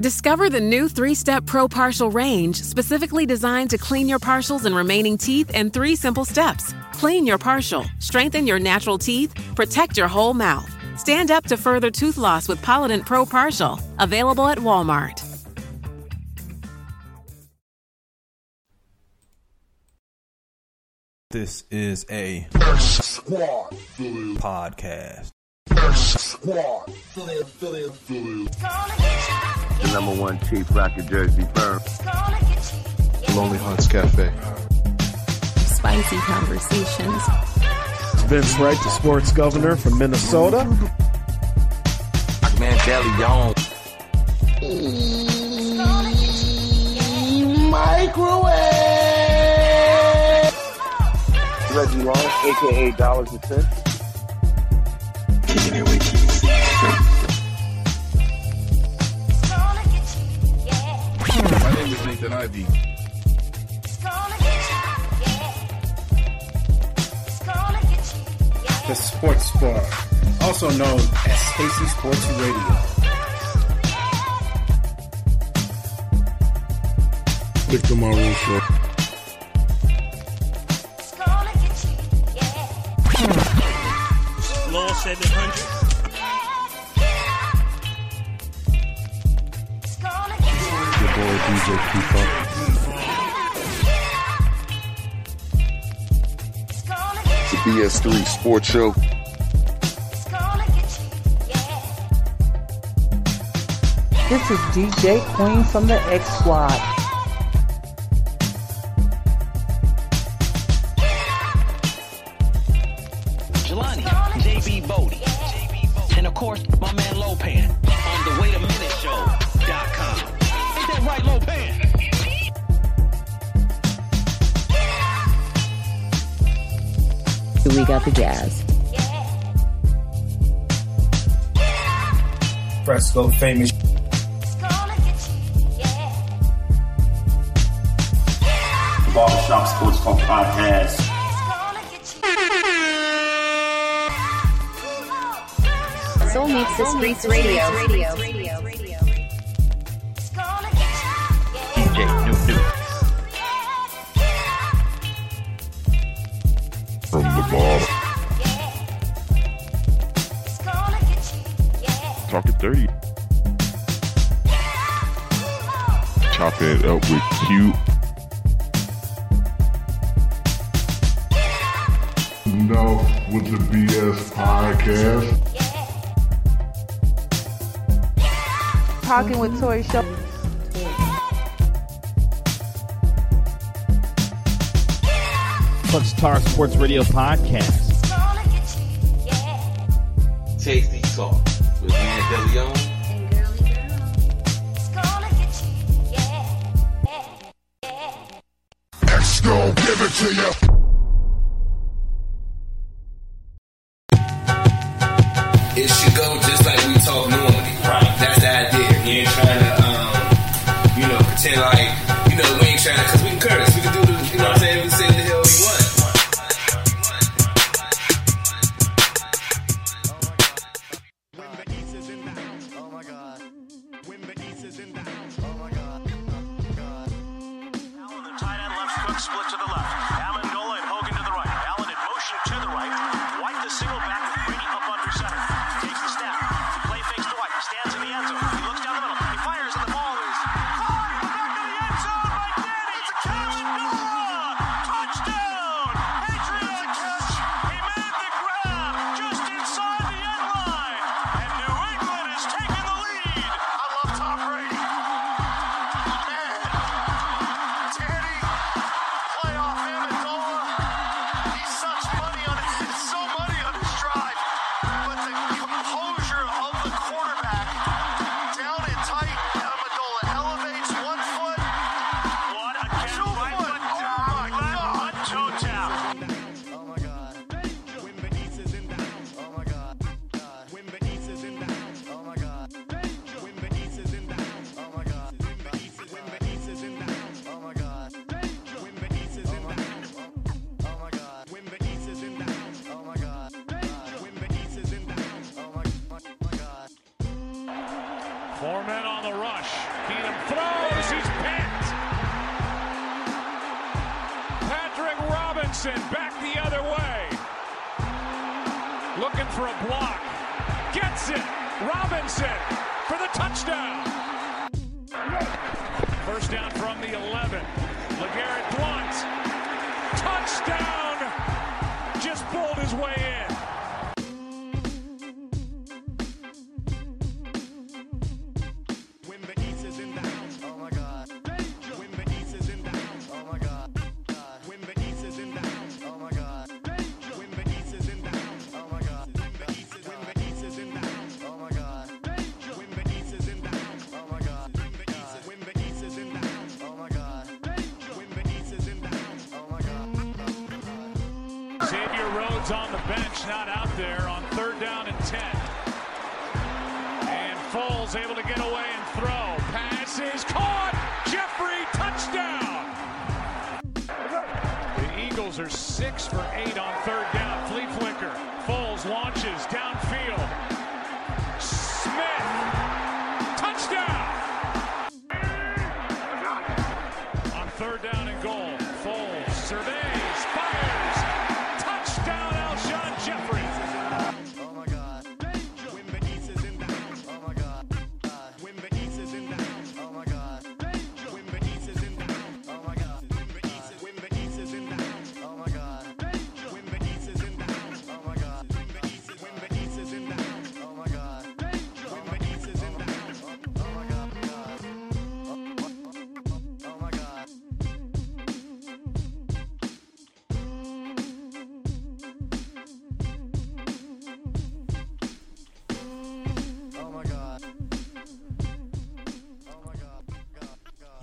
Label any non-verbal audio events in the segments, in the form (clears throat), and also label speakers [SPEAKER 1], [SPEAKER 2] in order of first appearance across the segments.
[SPEAKER 1] Discover the new three step Pro Partial range, specifically designed to clean your partials and remaining teeth in three simple steps. Clean your partial, strengthen your natural teeth, protect your whole mouth. Stand up to further tooth loss with Polident Pro Partial. Available at Walmart.
[SPEAKER 2] This is a podcast.
[SPEAKER 3] The number one cheap rocket jersey firm.
[SPEAKER 4] Lonely Hunts Cafe.
[SPEAKER 5] Spicy conversations.
[SPEAKER 6] Vince Wright, the sports governor from Minnesota.
[SPEAKER 3] Man, Belly Young. Microwave. Reggie Long, aka Dollars and Cents.
[SPEAKER 4] My name
[SPEAKER 6] The Sports Bar, also known as Stacy Sports Radio.
[SPEAKER 4] Victor Maruso.
[SPEAKER 7] Law
[SPEAKER 4] said 100. It's a BS3 Sports Show.
[SPEAKER 8] This is DJ Queen from the X Squad.
[SPEAKER 6] Fresco famous.
[SPEAKER 9] Barbershop Sports Talk Podcast.
[SPEAKER 5] Soul Meets the Streets Radio.
[SPEAKER 3] DJ
[SPEAKER 4] Chopping it up with Q.
[SPEAKER 10] Enough with the BS podcast.
[SPEAKER 8] Talking with Tori Show.
[SPEAKER 6] Clutch Tar Sports Radio Podcast.
[SPEAKER 3] Tasty Talk with man Belly
[SPEAKER 10] it to you.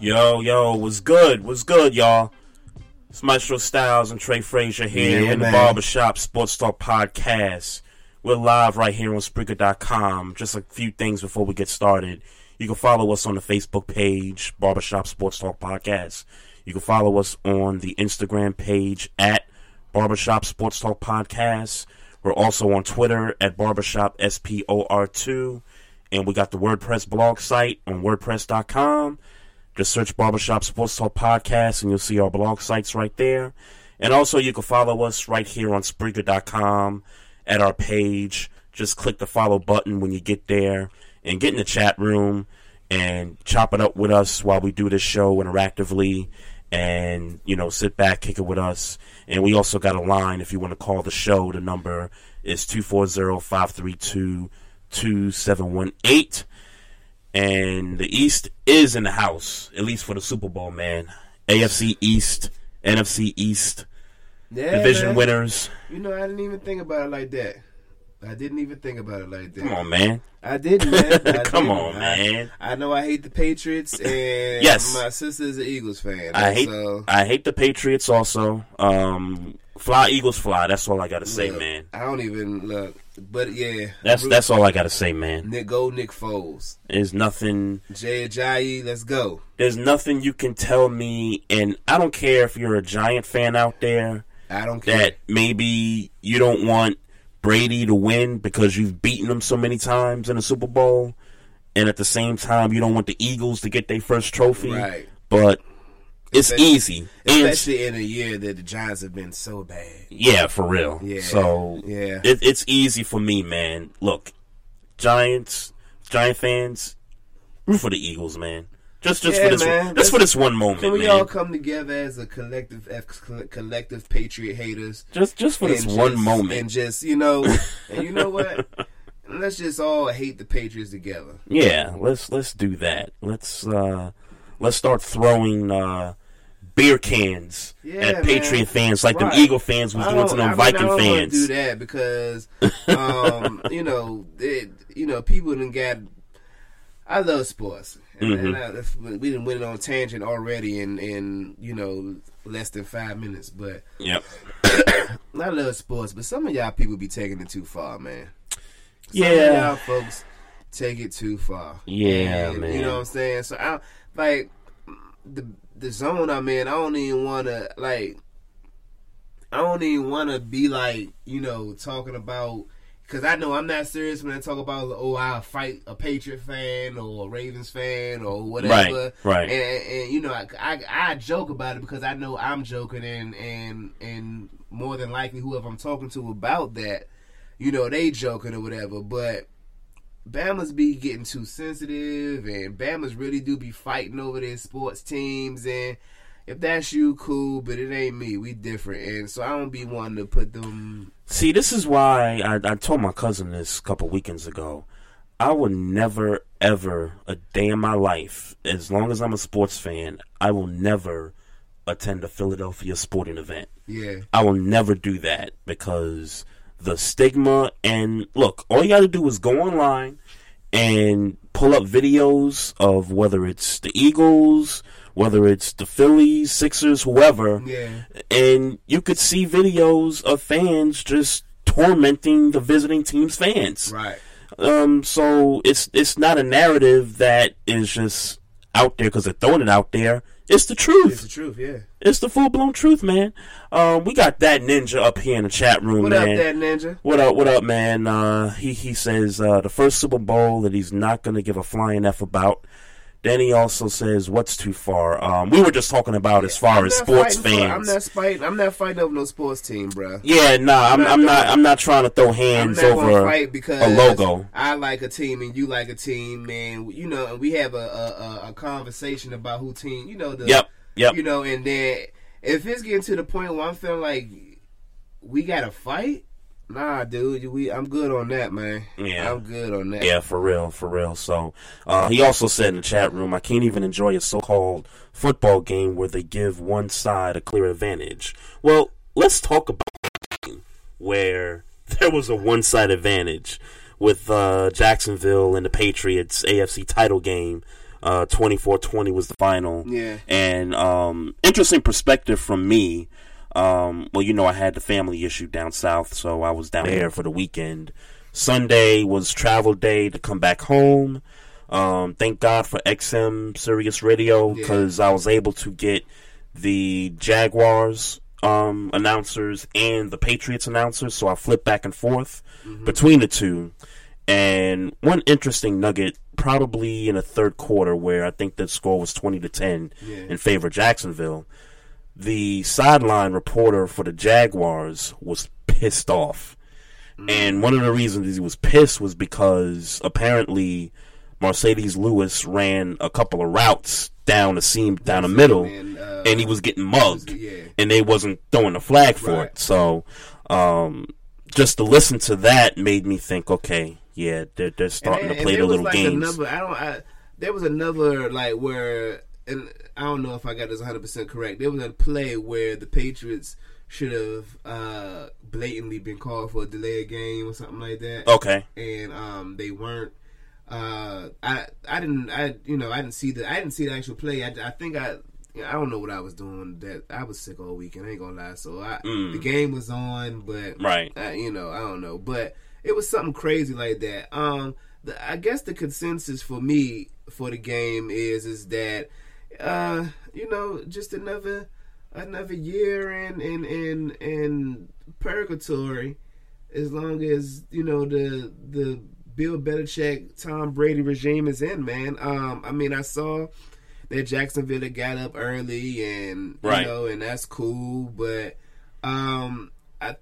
[SPEAKER 9] Yo, yo, what's good? What's good, y'all? It's Maestro Styles and Trey Frazier here
[SPEAKER 10] Yeah,
[SPEAKER 9] in the
[SPEAKER 10] man.
[SPEAKER 9] Barbershop Sports Talk Podcast. We're live right here on Spreaker.com. Just a few things before we get started. You can follow us on the Facebook page, Barbershop Sports Talk Podcast. You can follow us on the Instagram page at Barbershop Sports Talk Podcast. We're also on Twitter at Barbershop SPOR2. And we got the WordPress blog site on WordPress.com. Just search Barbershop Sports Talk Podcast and you'll see our blog sites right there. And also you can follow us right here on Spreaker.com at our page. Just click the follow button when you get there and get in the chat room and chop it up with us while we do this show interactively and, you know, sit back, kick it with us. And we also got a line if you want to call the show. The number is 240-532-2718. And the East is in the house, at least for the Super Bowl, man. AFC East, NFC East,
[SPEAKER 10] Yeah,
[SPEAKER 9] division
[SPEAKER 10] man.
[SPEAKER 9] winners.
[SPEAKER 10] You know, I didn't even think about it like that. I didn't even think about it like that.
[SPEAKER 9] Come on, man.
[SPEAKER 10] I didn't, man. (laughs) I
[SPEAKER 9] Come
[SPEAKER 10] didn't.
[SPEAKER 9] on, man.
[SPEAKER 10] I, I know I hate the Patriots, (laughs) and
[SPEAKER 9] Yes.
[SPEAKER 10] my sister's an Eagles fan.
[SPEAKER 9] I hate
[SPEAKER 10] so,
[SPEAKER 9] I hate the Patriots also. Um, fly Eagles fly. That's all I gotta say,
[SPEAKER 10] look,
[SPEAKER 9] man.
[SPEAKER 10] I don't even look, but yeah,
[SPEAKER 9] That's
[SPEAKER 10] I'm
[SPEAKER 9] that's all I gotta say, man.
[SPEAKER 10] Nick, go Nick Foles,
[SPEAKER 9] There's nothing.
[SPEAKER 10] Jay Ajayi, let's go.
[SPEAKER 9] There's nothing you can tell me, and I don't care if you're a Giant fan out there.
[SPEAKER 10] I don't care.
[SPEAKER 9] that maybe you don't want Brady to win because you've beaten him so many times in the Super Bowl, and at the same time you don't want the Eagles to get their first trophy.
[SPEAKER 10] Right.
[SPEAKER 9] But it's
[SPEAKER 10] Especially-
[SPEAKER 9] easy, and
[SPEAKER 10] especially in a year that the Giants have been so bad.
[SPEAKER 9] yeah, for real.
[SPEAKER 10] Yeah.
[SPEAKER 9] So
[SPEAKER 10] Yeah.
[SPEAKER 9] it, it's easy for me, man. Look, Giants, Giant fans, root for the Eagles, man. Just just
[SPEAKER 10] Yeah,
[SPEAKER 9] for this,
[SPEAKER 10] man.
[SPEAKER 9] just
[SPEAKER 10] Let's-
[SPEAKER 9] for this one moment,
[SPEAKER 10] Can we
[SPEAKER 9] man.
[SPEAKER 10] all come together as a collective, as collective Patriot haters?
[SPEAKER 9] Just- just for this
[SPEAKER 10] And
[SPEAKER 9] one moment.
[SPEAKER 10] and just you know, (laughs) and you know what? Let's just all hate the Patriots together.
[SPEAKER 9] Yeah, let's let's do that. Let's uh let's start throwing uh beer cans
[SPEAKER 10] Yeah,
[SPEAKER 9] at
[SPEAKER 10] man.
[SPEAKER 9] Patriot fans like
[SPEAKER 10] Right.
[SPEAKER 9] them Eagle fans was doing to them
[SPEAKER 10] I mean,
[SPEAKER 9] Viking
[SPEAKER 10] I
[SPEAKER 9] fans.
[SPEAKER 10] do that because, um, (laughs) you know, it, you know, people done got. I love sports, and,
[SPEAKER 9] Mhm.
[SPEAKER 10] and I, we didn't went on tangent already in in you know less than five minutes, but
[SPEAKER 9] Yep. (coughs)
[SPEAKER 10] I love sports, but some of y'all people be taking it too far, man. Some
[SPEAKER 9] Yeah.
[SPEAKER 10] of y'all folks take it too far.
[SPEAKER 9] Yeah,
[SPEAKER 10] And,
[SPEAKER 9] man.
[SPEAKER 10] You know what I'm saying? So I like the the zone I'm in. I don't even want to like. I don't even want to be like you know talking about Cause I know I'm not serious when I talk about oh I'll fight a Patriot fan or a Ravens fan or whatever.
[SPEAKER 9] Right, right.
[SPEAKER 10] And, and you know I, I I joke about it because I know I'm joking and and and more than likely whoever I'm talking to about that, you know they joking or whatever. But Bama's be getting too sensitive and Bama's really do be fighting over their sports teams and if that's you, cool, but it ain't me. We different, and so I don't be wanting to put them.
[SPEAKER 9] See, this is why I, I told my cousin this a couple weekends ago. I will never, ever, a day in my life, as long as I'm a sports fan, I will never attend a Philadelphia sporting event.
[SPEAKER 10] Yeah.
[SPEAKER 9] I will never do that because the stigma and look, all you got to do is go online and pull up videos of whether it's the Eagles, whether it's the Phillies, Sixers, whoever,
[SPEAKER 10] Yeah.
[SPEAKER 9] and you could see videos of fans just tormenting the visiting team's fans.
[SPEAKER 10] Right.
[SPEAKER 9] Um, so it's it's not a narrative that is just out there because they're throwing it out there. It's the truth.
[SPEAKER 10] It's the truth, yeah.
[SPEAKER 9] It's the full blown truth, man. Um, we got that ninja up here in the chat room,
[SPEAKER 10] What
[SPEAKER 9] man.
[SPEAKER 10] up, that ninja?
[SPEAKER 9] What up? What up, man? Uh, he he says uh, the first Super Bowl that he's not going to give a flying f about. Then he also says, "What's too far?" Um, we were just talking about as far
[SPEAKER 10] I'm
[SPEAKER 9] as sports
[SPEAKER 10] fighting for- I'm not fighting. I'm not fighting over no sports team, bro.
[SPEAKER 9] yeah, nah, I'm, I'm not. I'm not trying to throw
[SPEAKER 10] I'm
[SPEAKER 9] hands over a logo.
[SPEAKER 10] I like a team and you like a team, and you know, and we have a a, a, a conversation about who team. You know the.
[SPEAKER 9] Yep, yep.
[SPEAKER 10] You know, and then if it's getting to the point where I'm feeling like we got to fight, nah, dude, we I'm good on that, man.
[SPEAKER 9] Yeah.
[SPEAKER 10] I'm good on that.
[SPEAKER 9] Yeah, for real, for real. So uh, he also said in the chat room, I can't even enjoy a so-called football game where they give one side a clear advantage. Well, let's talk about where (laughs) there was a one-side advantage with uh, Jacksonville and the Patriots AFC title game. Uh, 24-20 was the final.
[SPEAKER 10] Yeah.
[SPEAKER 9] And um, interesting perspective from me. Um, well, you know, I had the family issue down south, so I was down there for the weekend. Sunday was travel day to come back home. Um, thank God for XM Sirius Radio because I was able to get the Jaguars um, announcers and the Patriots announcers, so I flipped back and forth between the two. And one interesting nugget, probably in the third quarter, where I think the score was twenty to ten
[SPEAKER 10] Yeah.
[SPEAKER 9] in favor of Jacksonville. The sideline reporter for the Jaguars was pissed off. And one of the reasons he was pissed was because apparently Marcedes Lewis ran a couple of routes down the seam, down the middle, and he was getting mugged, and they wasn't throwing the flag for it. So, um, just to listen to that made me think, okay, yeah, they're, they're starting
[SPEAKER 10] And-
[SPEAKER 9] to play
[SPEAKER 10] and
[SPEAKER 9] the
[SPEAKER 10] was
[SPEAKER 9] little
[SPEAKER 10] like
[SPEAKER 9] games.
[SPEAKER 10] Another, I don't. I, there was another like where, and I don't know if I got this 100 percent correct. There was a play where the Patriots should have uh, blatantly been called for a delay of game or something like that.
[SPEAKER 9] Okay.
[SPEAKER 10] and um, they weren't. Uh, I I didn't I you know I didn't see the I didn't see the actual play. I, I think I. I don't know what I was doing. That I was sick all weekend. I ain't gonna lie. So I,
[SPEAKER 9] Mm.
[SPEAKER 10] the game was on, but
[SPEAKER 9] Right.
[SPEAKER 10] uh, you know, I don't know, but it was something crazy like that. Um, the, I guess the consensus for me for the game is is that, uh, you know, just another another year in in in in purgatory, as long as you know the the Bill Belichick Tom Brady regime is in. Man, um, I mean, I saw that Jacksonville had got up early and you
[SPEAKER 9] Right.
[SPEAKER 10] know, and that's cool, but um, I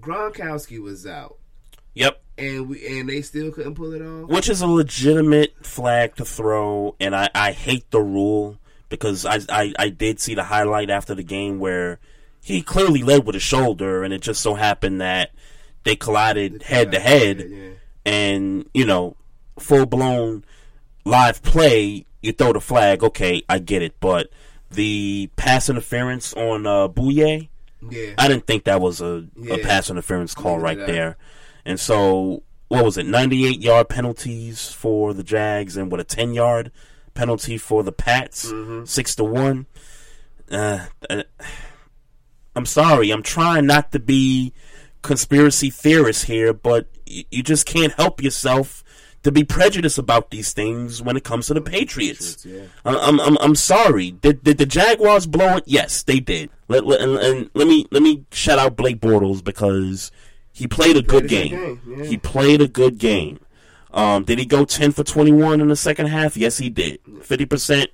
[SPEAKER 10] Gronkowski was out.
[SPEAKER 9] Yep.
[SPEAKER 10] And we and they still couldn't pull it off.
[SPEAKER 9] Which is a legitimate flag to throw, and I, I hate the rule because I, I, I did see the highlight after the game where he clearly led with his shoulder, and it just so happened that they collided head to head, and you know, full blown live play, you throw the flag. Okay, I get it, but the pass interference on uh, Bouye,
[SPEAKER 10] Yeah.
[SPEAKER 9] I didn't think that was a, a pass interference call right there. And so, what was it? 98 yard penalties for the Jags, and what a 10 yard penalty for the Pats,
[SPEAKER 10] Mm-hmm.
[SPEAKER 9] six to one. Uh, uh, I'm sorry, I'm trying not to be conspiracy theorist here, but you just can't help yourself to be prejudiced about these things when it comes to the Patriots. I- I'm, I'm, I'm sorry. Did, did the Jaguars blow it? Yes, they did. Let, let, and, and let me let me shout out Blake Bortles because He played a good game.
[SPEAKER 10] game, yeah.
[SPEAKER 9] He played a good game. Um, did he go ten for twenty one in the second half? Yes, he did. Fifty percent,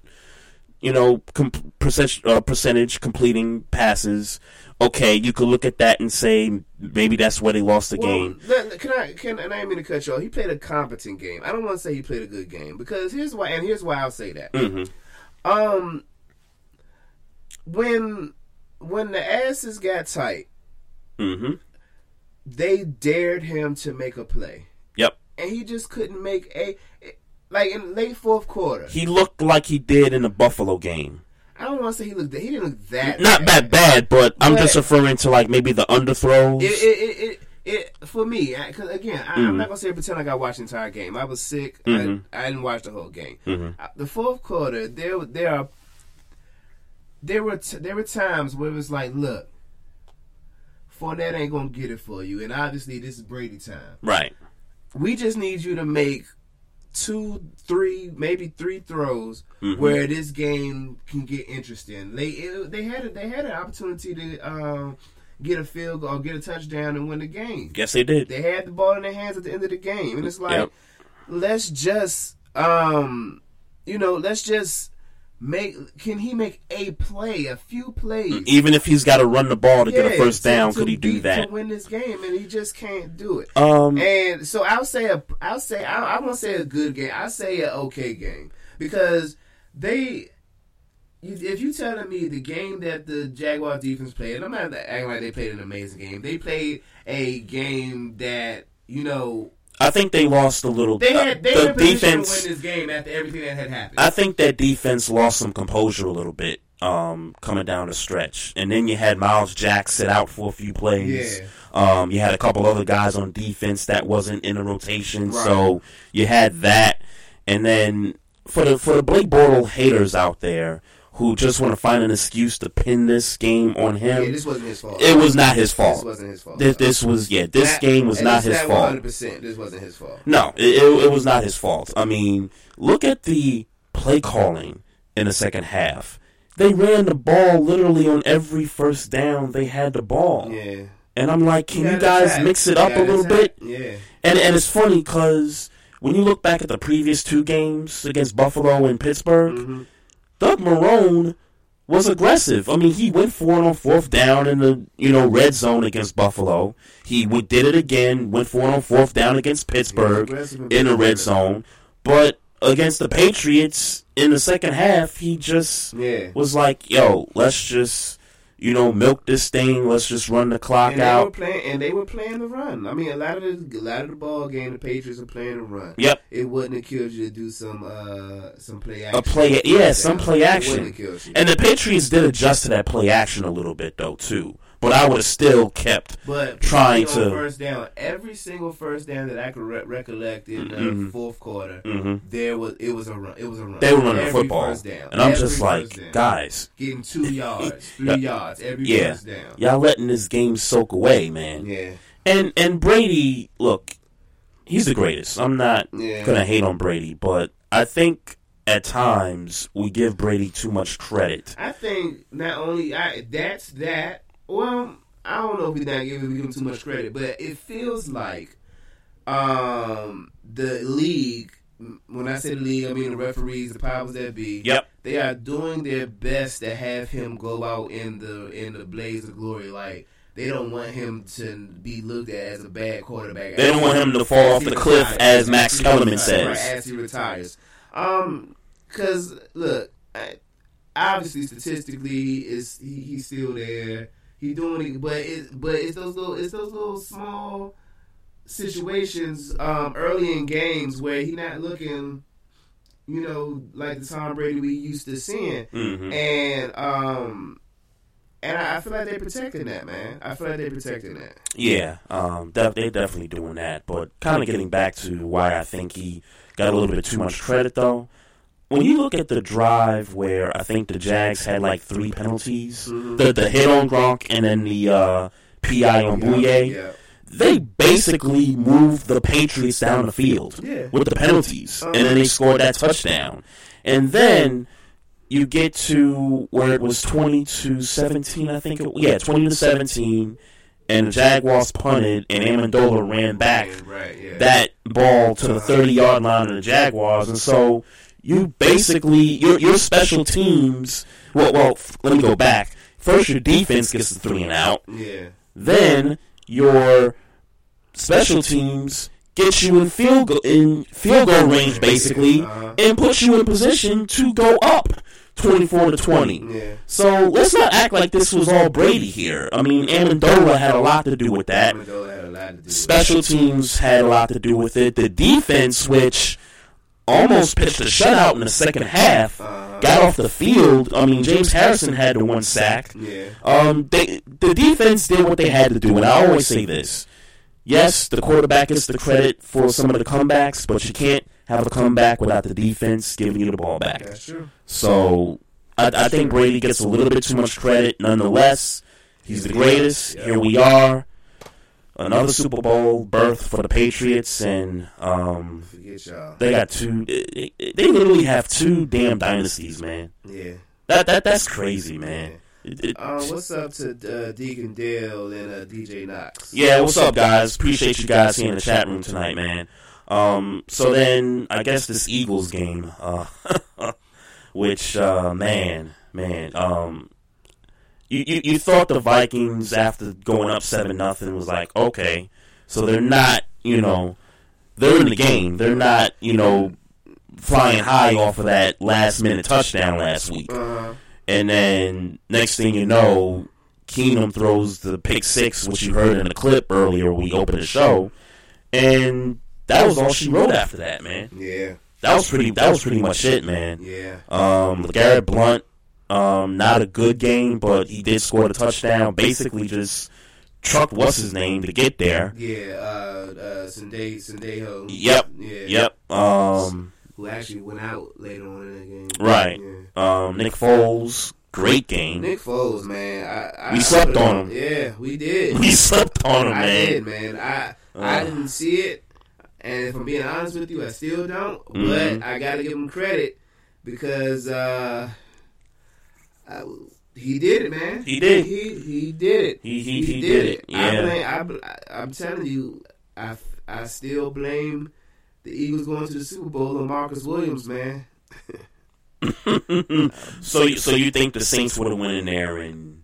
[SPEAKER 9] you know, com- percent, uh, percentage completing passes. Okay, you could look at that and say maybe that's where they lost the
[SPEAKER 10] Well,
[SPEAKER 9] game.
[SPEAKER 10] Can I? Can and I didn't mean to cut you off. He played a competent game. I don't want to say he played a good game because here's why. And here's why I'll say that.
[SPEAKER 9] hmm
[SPEAKER 10] Um, when when the asses got tight,
[SPEAKER 9] hmm
[SPEAKER 10] they dared him to make a play,
[SPEAKER 9] Yep.
[SPEAKER 10] and he just couldn't make a like in late fourth quarter.
[SPEAKER 9] He looked like he did in the Buffalo game.
[SPEAKER 10] I don't want to say he looked. That he didn't look that
[SPEAKER 9] Not
[SPEAKER 10] bad.
[SPEAKER 9] that bad, but I'm just referring to like maybe the underthrows.
[SPEAKER 10] It, it, it, it, for me, because again, I, I'm
[SPEAKER 9] Mhm.
[SPEAKER 10] not gonna say pretend like I watched the entire game. I was sick.
[SPEAKER 9] Mhm.
[SPEAKER 10] I, I didn't watch the whole game.
[SPEAKER 9] Mhm.
[SPEAKER 10] Uh, The fourth quarter, there there are there were t- there were times where it was like, look, Fournette ain't gonna get it for you, and obviously this is Brady time.
[SPEAKER 9] Right.
[SPEAKER 10] We just need you to make two, three, maybe three throws
[SPEAKER 9] Mhm.
[SPEAKER 10] where this game can get interesting. They it, they had a, they had an opportunity to um, get a field goal get a touchdown and win the game.
[SPEAKER 9] Yes, they did.
[SPEAKER 10] They had the ball in their hands at the end of the game, and it's like,
[SPEAKER 9] Yep.
[SPEAKER 10] let's just, um, you know, let's just make. Can he make a play, a few plays?
[SPEAKER 9] Even if he's got to run the ball to get a first down,
[SPEAKER 10] to
[SPEAKER 9] could he do
[SPEAKER 10] beat-
[SPEAKER 9] that?
[SPEAKER 10] to win this game? And he just can't do it.
[SPEAKER 9] Um,
[SPEAKER 10] and so I'll say a, I'll say I, I won't say a good game. I say a okay game because they. If you telling me the game that the Jaguar defense played, and I'm not acting like they played an amazing game. They played a game that you know
[SPEAKER 9] I think they lost a little.
[SPEAKER 10] they had they
[SPEAKER 9] the
[SPEAKER 10] position
[SPEAKER 9] defense.
[SPEAKER 10] to win this game after everything that had happened.
[SPEAKER 9] I think that defense lost some composure a little bit um, coming down the stretch, and then you had Myles Jack sit out for a few plays.
[SPEAKER 10] Yeah.
[SPEAKER 9] Um, you had a couple other guys on defense that wasn't in the rotation,
[SPEAKER 10] Right.
[SPEAKER 9] so you had that. And then for the for the Blake Bortle haters out there who just want to find an excuse to pin this game on him,
[SPEAKER 10] Yeah, this wasn't his fault.
[SPEAKER 9] It was not his fault.
[SPEAKER 10] This wasn't his fault.
[SPEAKER 9] This, this was yeah. This
[SPEAKER 10] That-
[SPEAKER 9] game was not his fault.
[SPEAKER 10] 100%. This wasn't his fault.
[SPEAKER 9] No, it, it, it was not his fault. I mean, look at the play calling in the second half. They ran the ball literally on every first down. They had the ball.
[SPEAKER 10] Yeah.
[SPEAKER 9] And I'm like, can you, guys mix it up a little bit?
[SPEAKER 10] Yeah.
[SPEAKER 9] And and it's funny because when you look back at the previous two games against Buffalo and Pittsburgh,
[SPEAKER 10] Mm-hmm.
[SPEAKER 9] Doug Marrone was aggressive. I mean, he went for it on fourth down in the you know red zone against Buffalo. He did it again, went for it on fourth down against Pittsburgh
[SPEAKER 10] in
[SPEAKER 9] the red zone. But against the Patriots in the second half, he just
[SPEAKER 10] Yeah.
[SPEAKER 9] was like, "Yo, let's just." You know, milk this thing. Let's just run the clock
[SPEAKER 10] And they were
[SPEAKER 9] out.
[SPEAKER 10] playing, and they were playing the run. I mean, a lot of the, a lot of the ball game, the Patriots are playing the run.
[SPEAKER 9] Yep.
[SPEAKER 10] It wouldn't have killed you to do some, uh, some play action.
[SPEAKER 9] a play, yeah, some play action.
[SPEAKER 10] wouldn't have killed you.
[SPEAKER 9] And the Patriots did adjust to that play action a little bit though too. But I would have still kept
[SPEAKER 10] But
[SPEAKER 9] trying to.
[SPEAKER 10] first down, every single first down that I could re- recollect in the
[SPEAKER 9] Mhm.
[SPEAKER 10] fourth quarter,
[SPEAKER 9] Mhm.
[SPEAKER 10] there was it was a run. It was a run.
[SPEAKER 9] They were running
[SPEAKER 10] Every
[SPEAKER 9] football, and I'm just like,
[SPEAKER 10] down.
[SPEAKER 9] guys,
[SPEAKER 10] getting two (laughs) yards, three yards every
[SPEAKER 9] yeah,
[SPEAKER 10] first down.
[SPEAKER 9] y'all letting this game soak away, man.
[SPEAKER 10] Yeah.
[SPEAKER 9] And and Brady, look, he's the greatest. I'm not
[SPEAKER 10] Yeah.
[SPEAKER 9] gonna hate on Brady, but I think at times we give Brady too much credit.
[SPEAKER 10] I think not only I that's that. Well, I don't know if we not giving him too much credit, but it feels like um the league. When I say the league, I mean the referees, the powers that be.
[SPEAKER 9] Yep.
[SPEAKER 10] They are doing their best to have him go out in the in the blaze of glory. Like they don't want him to be looked at as a bad quarterback.
[SPEAKER 9] They don't want him to fall off the cliff, as Max Kellerman says.
[SPEAKER 10] As he retires. Um, because look, I- obviously statistically, is he, he's still there. He doing it, but it, but it's those little, it's those little small situations um, early in games where he not looking, you know, like the Tom Brady we used to seeing,
[SPEAKER 9] Mhm.
[SPEAKER 10] and um, and I, I feel like they're protecting that, man. I feel like they're protecting that.
[SPEAKER 9] Yeah, um, def- they're definitely doing that. But kind of getting back to why I think he got a little bit too much credit, though. When you look at the drive where I think the Jags had like three penalties, the the hit on Gronk and then the uh, PI on Bouye,
[SPEAKER 10] yeah.
[SPEAKER 9] they basically moved the Patriots down the field
[SPEAKER 10] Yeah.
[SPEAKER 9] with the penalties, and then they scored that touchdown. And then you get to where it was twenty to seventeen, I think. It, yeah, twenty to seventeen, and the Jaguars punted, and Amendola ran back
[SPEAKER 10] Right, yeah.
[SPEAKER 9] that ball to the 30 yard line of the Jaguars, and so you basically your your special teams. Well, well, f- let me go back. First, your defense gets the three and out.
[SPEAKER 10] Yeah.
[SPEAKER 9] Then your special teams get you in field go- in field goal range, basically, uh-huh. and puts you in position to go up. 24 to 20.
[SPEAKER 10] Yeah.
[SPEAKER 9] So let's not act like this was all Brady here. I mean, Amendola had a lot to do with that.
[SPEAKER 10] Amendola had a lot to do with
[SPEAKER 9] Special teams had a lot to do with it. The defense, which almost pitched a shutout in the second half, got off the field. I mean, James Harrison had the one sack.
[SPEAKER 10] Yeah.
[SPEAKER 9] Um, they the defense did what they had to do, and I always say this: yes, the quarterback gets the credit for some of the comebacks, but you can't have a comeback without the defense giving you the ball back.
[SPEAKER 10] That's true.
[SPEAKER 9] So I, I think Brady gets a little bit too much credit. Nonetheless, he's the greatest. Here we are, another Super Bowl berth for the Patriots, and um,
[SPEAKER 10] Forget y'all.
[SPEAKER 9] they got two. They, they literally have two damn dynasties, man.
[SPEAKER 10] Yeah.
[SPEAKER 9] That that that's crazy, man. It- it-
[SPEAKER 10] Uh, what's up to uh, Deacon Dale and uh, DJ Knox?
[SPEAKER 9] Yeah, what's up, guys? Appreciate you guys here in the chat room tonight, man. Um, so then I guess this Eagles game, uh, (laughs) which uh, man, man, um, you, you you thought the Vikings after going up seven nothing was like okay, so they're not, you know, they're in the game, they're not, you know, flying high off of that last minute touchdown last week,
[SPEAKER 10] Uh-huh.
[SPEAKER 9] and then next thing you know, Keenum throws the pick six, which you heard in the clip earlier. We opened the show, and that was all she wrote after that, man.
[SPEAKER 10] Yeah.
[SPEAKER 9] That was pretty. That was pretty much it, man.
[SPEAKER 10] Yeah.
[SPEAKER 9] Um, Garrett Blount, um, not a good game, but he did score the touchdown. Basically, just trucked what's his name to get there.
[SPEAKER 10] Yeah, uh, uh, Sendejo.
[SPEAKER 9] Yep.
[SPEAKER 10] Yeah.
[SPEAKER 9] Yep. Um,
[SPEAKER 10] Who actually went out later on in that game.
[SPEAKER 9] right.
[SPEAKER 10] Yeah.
[SPEAKER 9] Um, Nick Foles, great game.
[SPEAKER 10] Nick Foles, man. I, I
[SPEAKER 9] We slept on him.
[SPEAKER 10] Yeah, we did.
[SPEAKER 9] We slept on him,
[SPEAKER 10] I
[SPEAKER 9] man.
[SPEAKER 10] did, man. I I
[SPEAKER 9] Uh.
[SPEAKER 10] didn't see it, and if I'm being honest with you, I still don't.
[SPEAKER 9] Mhm.
[SPEAKER 10] But I got to give him credit because uh, I, he did it, man.
[SPEAKER 9] He did.
[SPEAKER 10] He he did it.
[SPEAKER 9] He- he- he did it,
[SPEAKER 10] I
[SPEAKER 9] yeah.
[SPEAKER 10] blame, I, bl- I, I'm telling you, I I still blame the Eagles going to the Super Bowl on Marcus Williams, man. (laughs)
[SPEAKER 9] so, you- so you think the Saints would have went in there and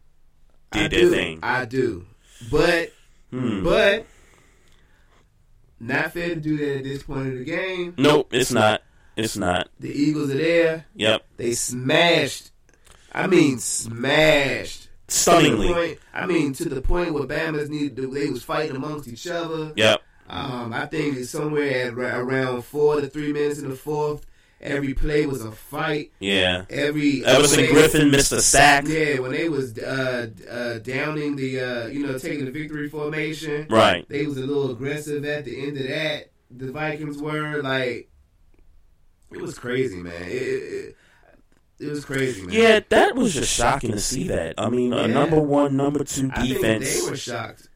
[SPEAKER 9] did
[SPEAKER 10] I
[SPEAKER 9] their
[SPEAKER 10] do.
[SPEAKER 9] thing?
[SPEAKER 10] I do, but
[SPEAKER 9] Hmm.
[SPEAKER 10] but not fair to do that at this point of the game.
[SPEAKER 9] Nope, it's not. It's not.
[SPEAKER 10] The Eagles are there.
[SPEAKER 9] Yep.
[SPEAKER 10] They smashed. I mean, smashed.
[SPEAKER 9] Stunningly.
[SPEAKER 10] Point, I mean, to the point where Bama's needed. To, they was fighting amongst each other.
[SPEAKER 9] Yep.
[SPEAKER 10] Um, I think it's somewhere at around four to three minutes in the fourth. Every play was a fight.
[SPEAKER 9] Yeah.
[SPEAKER 10] Every
[SPEAKER 9] Everson
[SPEAKER 10] they-
[SPEAKER 9] Griffen missed a sack.
[SPEAKER 10] Yeah, when they was uh, uh, downing the, uh, you know, taking the victory formation.
[SPEAKER 9] Right.
[SPEAKER 10] They was a little aggressive at the end of that. The Vikings were like, it was crazy, man. It, it, it, was crazy, man.
[SPEAKER 9] Yeah, that was just shocking to see that. I mean, a number one, number two
[SPEAKER 10] I think
[SPEAKER 9] defense,
[SPEAKER 10] they were shocked.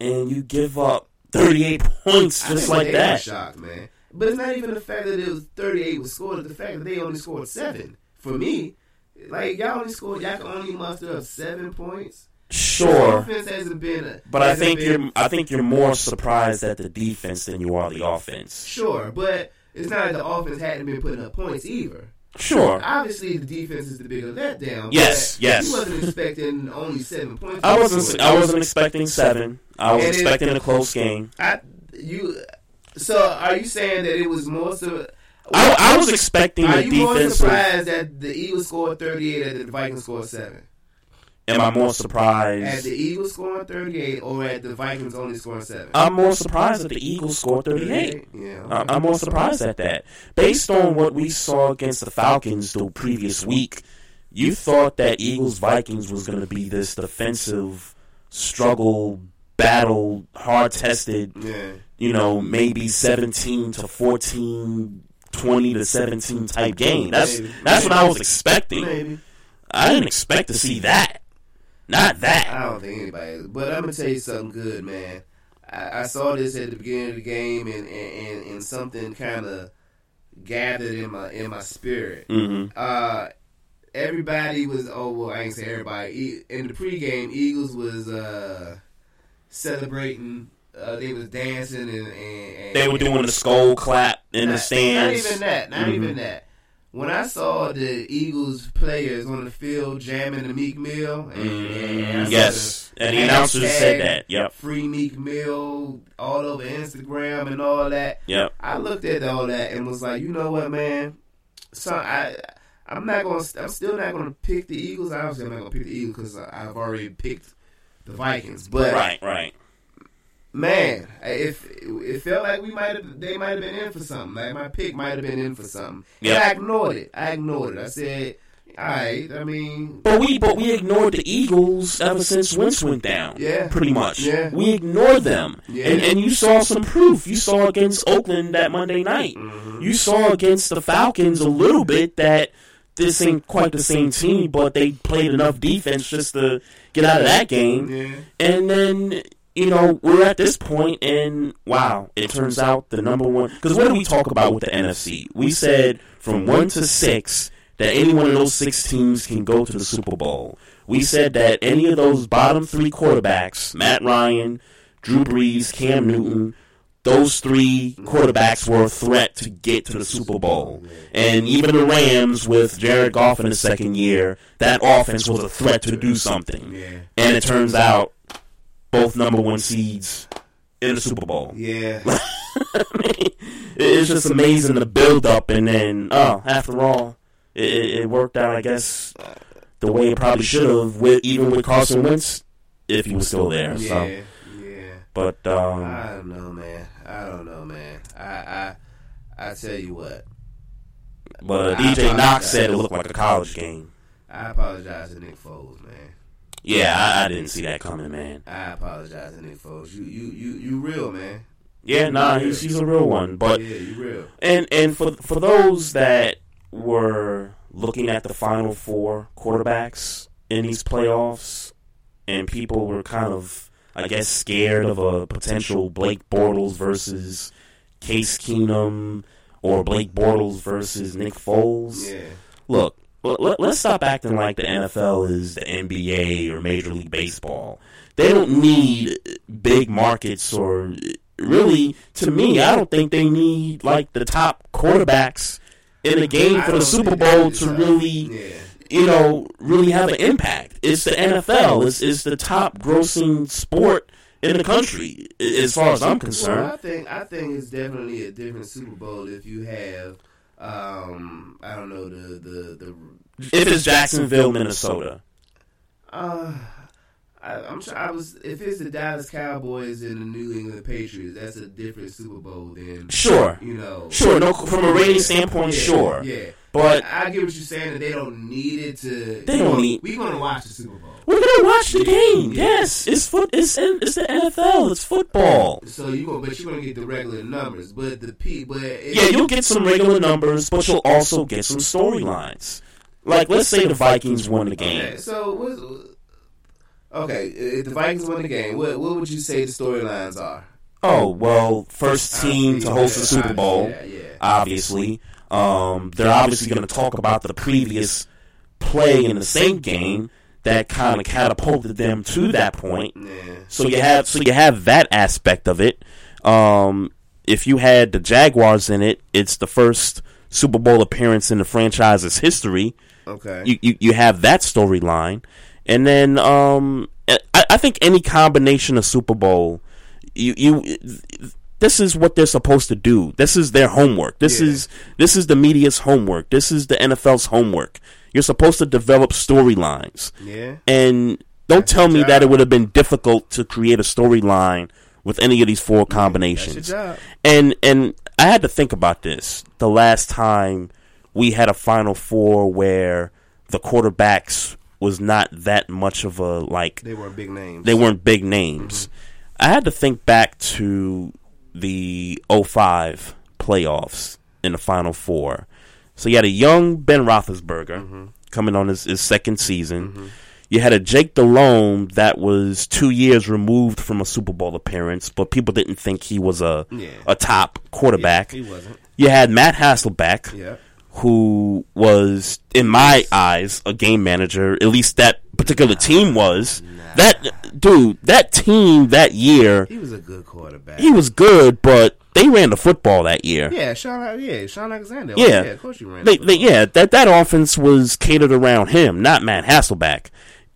[SPEAKER 9] and you give up 38 points just like
[SPEAKER 10] they Were
[SPEAKER 9] that.
[SPEAKER 10] shocked, man. But it's not even the fact that it was 38 was scored. It's the fact that they only scored seven. For me, like y'all only scored, y'all can only muster up seven points.
[SPEAKER 9] Sure.
[SPEAKER 10] The offense hasn't been. A,
[SPEAKER 9] But I think
[SPEAKER 10] been-
[SPEAKER 9] you're, I think you're more surprised at the defense than you are the offense.
[SPEAKER 10] Sure, but it's not that the offense hadn't been putting up points either.
[SPEAKER 9] Sure.
[SPEAKER 10] Obviously, the defense is the bigger letdown.
[SPEAKER 9] Yes, yes.
[SPEAKER 10] You wasn't expecting only seven points.
[SPEAKER 9] I wasn't, I wasn't expecting seven. I was
[SPEAKER 10] And it-
[SPEAKER 9] expecting a close game.
[SPEAKER 10] I you. So are you saying that it was more so?
[SPEAKER 9] I, I was expecting
[SPEAKER 10] Are you more surprised that the Eagles scored 38 and the Vikings scored seven?
[SPEAKER 9] Am I more surprised At
[SPEAKER 10] the Eagles scoring 38 or at the Vikings only scoring seven?
[SPEAKER 9] I'm more surprised that the Eagles scored 38.
[SPEAKER 10] Yeah.
[SPEAKER 9] I- I'm more surprised at that. Based on what we saw against the Falcons the previous week, you thought that Eagles Vikings was going to be this defensive struggle, battle, hard tested,
[SPEAKER 10] Yeah.
[SPEAKER 9] you know, maybe 17 to 14, 20 to 17 type game. That's
[SPEAKER 10] Maybe.
[SPEAKER 9] that's what I was expecting.
[SPEAKER 10] Maybe.
[SPEAKER 9] I didn't expect to see that. Not that.
[SPEAKER 10] I don't think anybody. is. But I'm gonna tell you something good, man. I, I saw this at the beginning of the game, and and, and, and something kind of gathered in my in my spirit.
[SPEAKER 9] Mhm.
[SPEAKER 10] Uh, everybody was oh well, I ain't say everybody. In the pregame, Eagles was uh celebrating. Uh, they was dancing and, and, and
[SPEAKER 9] They were doing the skull clap in the stands.
[SPEAKER 10] Not even that. Not
[SPEAKER 9] Mhm.
[SPEAKER 10] even that. When I saw the Eagles players on the field jamming the Meek Mill, and, and I saw
[SPEAKER 9] Mm, Yes,
[SPEAKER 10] the
[SPEAKER 9] and the announcers said that. Yep.
[SPEAKER 10] Free Meek Mill all over Instagram and all that.
[SPEAKER 9] Yep.
[SPEAKER 10] I looked at all that and was like, you know what, man? So I, I'm not gonna. I'm still not gonna pick the Eagles. Obviously, I'm not gonna pick the Eagles because I've already picked the Vikings. But
[SPEAKER 9] right, right.
[SPEAKER 10] Man, if it felt like we might have, they might have been in for something. Like my pick might have been in for something.
[SPEAKER 9] Yeah.
[SPEAKER 10] And I ignored it. I ignored it. I said, all right. I mean,
[SPEAKER 9] But we but we ignored the Eagles ever since Wentz went down.
[SPEAKER 10] Yeah.
[SPEAKER 9] Pretty much.
[SPEAKER 10] Yeah.
[SPEAKER 9] We ignored them.
[SPEAKER 10] Yeah.
[SPEAKER 9] And and you saw some proof. You saw against Oakland that Monday night.
[SPEAKER 10] Mm-hmm.
[SPEAKER 9] You saw against the Falcons a little bit that this ain't quite the same team, but they played enough defense just to get out of that game.
[SPEAKER 10] Yeah.
[SPEAKER 9] And then you know, we're at this point, and wow, it turns out the number one. Because what did we talk about with the NFC? We said from one to six that any one of those six teams can go to the Super Bowl. We said that any of those bottom three quarterbacks, Matt Ryan, Drew Brees, Cam Newton, those three quarterbacks were a threat to get to the Super Bowl. And even the Rams with Jared Goff in his second year, that offense was a threat to do something. And it turns out both number one seeds in the Super Bowl.
[SPEAKER 10] yeah. (laughs)
[SPEAKER 9] I mean, it's just amazing the build up, and then oh, after all, it, it worked out. I guess the way it probably should have, with even with Carson Wentz, if he was still there. So,
[SPEAKER 10] Yeah. Yeah.
[SPEAKER 9] but um,
[SPEAKER 10] I don't know, man. I don't know, man. I I I tell you what.
[SPEAKER 9] but DJ Knox said it looked like a college game.
[SPEAKER 10] I apologize to Nick Foles.
[SPEAKER 9] Yeah, I, I didn't see that coming, man.
[SPEAKER 10] I apologize to Nick Foles. You you you you real, man.
[SPEAKER 9] Yeah, nah, he's he's a real one, but
[SPEAKER 10] yeah, you real.
[SPEAKER 9] And and for for those that were looking at the final four quarterbacks in these playoffs, and people were kind of, I guess, scared of a potential Blake Bortles versus Case Keenum or Blake Bortles versus Nick Foles.
[SPEAKER 10] Yeah.
[SPEAKER 9] Look, let, let's stop acting like the NFL is the NBA or Major League Baseball. They don't need big markets or really, to me, I don't think they need like the top quarterbacks in the game for the Super Bowl to really, you know, really have an impact. It's the NFL. It's, it's the top grossing sport in the country, as far as I'm
[SPEAKER 10] Well,
[SPEAKER 9] concerned.
[SPEAKER 10] I think I think it's definitely a different Super Bowl if you have um I don't know the the the
[SPEAKER 9] If it's Jacksonville, Minnesota.
[SPEAKER 10] uh I, I'm sure I was if it's the Dallas Cowboys and the New England Patriots, that's a different Super Bowl than
[SPEAKER 9] Sure.
[SPEAKER 10] you know.
[SPEAKER 9] Sure, no, from a rating standpoint,
[SPEAKER 10] Yeah,
[SPEAKER 9] sure.
[SPEAKER 10] Yeah.
[SPEAKER 9] But
[SPEAKER 10] I get what you're saying that they don't need it to
[SPEAKER 9] They don't need-
[SPEAKER 10] We're gonna watch the Super Bowl.
[SPEAKER 9] we're gonna watch the game. Yes, it's foot. It's it's the NFL. It's football.
[SPEAKER 10] So you gonna but you're gonna get the regular numbers. But the P but it,
[SPEAKER 9] Yeah, you'll get some regular numbers, but you'll also get some storylines. Like, let's say the Vikings won the game.
[SPEAKER 10] Okay, so what's, okay, if the Vikings won the game, what what would you say the storylines are?
[SPEAKER 9] Oh well, first team to host the Super Bowl,
[SPEAKER 10] Yeah, yeah.
[SPEAKER 9] obviously. Um, they're obviously going to talk about the previous play in the same game that kind of catapulted them to that point. Yeah. So you have so you have that aspect of it. Um, if you had the Jaguars in it, it's the first Super Bowl appearance in the franchise's history.
[SPEAKER 10] Okay.
[SPEAKER 9] You you, you have that storyline, and then um, I, I think any combination of Super Bowl, you you. This is what they're supposed to do. This is their homework. This
[SPEAKER 10] Yeah.
[SPEAKER 9] is this is the media's homework. This is the NFL's homework. You're supposed to develop storylines.
[SPEAKER 10] Yeah.
[SPEAKER 9] And don't tell me that it would have been difficult to create a storyline with any of these four combinations.
[SPEAKER 10] job.
[SPEAKER 9] And and I had to think about this the last time we had a final four where the quarterbacks was not that much of a like
[SPEAKER 10] They weren't big names.
[SPEAKER 9] they weren't big names. Mm-hmm. I had to think back to the 05 playoffs in the final four. So you had a young Ben Roethlisberger mm-hmm. coming on his, his second season. Mm-hmm. You had a Jake Delhomme that was two years removed from a Super Bowl appearance, but people didn't think he was a
[SPEAKER 10] Yeah.
[SPEAKER 9] a top quarterback.
[SPEAKER 10] Yeah, he wasn't.
[SPEAKER 9] You had Matt Hasselbeck,
[SPEAKER 10] Yeah.
[SPEAKER 9] Who was, in my eyes, a game manager. At least that particular team was. That that dude, that team that year,
[SPEAKER 10] He was a good quarterback.
[SPEAKER 9] he was good, but they ran the football that year.
[SPEAKER 10] Yeah, Shaun. Yeah, Shaun Alexander. Oh,
[SPEAKER 9] Yeah,
[SPEAKER 10] of course you ran.
[SPEAKER 9] They,
[SPEAKER 10] the
[SPEAKER 9] they, yeah, that that offense was catered around him, not Matt Hasselbeck.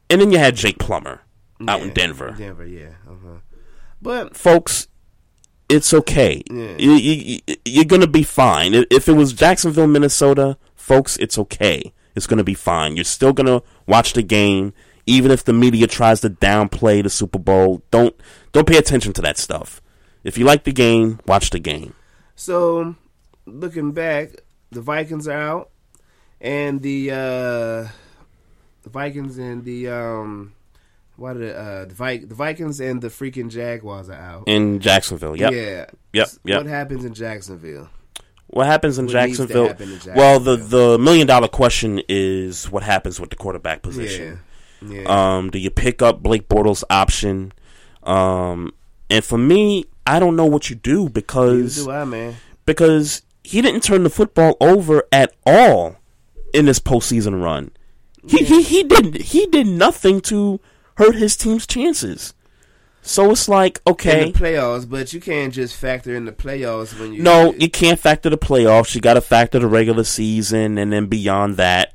[SPEAKER 9] And then you had Jake Plummer out in Denver.
[SPEAKER 10] Denver, yeah. Uh-huh. But
[SPEAKER 9] Folks, it's okay.
[SPEAKER 10] Yeah.
[SPEAKER 9] You, you, you- you're gonna be fine. If- If it was Jacksonville, Minnesota, folks, it's okay. It's gonna be fine. You're still gonna watch the game, even if the media tries to downplay the Super Bowl. Don't don't pay attention to that stuff. If you like the game, watch the game.
[SPEAKER 10] so looking back, the Vikings are out, and the uh, the Vikings and the um, are the uh, the, Vi- the Vikings and the freaking Jaguars are out.
[SPEAKER 9] In Jacksonville, yep.
[SPEAKER 10] Yeah.
[SPEAKER 9] Yep, yep.
[SPEAKER 10] What happens in Jacksonville?
[SPEAKER 9] What happens in
[SPEAKER 10] What
[SPEAKER 9] Jacksonville?
[SPEAKER 10] happen in
[SPEAKER 9] Well, the the million dollar question is what happens with the quarterback position.
[SPEAKER 10] Yeah. Yeah.
[SPEAKER 9] Um, do you pick up Blake Bortles' option? Um, and for me, I don't know what you do
[SPEAKER 10] Neither
[SPEAKER 9] because
[SPEAKER 10] do I, man.
[SPEAKER 9] because he didn't turn the football over at all in this postseason run. He he he did he did nothing to hurt his team's chances. So it's like okay,
[SPEAKER 10] In the playoffs, but you can't just factor in the playoffs when you.
[SPEAKER 9] no, you can't factor the playoffs. You got to factor the regular season, and then beyond that,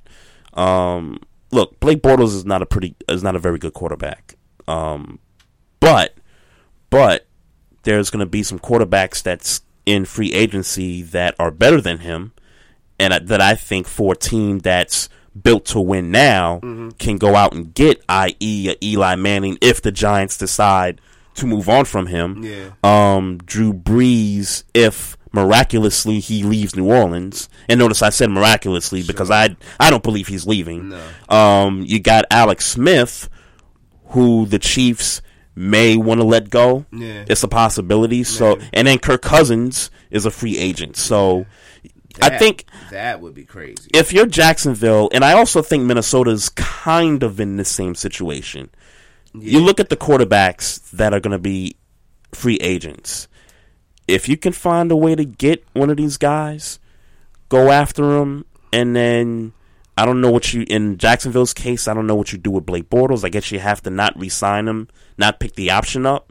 [SPEAKER 9] um, look, Blake Bortles is not a pretty is not a very good quarterback. Um, but but there's going to be some quarterbacks that's in free agency that are better than him, and that I think for a team that's built to win now can go out and get, i.e., Eli Manning, if the Giants decide to move on from him.
[SPEAKER 10] Yeah.
[SPEAKER 9] Um, Drew Brees, if miraculously he leaves New Orleans, and notice I said miraculously because I I don't believe he's leaving.
[SPEAKER 10] No.
[SPEAKER 9] Um, you got Alex Smith, who the Chiefs may want to let go.
[SPEAKER 10] Yeah.
[SPEAKER 9] It's a possibility. So, and then Kirk Cousins is a free agent. So, I
[SPEAKER 10] That-
[SPEAKER 9] think
[SPEAKER 10] that would be crazy.
[SPEAKER 9] if you're Jacksonville, and I also think Minnesota's kind of in the same situation. You look at the quarterbacks that are going to be free agents. If you can find a way to get one of these guys, go after them, and then I don't know what you in Jacksonville's case. I don't know what you do with Blake Bortles. I guess you have to not re-sign him, not pick the option up.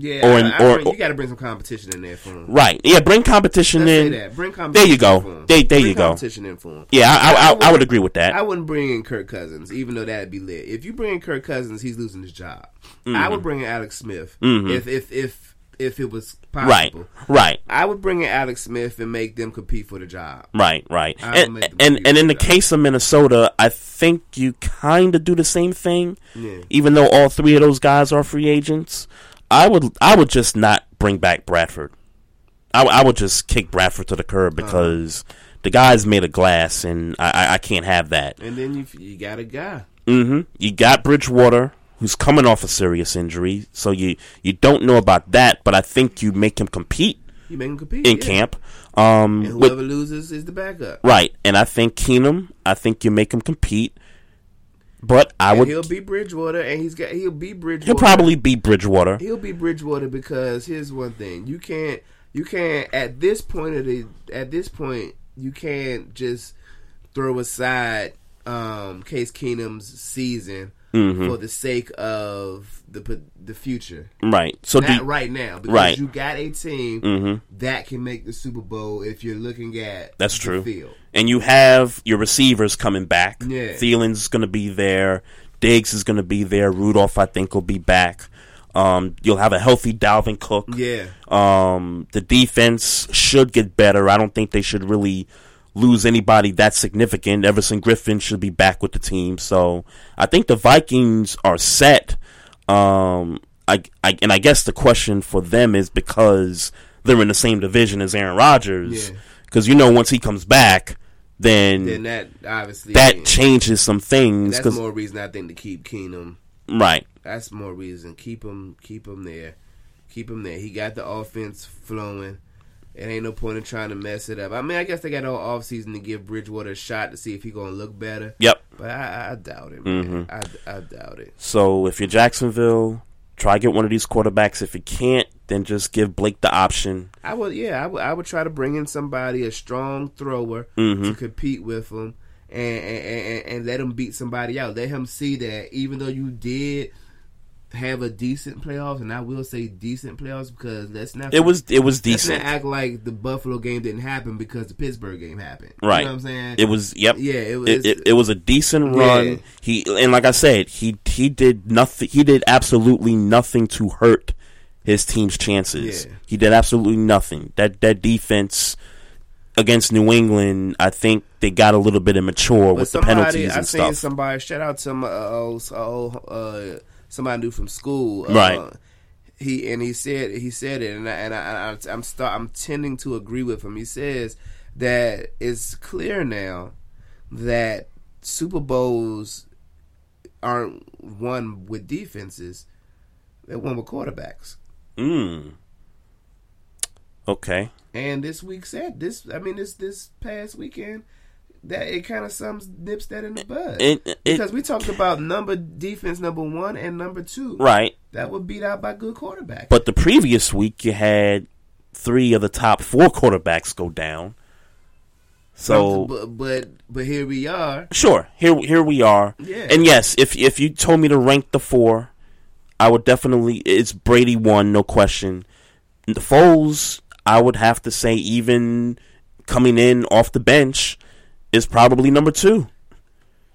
[SPEAKER 10] Yeah,
[SPEAKER 9] Or
[SPEAKER 10] I- I
[SPEAKER 9] or-
[SPEAKER 10] bring- you got to bring some competition in there for him.
[SPEAKER 9] Right? Yeah, bring competition
[SPEAKER 10] Let's say
[SPEAKER 9] in.
[SPEAKER 10] that. Bring
[SPEAKER 9] there you go. There, there you go.
[SPEAKER 10] competition in for him.
[SPEAKER 9] Yeah, I, I, I, I would agree with that.
[SPEAKER 10] I wouldn't bring in Kirk Cousins, even though that'd be lit. If you bring in Kirk Cousins, he's losing his job. I
[SPEAKER 9] Mhm.
[SPEAKER 10] would bring in Alex Smith
[SPEAKER 9] Mhm.
[SPEAKER 10] if if if if it was possible.
[SPEAKER 9] right. Right.
[SPEAKER 10] I would bring in Alex Smith and make them compete for the job.
[SPEAKER 9] Right, right.
[SPEAKER 10] I
[SPEAKER 9] And and, and in the
[SPEAKER 10] the
[SPEAKER 9] case of Minnesota, I think you kind of do the same thing.
[SPEAKER 10] Yeah.
[SPEAKER 9] Even though all three of those guys are free agents, I would I would just not bring back Bradford. I, I would just kick Bradford to the curb
[SPEAKER 10] Uh-huh.
[SPEAKER 9] because the guy's made of glass, and I, I, I can't have that.
[SPEAKER 10] And then you you got a guy.
[SPEAKER 9] Mm-hmm. You got Bridgewater, who's coming off a serious injury, so you you don't know about that, but I think you make him compete
[SPEAKER 10] You make him compete
[SPEAKER 9] in
[SPEAKER 10] yeah.
[SPEAKER 9] camp. Um,
[SPEAKER 10] And
[SPEAKER 9] with-
[SPEAKER 10] whoever loses is the backup.
[SPEAKER 9] Right, and I think Keenum. I think you make him compete, but I
[SPEAKER 10] And
[SPEAKER 9] would.
[SPEAKER 10] he'll be Bridgewater, and he's got he'll be Bridgewater.
[SPEAKER 9] He'll probably be Bridgewater.
[SPEAKER 10] He'll be Bridgewater because here's one thing: you can't, you can't at this point of the at this point you can't just throw aside um, Case Keenum's season
[SPEAKER 9] Mhm.
[SPEAKER 10] for the sake of the the future.
[SPEAKER 9] Right. So
[SPEAKER 10] not right now because
[SPEAKER 9] right.
[SPEAKER 10] you got a team
[SPEAKER 9] Mhm.
[SPEAKER 10] that can make the Super Bowl if you're looking at
[SPEAKER 9] That's
[SPEAKER 10] the
[SPEAKER 9] true.
[SPEAKER 10] Field.
[SPEAKER 9] And you have your receivers coming back.
[SPEAKER 10] Yeah.
[SPEAKER 9] Thielen's going to be there. Diggs is going to be there. Rudolph, I think, will be back. Um, you'll have a healthy Dalvin Cook.
[SPEAKER 10] Yeah.
[SPEAKER 9] Um, the defense should get better. I don't think they should really lose anybody that significant. Everson Griffen should be back with the team. So I think the Vikings are set. Um, I, I and I guess the question for them is because they're in the same division as Aaron Rodgers.
[SPEAKER 10] Yeah.
[SPEAKER 9] Because you know once he comes back, then
[SPEAKER 10] Then that obviously
[SPEAKER 9] that changes some things.
[SPEAKER 10] That's more reason I think to keep Keenum.
[SPEAKER 9] right.
[SPEAKER 10] That's more reason. Keep him. Keep him there. Keep him there. He got the offense flowing. It ain't no point in trying to mess it up. I mean, I guess they got all offseason to give Bridgewater a shot to see if he gonna look better.
[SPEAKER 9] Yep.
[SPEAKER 10] But I, I doubt it, man.
[SPEAKER 9] Mhm.
[SPEAKER 10] I, I doubt it.
[SPEAKER 9] So if you're Jacksonville, try get one of these quarterbacks. If you can't, then just give Blake the option.
[SPEAKER 10] I would, yeah, I would, I would try to bring in somebody, a strong thrower,
[SPEAKER 9] Mhm.
[SPEAKER 10] to compete with him, and, and, and, let him beat somebody out. Let him see that even though you did have a decent playoffs, and I will say decent playoffs because let's not.
[SPEAKER 9] It was- it was decent.
[SPEAKER 10] act like the Buffalo game didn't happen because the Pittsburgh game happened.
[SPEAKER 9] Right.
[SPEAKER 10] You know what I'm saying?
[SPEAKER 9] It was yep.
[SPEAKER 10] Yeah, it was.
[SPEAKER 9] It, it, it was a decent
[SPEAKER 10] Yeah.
[SPEAKER 9] run. He and like I said, he he did nothing. He did absolutely nothing to hurt his team's chances.
[SPEAKER 10] Yeah.
[SPEAKER 9] He did absolutely nothing. That that defense against New England, I think they got a little bit immature
[SPEAKER 10] But
[SPEAKER 9] with the
[SPEAKER 10] somebody-
[SPEAKER 9] penalties
[SPEAKER 10] I
[SPEAKER 9] and
[SPEAKER 10] seen
[SPEAKER 9] stuff.
[SPEAKER 10] somebody shout out to my uh, uh, uh, somebody I knew from school. Uh,
[SPEAKER 9] Right.
[SPEAKER 10] He and he said he said it, and I, and I, I, I'm start I'm tending to agree with him. He says that it's clear now that Super Bowls aren't won with defenses; they're won with quarterbacks.
[SPEAKER 9] Mm. Okay.
[SPEAKER 10] And this week said this. I mean, this this past weekend, that it kind of sums nips that in the bud.
[SPEAKER 9] It- it-
[SPEAKER 10] because we talked about number defense number one and number two,
[SPEAKER 9] Right.
[SPEAKER 10] That were beat out by good quarterbacks.
[SPEAKER 9] But the previous week, you had three of the top four quarterbacks go down. So
[SPEAKER 10] but but but here we are.
[SPEAKER 9] Sure. Here here we are.
[SPEAKER 10] Yeah.
[SPEAKER 9] And yes, if if you told me to rank the four, I would definitely it's Brady one, no question. The Foles, I would have to say even coming in off the bench is probably number two.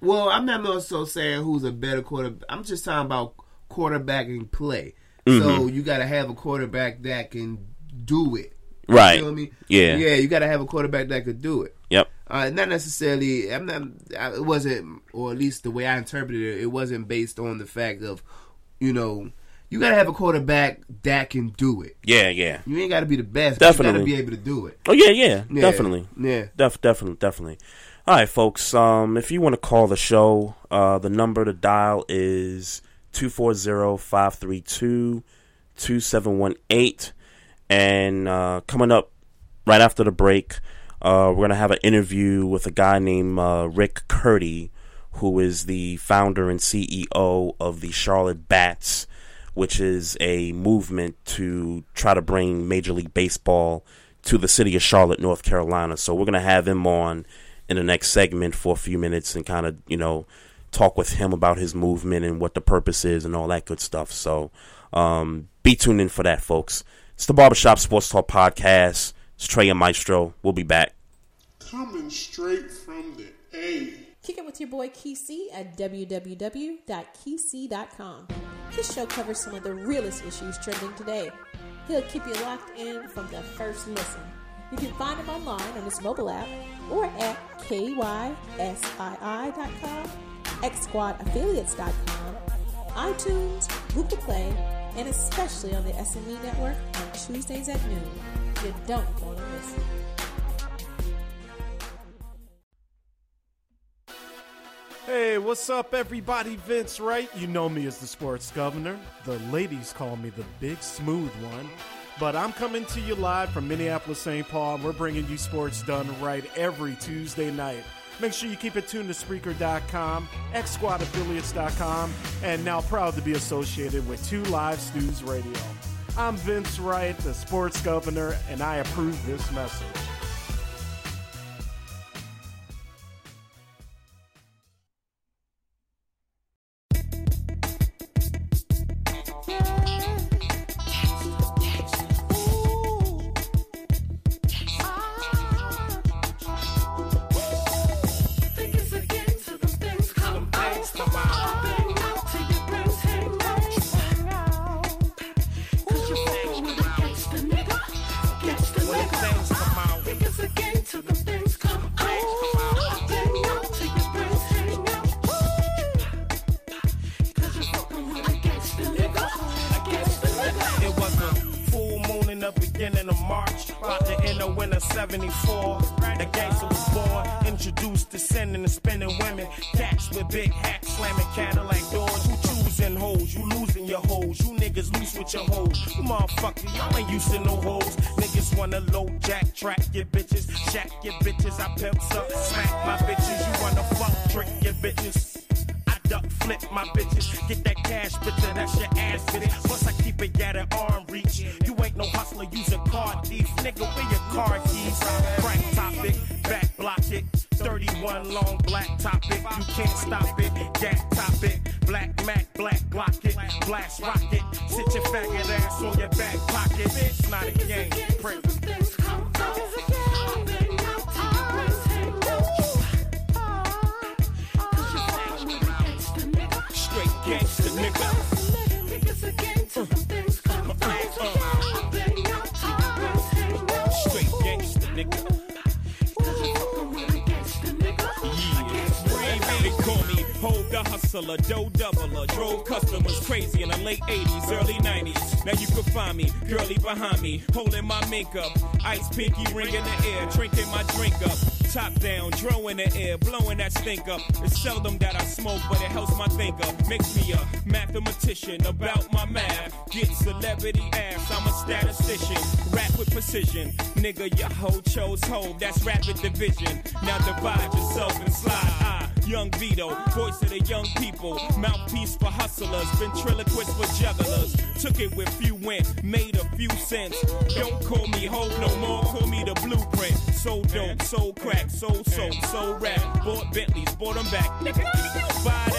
[SPEAKER 10] Well, I'm not also saying who's a better quarterback. I'm just talking about quarterbacking play. So
[SPEAKER 9] Mhm.
[SPEAKER 10] you got to have a quarterback that can do it.
[SPEAKER 9] Right.
[SPEAKER 10] You feel me?
[SPEAKER 9] Yeah.
[SPEAKER 10] Yeah, you got to have a quarterback that could do it.
[SPEAKER 9] Yep.
[SPEAKER 10] Uh, not necessarily. I'm not. It wasn't, or at least the way I interpreted it, it wasn't based on the fact of, you know, you got to have a quarterback that can do it.
[SPEAKER 9] Yeah, yeah.
[SPEAKER 10] You ain't got to be the best. But you gotta be able to do it.
[SPEAKER 9] Oh yeah, yeah,
[SPEAKER 10] Yeah.
[SPEAKER 9] definitely.
[SPEAKER 10] Yeah.
[SPEAKER 9] Def- definitely, definitely. All right, folks. Um, if you want to call the show, uh, the number to dial is 240-532-2718. And uh, coming up right after the break, uh, we're gonna have an interview with a guy named uh, Rick Curdy, who is the founder and CEO of the Charlotte Bats, which is a movement to try to bring Major League Baseball to the city of Charlotte, North Carolina. So we're gonna have him on in the next segment for a few minutes and kind of you know talk with him about his movement and what the purpose is and all that good stuff. So um, be tuned in for that, folks. It's the Barbershop Sports Talk podcast. It's Trey and Maestro. We'll be back.
[SPEAKER 11] Coming straight from the A.
[SPEAKER 12] Kick it with your boy Kesey at www.kesey.com. This show covers some of the realest issues trending today. He'll keep you locked in from the first listen. You can find him online on his mobile app or at kysii.com, xsquadaffiliates.com, iTunes, Google Play, and especially on the SME Network on Tuesdays at noon. You don't want to miss it.
[SPEAKER 13] Hey, what's up, everybody? Vince Wright. You know me as the sports governor. The ladies call me the big smooth one. But I'm coming to you live from Minneapolis, St. Paul, and we're bringing you sports done right every Tuesday night. Make sure you keep it tuned to Spreaker.com, XSquadAffiliates.com, and now proud to be associated with Two Live Stews Radio. I'm Vince Wright, the sports governor, and I approve this message.
[SPEAKER 14] Introduced to sending and spending women. Cats with big hats, slamming Cadillac doors. You choosing hoes, you losing your hoes. You niggas loose with your hoes. You motherfucker, y'all ain't used to no hoes. Niggas wanna low jack, track your bitches,
[SPEAKER 15] me, holding my mink up. Ice pinky ring in the air, drinking my drink up. Top down, dro in the air, blowing that stink up. It's seldom that I smoke, but it helps my think up. Makes me a mathematician about my math. Get celebrity ass, I'm a statistician. Rap with precision. Nigga, your hoe chose hoe, that's rapid division. Now divide yourself and slide. I, Young Vito, voice of the young people, mouthpiece for hustlers, ventriloquist for jugglers. Took it with few went, made a few cents. Don't call me hope no more, call me the blueprint. So dope, so crack, so soap, so rap. Bought Bentleys, bought them back. Buy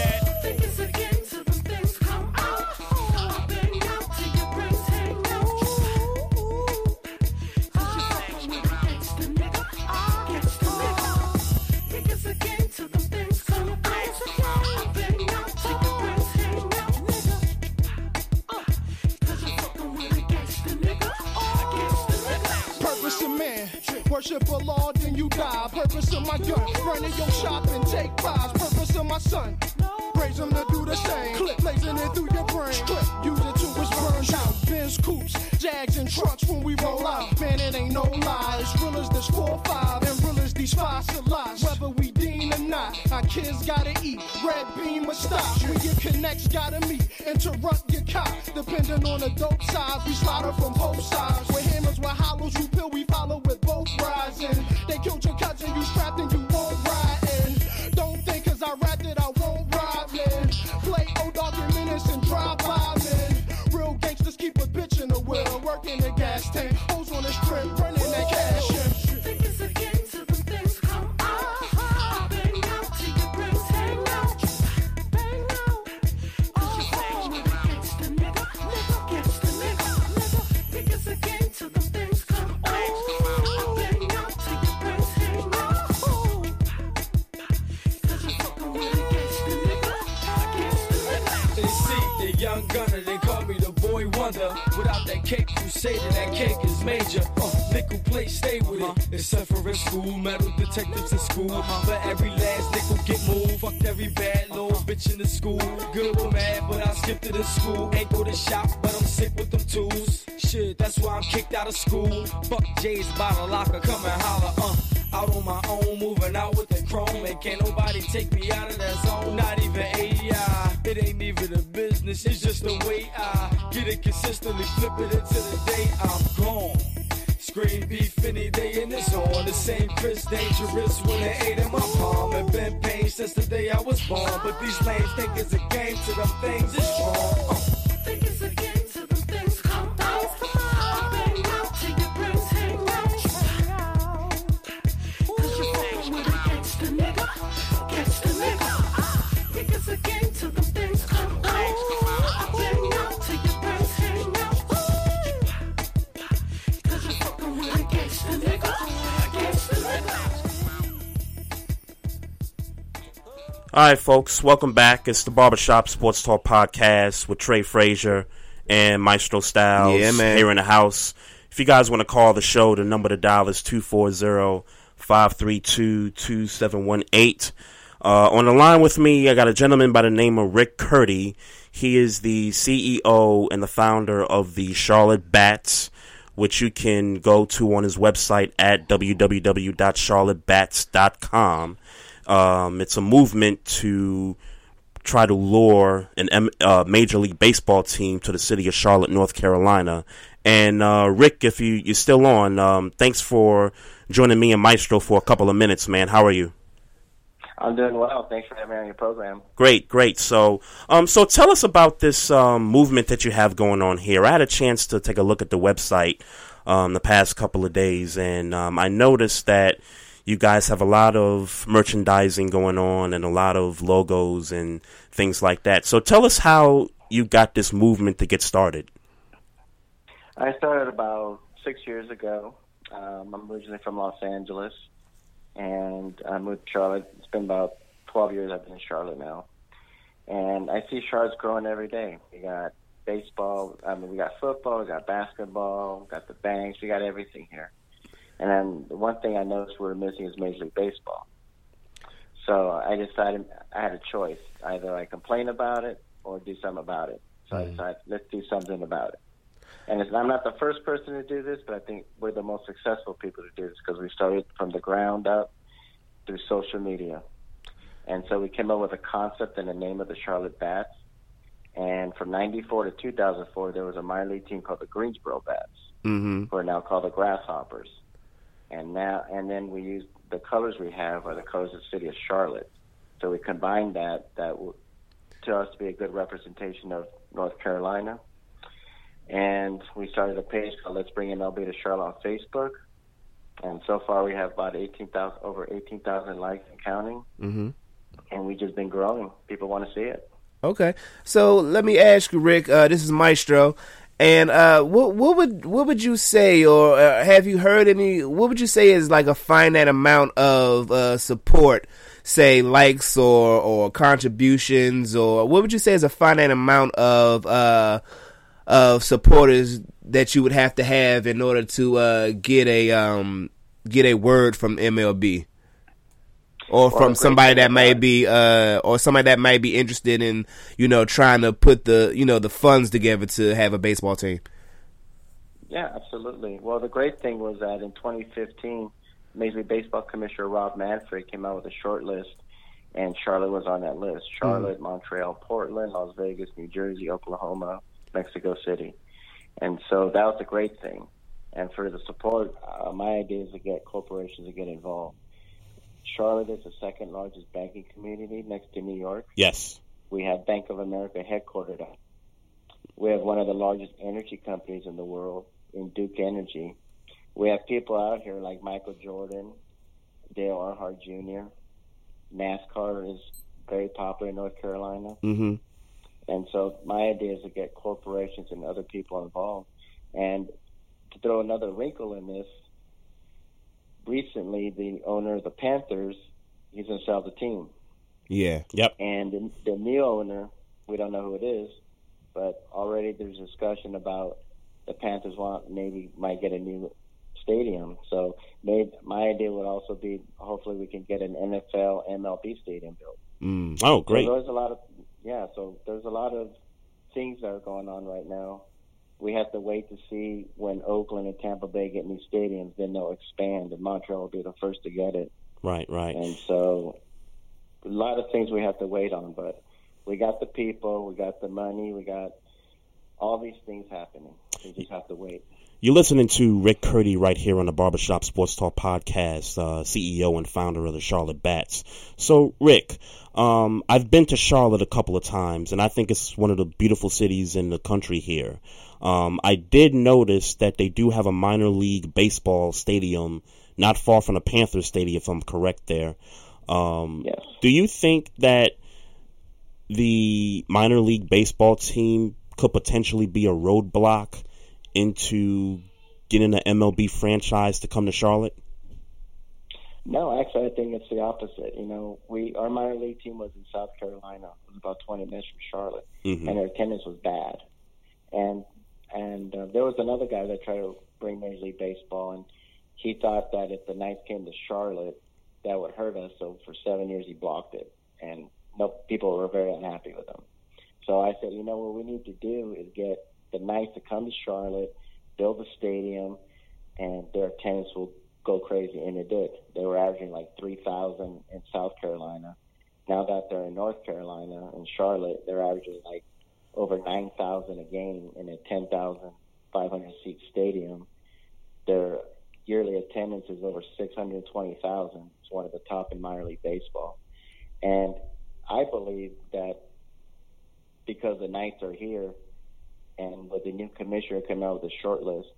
[SPEAKER 16] Jay's bottle locker, come and holler, uh. Out on my own, moving out with the chrome. And can't nobody take me out of that zone. Not even AI. It ain't even a business, it's just the way I get it consistently. Flip it into the day I'm gone. Scream beef any day and it's on. The same Chris Dangerous when they ate in my palm. And been pain since the day I was born. But these lames think it's a game to them things is wrong. Uh.
[SPEAKER 9] All right, folks, welcome back. It's the Barbershop Sports Talk Podcast with Trey Frazier and Maestro Styles
[SPEAKER 10] Yeah, man.
[SPEAKER 9] here in the house. If you guys want to call the show, the number to dial is 240-532-2718. Uh, on the line with me, I got a gentleman by the name of Rick Curdy. He is the CEO and the founder of the Charlotte Bats, which you can go to on his website at www.charlottebats.com. Um, it's a movement to try to lure an M- uh, Major League Baseball team to the city of Charlotte, North Carolina. And uh, Rick, if you you're still on, um, thanks for joining me and Maestro for a couple of minutes, man. How are you?
[SPEAKER 17] I'm doing well. Thanks for having me on your program.
[SPEAKER 9] Great, great. So, um, so tell us about this um, movement that you have going on here. I had a chance to take a look at the website um, the past couple of days, and um, I noticed that you guys have a lot of merchandising going on and a lot of logos and things like that. So tell us how you got this movement to get started.
[SPEAKER 17] I started about six years ago. Um, I'm originally from Los Angeles, and I moved to Charlotte. It's been about 12 years I've been in Charlotte now, and I see Charlotte's growing every day. We got baseball. I mean, we got football. We got basketball. We got the banks. We got everything here. And then the one thing I noticed we're missing is Major League Baseball. So I decided I had a choice: either I complain about it or do something about it. So I decided let's do something about it. And it's, I'm not the first person to do this, but I think we're the most successful people to do this because we started from the ground up through social media. And so we came up with a concept and the name of the Charlotte Bats. And from '94 to 2004, there was a minor league team called the Greensboro Bats,
[SPEAKER 10] Mm-hmm.
[SPEAKER 17] who are now called the Grasshoppers. And now, and then we use the colors we have are the colors of the city of Charlotte. So we combined that that to us to be a good representation of North Carolina. And we started a page called Let's Bring MLB to Charlotte on Facebook. And so far, we have about 18,000, over 18,000 likes and counting.
[SPEAKER 10] Mm-hmm.
[SPEAKER 17] And we've just been growing. People want to see it.
[SPEAKER 10] Okay, so let me ask you, Rick. Uh, this is Maestro, and uh, what what would what would you say, or uh, have you heard any? What would you say is like a finite amount of uh, support, say likes or or contributions, or what would you say is a finite amount of uh, of supporters that you would have to have in order to uh, get a um, get a word from MLB? Or
[SPEAKER 17] Well,
[SPEAKER 10] from somebody that may be uh or somebody that might be interested in you know trying to put the you know the funds together to have a baseball team
[SPEAKER 17] Yeah, absolutely. Well, the great thing was that in 2015, Major League Baseball Commissioner Rob Manfred came out with a short list, and Charlotte was on that list. Charlotte, Montreal, Portland, Las Vegas, New Jersey, Oklahoma, Mexico City. And so that was a great thing. And for the support, uh, my idea is to get corporations to get involved. Charlotte is the second largest banking community next to New York.
[SPEAKER 9] Yes.
[SPEAKER 17] We have Bank of America headquartered out. We have one of the largest energy companies in the world in Duke Energy. We have people out here like Michael Jordan, Dale Earnhardt Jr. NASCAR is very popular in North Carolina.
[SPEAKER 10] mm-hmm
[SPEAKER 17] And so my idea is to get corporations and other people involved. And to throw another wrinkle in this, recently the owner of the Panthers, he's going to sell the team.
[SPEAKER 10] yeah
[SPEAKER 9] Yep.
[SPEAKER 17] And the, the new owner, we don't know who it is, but already there's discussion about the Panthers want maybe might get a new stadium. So maybe my idea would also be hopefully we can get an NFL MLB stadium built.
[SPEAKER 10] mm.
[SPEAKER 9] Oh, great.
[SPEAKER 17] So there's a lot of yeah. So there's a lot of things that are going on right now. We have to wait to see when Oakland and Tampa Bay get new stadiums. Then they'll expand, and Montreal will be the first to get it.
[SPEAKER 9] Right, right.
[SPEAKER 17] And so, a lot of things we have to wait on, but we got the people, we got the money, we got all these things happening. We just have to wait.
[SPEAKER 9] You're listening to Rick Curdy right here on the Barbershop Sports Talk podcast, uh, CEO and founder of the Charlotte Bats. So, Rick, um, I've been to Charlotte a couple of times, and I think it's one of the beautiful cities in the country here. Um, I did notice that they do have a minor league baseball stadium not far from the Panthers Stadium, if I'm correct there. Um,
[SPEAKER 17] Yes.
[SPEAKER 9] Do you think that the minor league baseball team could potentially be a roadblock into getting an MLB franchise to come to Charlotte?
[SPEAKER 17] No, actually, I think it's the opposite. You know, we our minor league team was in South Carolina. It was about 20 minutes from Charlotte,
[SPEAKER 9] Mhm.
[SPEAKER 17] and their attendance was bad. And and uh, there was another guy that tried to bring Major League Baseball, and he thought that if the Knights came to Charlotte, that would hurt us. So for seven years, he blocked it, and no people were very unhappy with him. So I said, you know, what we need to do is get the Knights to come to Charlotte, build a stadium, and their attendance will go crazy, and it did. They were averaging like 3,000 in South Carolina. Now that they're in North Carolina and Charlotte, they're averaging like over 9,000 a game in a 10,500 seat stadium. Their yearly attendance is over 620,000. It's one of the top in minor league baseball. And I believe that because the Knights are here and with the new commissioner coming out with a short list,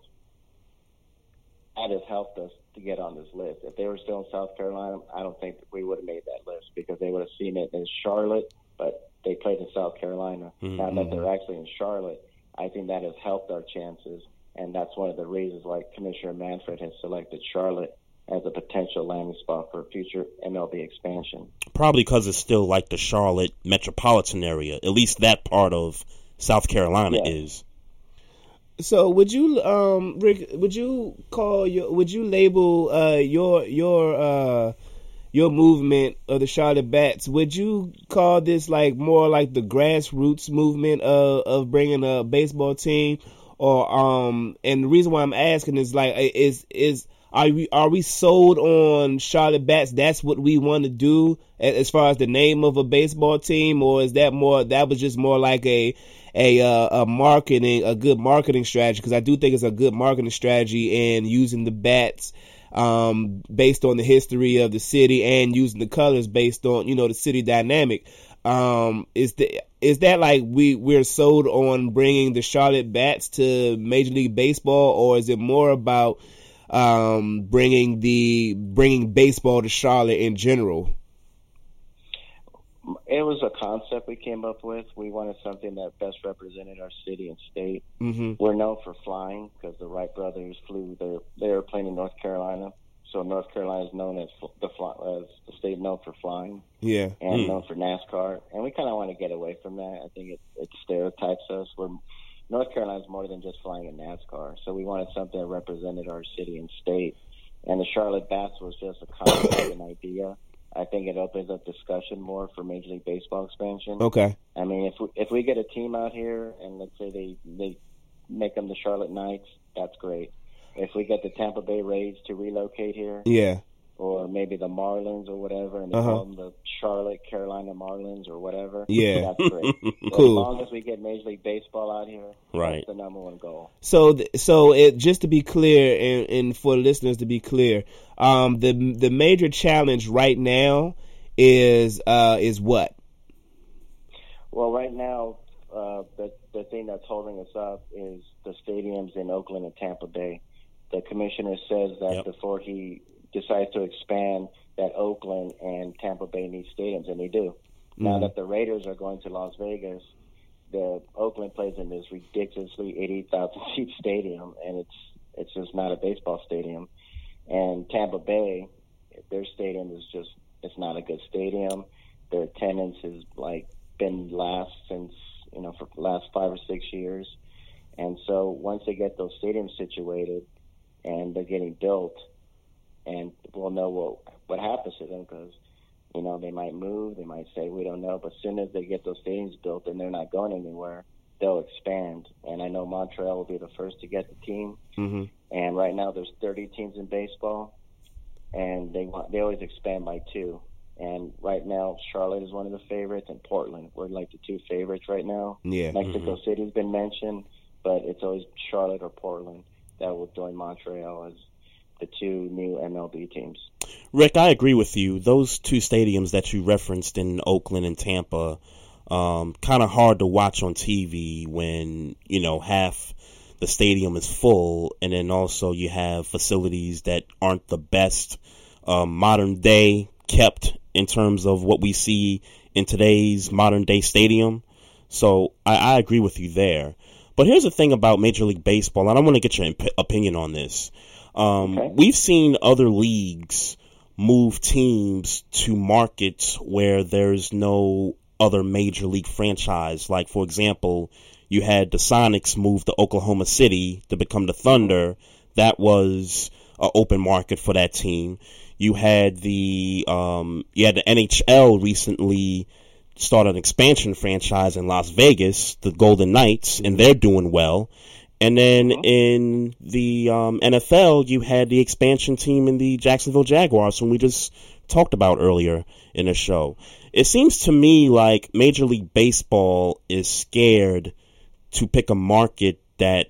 [SPEAKER 17] that has helped us to get on this list. If they were still in South Carolina, I don't think we would have made that list because they would have seen it as Charlotte, but they played in South Carolina.
[SPEAKER 9] Mhm.
[SPEAKER 17] Now that they're actually in Charlotte, I think that has helped our chances, and that's one of the reasons why Commissioner Manfred has selected Charlotte as a potential landing spot for future MLB expansion.
[SPEAKER 9] Probably because it's still like the Charlotte metropolitan area. At least that part of South Carolina
[SPEAKER 17] Yeah.
[SPEAKER 9] is.
[SPEAKER 10] So would you, um, Rick? Would you call your? Would you label uh, your your uh, your movement of the Charlotte Bats? Would you call this like more like the grassroots movement of of bringing a baseball team, or um? And the reason why I'm asking is like is is are we are we sold on Charlotte Bats? That's what we want to do as far as the name of a baseball team, or is that more that was just more like a a uh, a marketing a good marketing strategy because I do think it's a good marketing strategy and using the bats um based on the history of the city and using the colors based on you know the city dynamic. Um is the is that like we we're sold on bringing the Charlotte Bats to Major League Baseball or is it more about um bringing the bringing baseball to Charlotte in general
[SPEAKER 17] It was a concept we came up with. We wanted something that best represented our city and state.
[SPEAKER 10] Mhm.
[SPEAKER 17] We're known for flying because the Wright brothers flew their their airplane in North Carolina. So North Carolina is known as the fly, as the state known for flying
[SPEAKER 10] yeah
[SPEAKER 17] and
[SPEAKER 10] Mm.
[SPEAKER 17] known for NASCAR. And we kind of want to get away from that. I think it, it stereotypes us. We're North Carolina is more than just flying in NASCAR. So we wanted something that represented our city and state. And the Charlotte Bats was just a concept, an idea. I think it opens up discussion more for Major League Baseball expansion.
[SPEAKER 10] okay
[SPEAKER 17] I mean, if we, if we get a team out here and let's say they they make them the Charlotte Knights, that's great. If we get the Tampa Bay Rays to relocate here,
[SPEAKER 10] yeah
[SPEAKER 17] or maybe the Marlins or whatever, and they
[SPEAKER 10] Uh-huh.
[SPEAKER 17] call them the Charlotte Carolina Marlins or whatever,
[SPEAKER 10] Yeah.
[SPEAKER 17] that's great. (laughs) So
[SPEAKER 10] Cool.
[SPEAKER 17] As long as we get Major League Baseball out here,
[SPEAKER 9] Right.
[SPEAKER 17] that's the number one goal.
[SPEAKER 10] So, th- so it just to be clear, and, and for listeners to be clear, um, the the major challenge right now is uh is what?
[SPEAKER 17] Well, right now, uh, the the thing that's holding us up is the stadiums in Oakland and Tampa Bay. The commissioner says that before he decides to expand, that Oakland and Tampa Bay need stadiums, and they do. Now
[SPEAKER 10] Mhm.
[SPEAKER 17] that the Raiders are going to Las Vegas, the Oakland plays in this ridiculously eighty thousand (laughs) seat stadium, and it's it's just not a baseball stadium. And Tampa Bay, their stadium is just it's not a good stadium. Their attendance has like been last since you know for the last five or six years. And so once they get those stadiums situated and they're getting built, and we'll know what what happens to them because you know they might move, they might say we don't know, but as soon as they get those stadiums built and they're not going anywhere, they'll expand. And I know Montreal will be the first to get the team.
[SPEAKER 10] Mm-hmm.
[SPEAKER 17] And right now there's 30 teams in baseball, and they want they always expand by two. And right now Charlotte is one of the favorites, and Portland we're like the two favorites right now.
[SPEAKER 10] Yeah.
[SPEAKER 17] Mexico
[SPEAKER 10] Mhm.
[SPEAKER 17] City's been mentioned, but it's always Charlotte or Portland that will join Montreal as the two new MLB teams.
[SPEAKER 9] Rick, I agree with you. Those two stadiums that you referenced in Oakland and Tampa, um, kind of hard to watch on TV when you know half the stadium is full, and then also you have facilities that aren't the best um, modern day kept in terms of what we see in today's modern day stadium. So I, I agree with you there. But here's the thing about Major League Baseball, and I want to get your imp- opinion on this. Um, We've seen other leagues move teams to markets where there's no other major league franchise. Like, for example, you had the Sonics move to Oklahoma City to become the Thunder. That was an open market for that team. You had the um, you had the NHL recently start an expansion franchise in Las Vegas, the Golden Knights, and they're doing well. And then in the um, NFL, you had the expansion team in the Jacksonville Jaguars, whom we just talked about earlier in the show. It seems to me like Major League Baseball is scared to pick a market that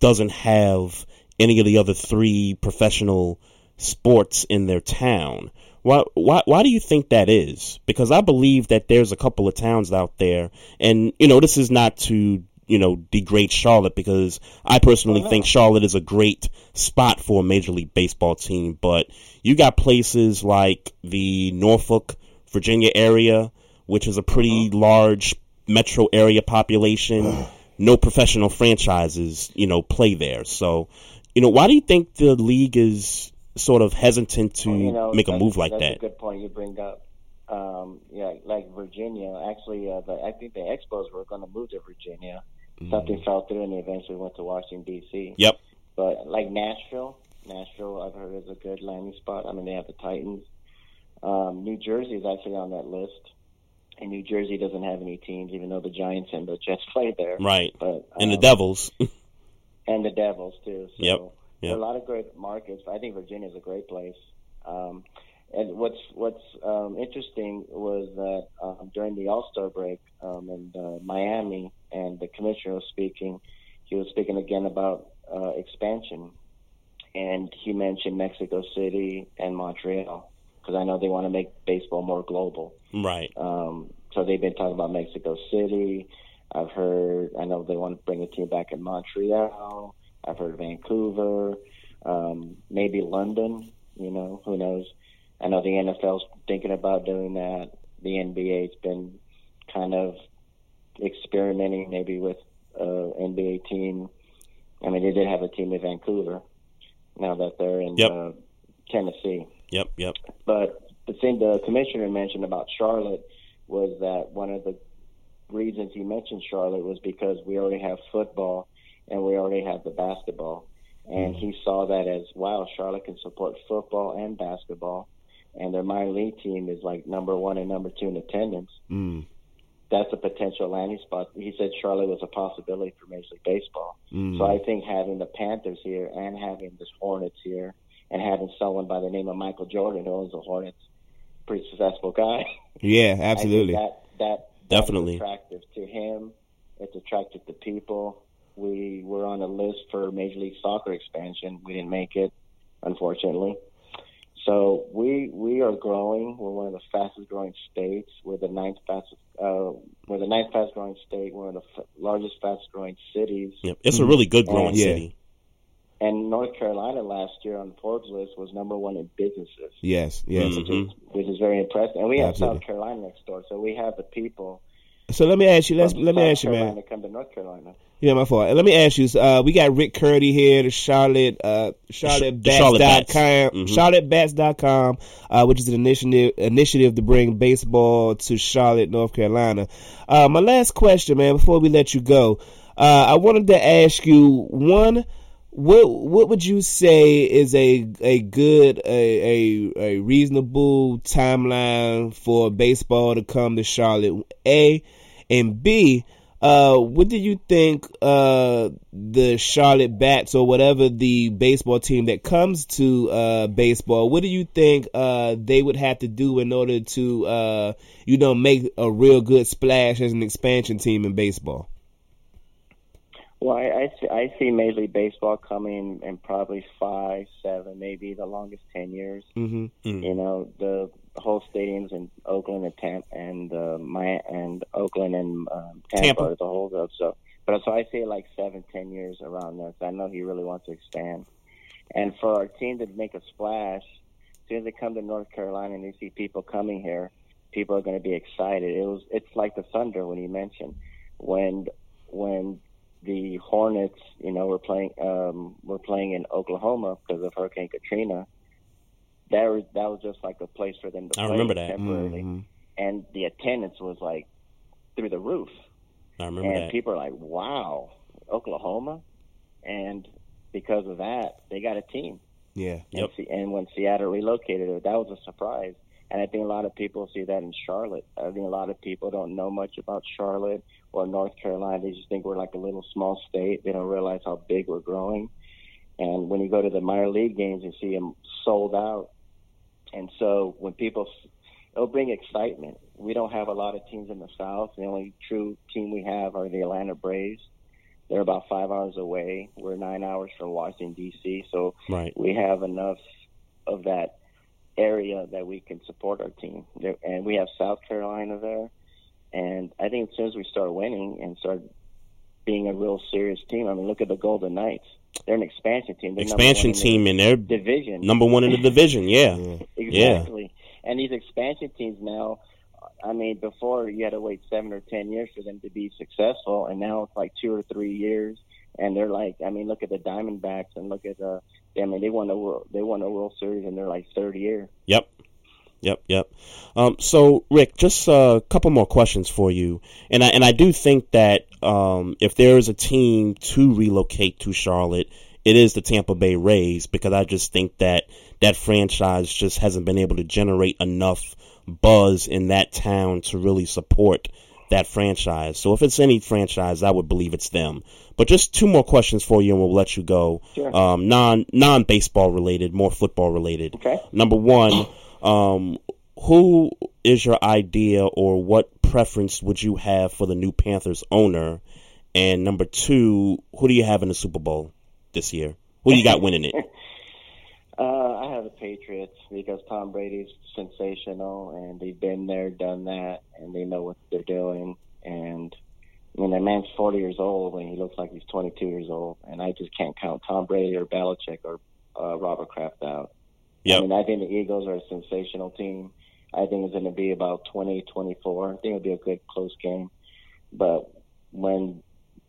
[SPEAKER 9] doesn't have any of the other three professional sports in their town. Why, why, why do you think that is? Because I believe that there's a couple of towns out there, and you know, this is not to you know, degrade Charlotte because I personally think Charlotte is a great spot for a Major League Baseball team. But you got places like the Norfolk, Virginia area, which is a pretty
[SPEAKER 17] Uh-huh.
[SPEAKER 9] large metro area population. (sighs) no professional franchises, you know, play there. So, you know, why do you think the league is sort of hesitant to
[SPEAKER 17] Well, you know,
[SPEAKER 9] make a move like
[SPEAKER 17] that's
[SPEAKER 9] that?
[SPEAKER 17] a good point you bring up. Um, yeah, like Virginia. Actually, uh, the, I think the Expos were going to move to Virginia. Something fell through, and they eventually went to Washington D.C.
[SPEAKER 9] Yep.
[SPEAKER 17] But like Nashville, Nashville, I've heard is a good landing spot. I mean, they have the Titans. Um, New Jersey is actually on that list, and New Jersey doesn't have any teams, even though the Giants and the Jets (laughs) play there.
[SPEAKER 9] Right.
[SPEAKER 17] But
[SPEAKER 9] and the
[SPEAKER 17] um,
[SPEAKER 9] Devils. (laughs)
[SPEAKER 17] and the Devils too. So
[SPEAKER 9] Yep,
[SPEAKER 17] there
[SPEAKER 9] yep.
[SPEAKER 17] are a lot of great markets. I think Virginia is a great place. Um, and what's what's um, interesting was that um, during the All Star break um, in uh, Miami, and the commissioner was speaking. He was speaking again about uh, expansion, and he mentioned Mexico City and Montreal because I know they want to make baseball more global.
[SPEAKER 9] right.
[SPEAKER 17] Um, so they've been talking about Mexico City. I've heard. I know they want to bring a team back in Montreal. I've heard Vancouver, um, maybe London. You know, who knows? I know the NFL's thinking about doing that. The NBA's been kind of experimenting maybe with uh, NBA team. I mean, they did have a team in Vancouver. Now that they're in
[SPEAKER 9] Yep.
[SPEAKER 17] uh, Tennessee.
[SPEAKER 9] Yep, yep.
[SPEAKER 17] But the thing the commissioner mentioned about Charlotte was that one of the reasons he mentioned Charlotte was because we already have football and we already have the basketball. And he saw that as wow, Charlotte can support football and basketball, and their minor league team is like number one and number two in attendance.
[SPEAKER 10] Mm.
[SPEAKER 17] That's a potential landing spot. He said Charlotte was a possibility for Major League Baseball.
[SPEAKER 10] Mm.
[SPEAKER 17] So I think having the Panthers here and having the Hornets here and having someone by the name of Michael Jordan who owns the Hornets, pretty successful guy.
[SPEAKER 10] Yeah, (laughs)
[SPEAKER 17] I think
[SPEAKER 10] absolutely.
[SPEAKER 17] that that
[SPEAKER 9] Definitely.
[SPEAKER 17] attractive to him. It's attractive to people. We were on a list for Major League Soccer expansion. We didn't make it, unfortunately. So we we are growing. We're one of the fastest growing states. We're the ninth fastest. Uh, we're the ninth fastest growing state. We're one of the f- largest fastest growing cities.
[SPEAKER 9] Yep. It's a really good growing
[SPEAKER 17] And-
[SPEAKER 9] city.
[SPEAKER 17] And North Carolina last year on Forbes list was number one in businesses
[SPEAKER 10] Yes, yes.
[SPEAKER 9] Mm-hmm.
[SPEAKER 17] which, is, which is very impressive. And we have
[SPEAKER 10] Absolutely.
[SPEAKER 17] South Carolina next door, so we have the people.
[SPEAKER 10] So let me ask you. Let's let me ask you, man.
[SPEAKER 17] come to North Carolina.
[SPEAKER 10] Yeah, my fault. Let me ask you. Uh, we got Rick Curdy here, the Charlotte, uh, Charlotte
[SPEAKER 9] the Charlotte Bats.
[SPEAKER 10] com,
[SPEAKER 9] Mhm.
[SPEAKER 10] CharlotteBats.com, uh, which is an initiative initiative to bring baseball to Charlotte, North Carolina. Uh, my last question, man, before we let you go, uh, I wanted to ask you one. What what would you say is a a good a a, a reasonable timeline for baseball to come to Charlotte? A and B. Uh, what do you think uh, the Charlotte Bats or whatever the baseball team that comes to uh, baseball, what do you think uh, they would have to do in order to, uh, you know, make a real good splash as an expansion team in baseball?
[SPEAKER 17] Well, I, I see, I see Major League Baseball coming in probably five, seven, maybe the longest ten years.
[SPEAKER 10] Mm-hmm.
[SPEAKER 17] You know, the whole stadiums in Oakland and Tampa and uh, my and Oakland and um, Tampa,
[SPEAKER 9] Tampa.
[SPEAKER 17] are the whole up. So, but so I say like seven, ten years around there. 'cause I know he really wants to expand. And for our team to make a splash, as soon as they come to North Carolina and they see people coming here, people are going to be excited. It was it's like the Thunder when you mentioned when when the Hornets, you know, were playing um were playing in Oklahoma because of Hurricane Katrina. That was that was just like a place for them to
[SPEAKER 9] I
[SPEAKER 17] play
[SPEAKER 9] remember that.
[SPEAKER 17] temporarily,
[SPEAKER 10] Mhm.
[SPEAKER 17] and the attendance was like through the roof.
[SPEAKER 9] I remember
[SPEAKER 17] and
[SPEAKER 9] that.
[SPEAKER 17] people are like, "Wow, Oklahoma!" And because of that, they got a team.
[SPEAKER 10] Yeah.
[SPEAKER 17] And, Se- and when Seattle relocated it, that was a surprise. And I think a lot of people see that in Charlotte. I think a lot of people don't know much about Charlotte or North Carolina. They just think we're like a little small state. They don't realize how big we're growing. And when you go to the minor league games, you see them sold out. And so when people, it'll bring excitement. We don't have a lot of teams in the South. The only true team we have are the Atlanta Braves. They're about five hours away. We're nine hours from Washington D.C. So
[SPEAKER 9] Right.
[SPEAKER 17] we have enough of that area that we can support our team. And we have South Carolina there. And I think as soon as we start winning and start being a real serious team. I mean, look at the Golden Knights. They're an expansion team. They're number
[SPEAKER 9] Expansion team in their
[SPEAKER 17] division.
[SPEAKER 9] number one in the division. Yeah, yeah.
[SPEAKER 17] Exactly. And these expansion teams now, I mean, before you had to wait seven or ten years for them to be successful, and now it's like two or three years, and they're like, I mean, look at the Diamondbacks and look at the, I mean, they won a world, they won a World Series in their like third year.
[SPEAKER 9] Yep. Yep, yep. Um, so, Rick, just a couple more questions for you, and I and I do think that um, if there is a team to relocate to Charlotte, it is the Tampa Bay Rays because I just think that that franchise just hasn't been able to generate enough buzz in that town to really support that franchise. So, if it's any franchise, I would believe it's them. But just two more questions for you, and we'll let you go.
[SPEAKER 17] Sure.
[SPEAKER 9] Um, non non baseball related, more football related.
[SPEAKER 17] Okay.
[SPEAKER 9] Number one, um, who is your idea or what preference would you have for the new Panthers owner? And number two, who do you have in the Super Bowl this year? Who do you got winning it? (laughs)
[SPEAKER 17] Uh, I have the Patriots because Tom Brady's sensational, and they've been there, done that, and they know what they're doing. And I mean, that man's 40 years old, and he looks like he's 22 years old. And I just can't count Tom Brady or Belichick or uh, Robert Kraft out.
[SPEAKER 9] Yep.
[SPEAKER 17] I mean, I think the Eagles are a sensational team. I think it's going to be about 20, 24. I think it'll be a good close game. But when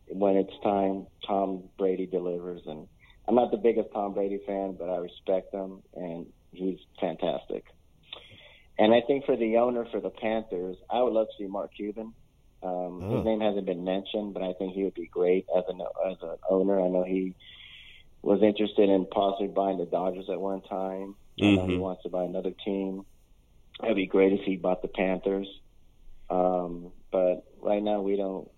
[SPEAKER 17] when it's time, Tom Brady delivers, and I'm not the biggest Tom Brady fan, but I respect him, and he's fantastic. And I think for the owner for the Panthers, I would love to see Mark Cuban. Um,
[SPEAKER 9] Oh.
[SPEAKER 17] His name hasn't been mentioned, but I think he would be great as an as an owner. I know he was interested in possibly buying the Dodgers at one time. I know he wants to buy another team. It'd be great if he bought the Panthers. Um, but right now we don't.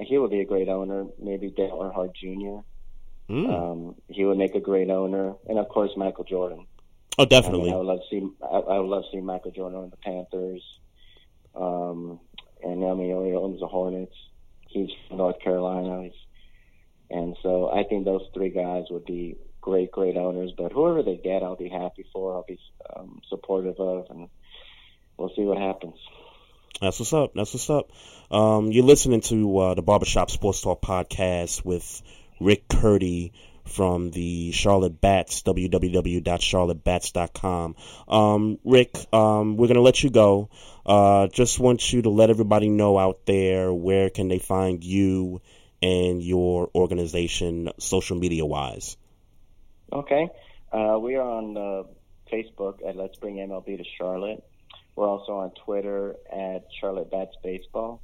[SPEAKER 17] He would be a great owner. Maybe Dale Earnhardt Jr.
[SPEAKER 9] Mm.
[SPEAKER 17] Um, he would make a great owner, and of course Michael Jordan.
[SPEAKER 9] Oh, definitely.
[SPEAKER 17] I, mean, I would love to see. I, I would love to see Michael Jordan on the Panthers. Um, and I mean, he owns the Hornets. He's from North Carolina. He's, and so I think those three guys would be great, great owners. But whoever they get, I'll be happy for. I'll be um, supportive of, and we'll see what happens.
[SPEAKER 9] That's what's up. That's what's up. Um, you're listening to uh, the Barbershop Sports Talk podcast with Rick Curdy from the Charlotte Bats, www.charlottebats.com. Um, Rick, um, we're going to let you go. Uh, just want you to let everybody know out there where can they find you and your organization social media wise.
[SPEAKER 17] Okay. Uh, we are on uh, Facebook at Let's Bring MLB to Charlotte. We're also on Twitter at Charlotte Bats Baseball.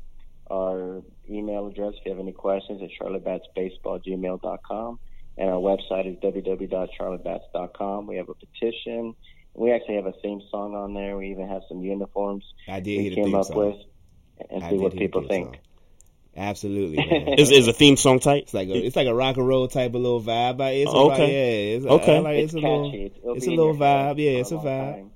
[SPEAKER 17] Our email address, if you have any questions, is charlottebatsbaseball@gmail.com. And our website is www.charlottebats.com. We have a petition. We actually have a theme song on there. We even have some uniforms
[SPEAKER 10] I did
[SPEAKER 17] we
[SPEAKER 10] hear the
[SPEAKER 17] came
[SPEAKER 10] theme
[SPEAKER 17] up
[SPEAKER 10] song.
[SPEAKER 17] with and
[SPEAKER 10] I
[SPEAKER 17] see what people think.
[SPEAKER 10] song. Absolutely, (laughs) man.
[SPEAKER 9] Is, is a theme song type?
[SPEAKER 10] It's like a, it's like a rock and roll type of little vibe. It's oh,
[SPEAKER 9] Okay.
[SPEAKER 10] rock, yeah, it's a,
[SPEAKER 9] Okay.
[SPEAKER 10] Like, it's,
[SPEAKER 17] It's
[SPEAKER 10] a little.
[SPEAKER 17] It'll
[SPEAKER 10] it's a little vibe. Yeah,
[SPEAKER 17] for
[SPEAKER 10] it's
[SPEAKER 17] a
[SPEAKER 10] a vibe.
[SPEAKER 17] time.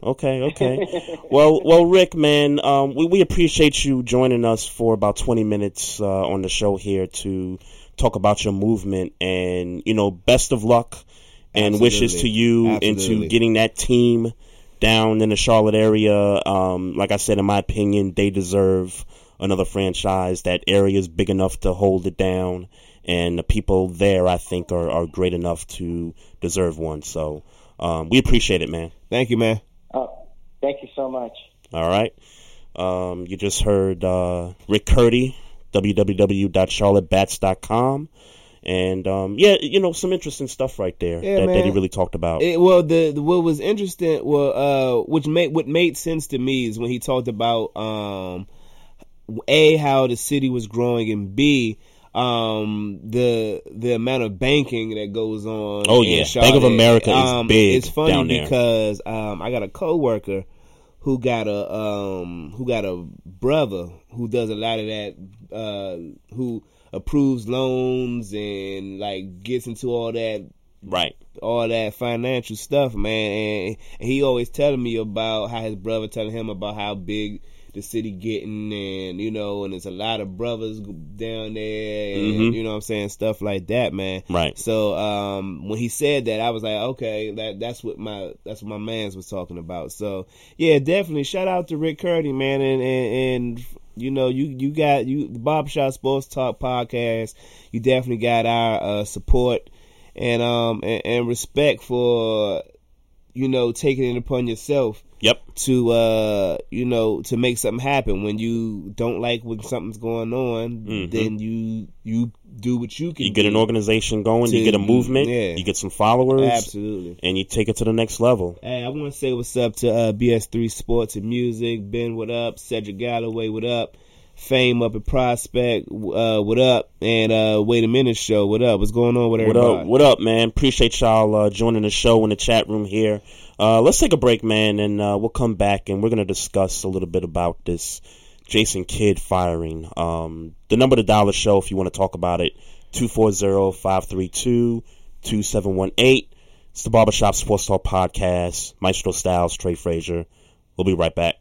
[SPEAKER 9] Okay, okay. well, well, Rick, man, um, we we appreciate you joining us for about twenty minutes uh, on the show here to talk about your movement, and you know, best of luck and wishes to you
[SPEAKER 10] Absolutely.
[SPEAKER 9] into getting that team down in the Charlotte area. Um, like I said, in my opinion, they deserve another franchise. That area is big enough to hold it down, and the people there, I think, are, are great enough to deserve one. So, um, we appreciate it, man.
[SPEAKER 10] Thank you, man.
[SPEAKER 17] Thank you so much.
[SPEAKER 9] All right. Um, you just heard uh, Rick Curdy, www.charlottebats.com. And um, yeah, you know, some interesting stuff right there
[SPEAKER 10] Yeah,
[SPEAKER 9] that, that he really talked about.
[SPEAKER 10] It, well, the, the what was interesting, well, uh, which made what made sense to me is when he talked about um, a how the city was growing, and b um the the amount of banking that goes on.
[SPEAKER 9] Oh, yeah.
[SPEAKER 10] Charlotte.
[SPEAKER 9] Bank of America is
[SPEAKER 10] um,
[SPEAKER 9] big
[SPEAKER 10] It's funny
[SPEAKER 9] down there.
[SPEAKER 10] because um I got a coworker who got a um who got a brother who does a lot of that uh who approves loans and like gets into all that
[SPEAKER 9] right
[SPEAKER 10] all that financial stuff man and, and he always telling me about how his brother telling him about how big the city getting, and you know, and there's a lot of brothers down there, and
[SPEAKER 9] Mhm.
[SPEAKER 10] you know what I'm saying, stuff like that, man.
[SPEAKER 9] Right.
[SPEAKER 10] So um, when he said that, I was like, okay, that that's what my that's what my man's was talking about. So yeah, definitely shout out to Rick Curdy, man, and and, and you know you you got you the Barbershop Sports Talk podcast. You definitely got our uh, support and um and, and respect for you know taking it upon yourself.
[SPEAKER 9] Yep.
[SPEAKER 10] To uh you know to make something happen when you don't like when something's going on,
[SPEAKER 9] Mhm.
[SPEAKER 10] then you you do what you can.
[SPEAKER 9] You get an organization going, you get a movement,
[SPEAKER 10] yeah.
[SPEAKER 9] you get some followers,
[SPEAKER 10] Absolutely.
[SPEAKER 9] and you take it to the next level.
[SPEAKER 10] Hey, I want to say what's up to uh, BS3 Sports and Music. Ben, what up? Cedric Galloway, what up? Fame up at Prospect, uh, what up? And uh, Wait a Minute Show, what up? What's going on with
[SPEAKER 9] What up? What up, man? Appreciate y'all uh, joining the show in the chat room here. Uh, let's take a break, man, and uh, we'll come back and we're gonna discuss a little bit about this Jason Kidd firing. Um, the number to the show if you want to talk about it 240-532-2718. It's the Barbershop Sports Talk podcast. Maestro Styles, Trey Frazier. We'll be right back.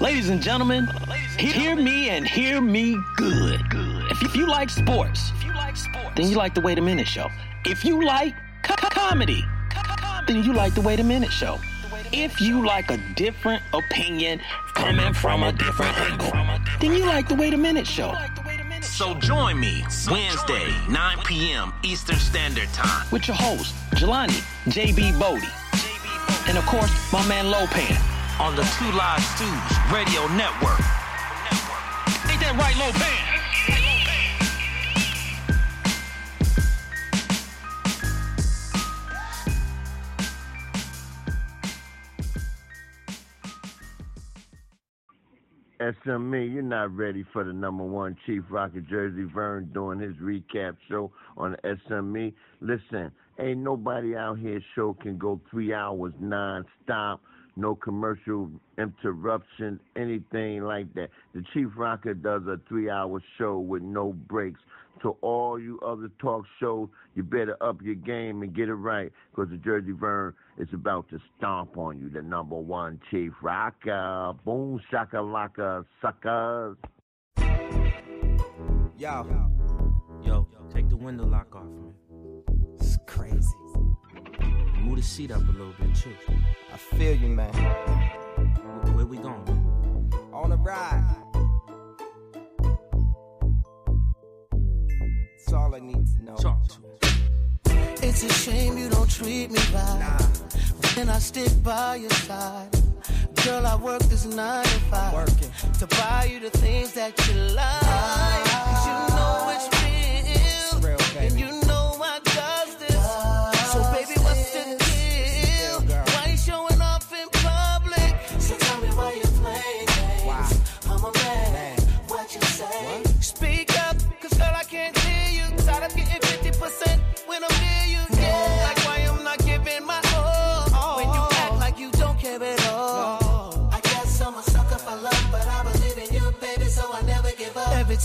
[SPEAKER 8] Ladies and gentlemen, he- hear me and hear me good. If, if you like sports, then you like the Wait a Minute Show. If you like co- co- comedy, then you like the Wait a Minute Show. If you like a different opinion coming from a different angle, then you like the Wait a Minute Show.
[SPEAKER 18] So join me Wednesday, 9 p.m. Eastern Standard Time.
[SPEAKER 8] With your host, Jelani JB Bodie. And of course, my man Lopan.
[SPEAKER 18] On the Two Live Stews Radio Network.
[SPEAKER 8] Ain't that right, Lopan?
[SPEAKER 19] SME, you're not ready for the number one Chief Rocker Jersey Vern doing his recap show on SME. Listen, ain't nobody out here show can go three hours non-stop, no commercial interruption, anything like that. The Chief Rocker does a three-hour show with no breaks. To all you other talk shows, you better up your game and get it right, because the Jersey Vern is about to stomp on you, the number one Chief Rocker. Boom shakalaka suckers.
[SPEAKER 20] Yo. Yo, take the window lock off, man. It's crazy. Move the seat up a little bit, too.
[SPEAKER 21] I feel you, man.
[SPEAKER 20] Where, where we going, man?
[SPEAKER 21] On a ride. That's all I need to know.
[SPEAKER 20] Talk to
[SPEAKER 22] It's a shame you don't treat me right. Then I stick by your side. Girl, I work this nine to five.
[SPEAKER 21] Working.
[SPEAKER 22] To buy you the things that you like.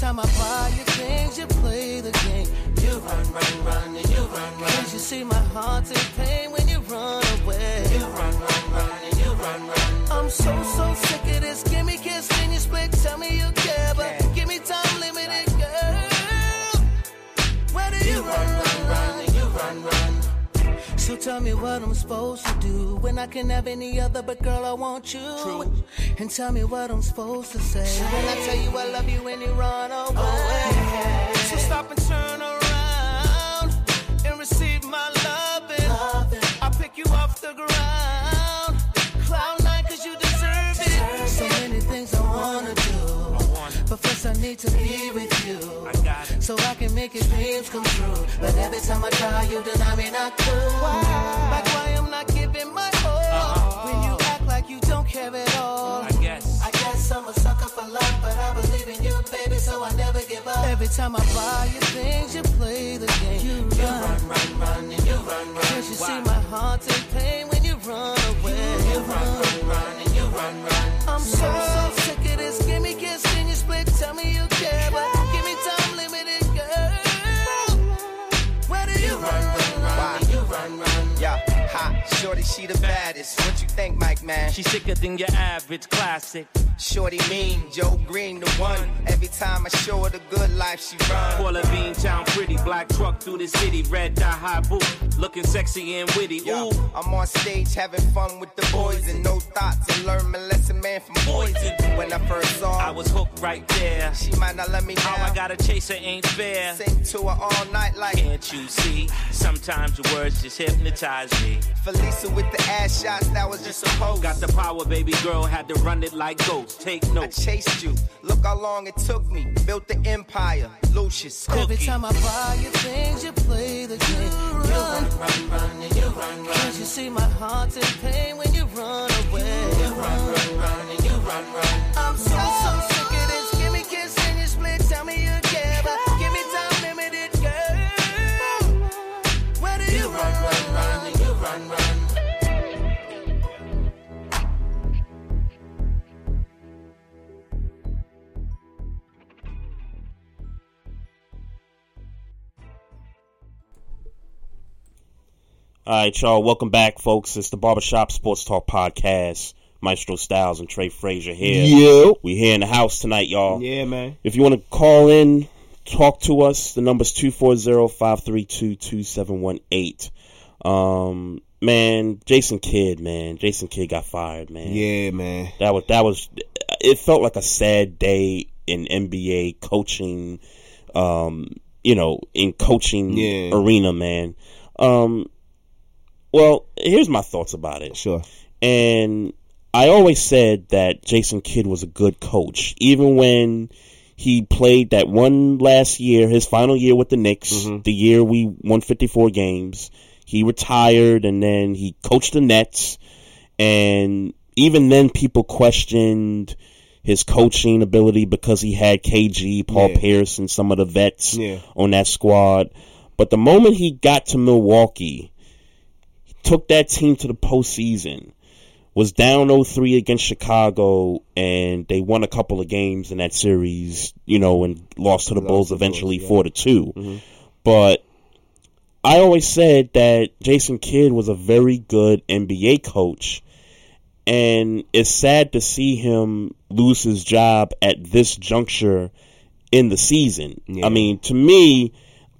[SPEAKER 22] Time I buy you things, you play the game. You run, run, run, and you run, run. Can't you see my heart's in pain when you run away? You run, run, run, and you run, run. I'm so, so sick of this. Give me kiss, then you split. Tell me you So tell me what I'm supposed to do when I can have any other, but girl, I want you. And tell me what I'm supposed to say when I tell you I love you when you run away. Oh, so stop and turn around and receive my loving. I pick you off the ground. First I need to be with you. I So I can make your dreams come true. But every time I try, you deny me not cool. Like why I'm not giving my all. Uh-huh. When you act like you don't care at all.
[SPEAKER 20] I guess.
[SPEAKER 22] I guess I'm a sucker for love, but I believe in you, baby, so I never give up. Every time I buy you things, you play the game. You run, run, run, and you run, run. Can't you see my heart's in pain when you run away? You run, run, run, and you run, run. I'm so, so
[SPEAKER 21] she the baddest. Man.
[SPEAKER 20] She sicker than your average classic.
[SPEAKER 21] Shorty mean, Joe Green the one. Every time I show her the good life, she run.
[SPEAKER 20] Paula Bean town pretty, black truck through the city, red dye high boot, looking sexy and witty.
[SPEAKER 21] Yo,
[SPEAKER 20] Ooh,
[SPEAKER 21] I'm on stage having fun with the boys and no thoughts and learn my lesson, man, from poison. When I first saw her,
[SPEAKER 20] I was hooked right there.
[SPEAKER 21] she might not let me down.
[SPEAKER 20] How I gotta chase her ain't fair.
[SPEAKER 21] Sing to her all night like
[SPEAKER 20] Can't you see? Sometimes your words just hypnotize me.
[SPEAKER 21] Felisa with the ass shots. That was just a pose.
[SPEAKER 20] Got the power, baby girl, had to run it like ghosts. Take notes.
[SPEAKER 21] I
[SPEAKER 20] notes.
[SPEAKER 21] chased you. Look how long it took me. Built the empire. Lucius.
[SPEAKER 22] Every time I buy you things, you play the game. You run, run, run, and you run, run. Can't you see my heart's in pain when you run away? You run, run, run, and you run, run. I'm so,
[SPEAKER 9] All right, y'all. Welcome back, folks. It's the Barbershop Sports Talk Podcast. Maestro Styles and Trey Frazier here.
[SPEAKER 10] Yeah.
[SPEAKER 9] We here in the house tonight, y'all.
[SPEAKER 10] Yeah, man.
[SPEAKER 9] If you want to call in, talk to us. The number's 240-532-2718. Um, man, Jason Kidd, man. Jason Kidd got fired, man.
[SPEAKER 10] Yeah, man.
[SPEAKER 9] That was that was it felt like a sad day in NBA coaching um you know, in coaching
[SPEAKER 10] Yeah.
[SPEAKER 9] arena, man. Um well, here's my thoughts about it.
[SPEAKER 10] Sure.
[SPEAKER 9] And I always said that Jason Kidd was a good coach, even when he played that one last year, his final year with the Knicks,
[SPEAKER 10] Mm-hmm.
[SPEAKER 9] the year we won 54 games. He retired and then he coached the Nets. And even then, people questioned his coaching ability because he had KG, Paul
[SPEAKER 10] Yeah.
[SPEAKER 9] Pierce, and some of the vets
[SPEAKER 10] Yeah.
[SPEAKER 9] on that squad. But the moment he got to Milwaukee, took that team to the postseason was down 0-3 against Chicago, and they won a couple of games in that series, you know, and lost to the
[SPEAKER 10] Lost
[SPEAKER 9] Bulls
[SPEAKER 10] to the Bulls,
[SPEAKER 9] eventually
[SPEAKER 10] yeah.
[SPEAKER 9] four to 2
[SPEAKER 10] Mhm.
[SPEAKER 9] But I always said that Jason Kidd was a very good NBA coach, and it's sad to see him lose his job at this juncture in the season.
[SPEAKER 10] Yeah.
[SPEAKER 9] I mean, to me,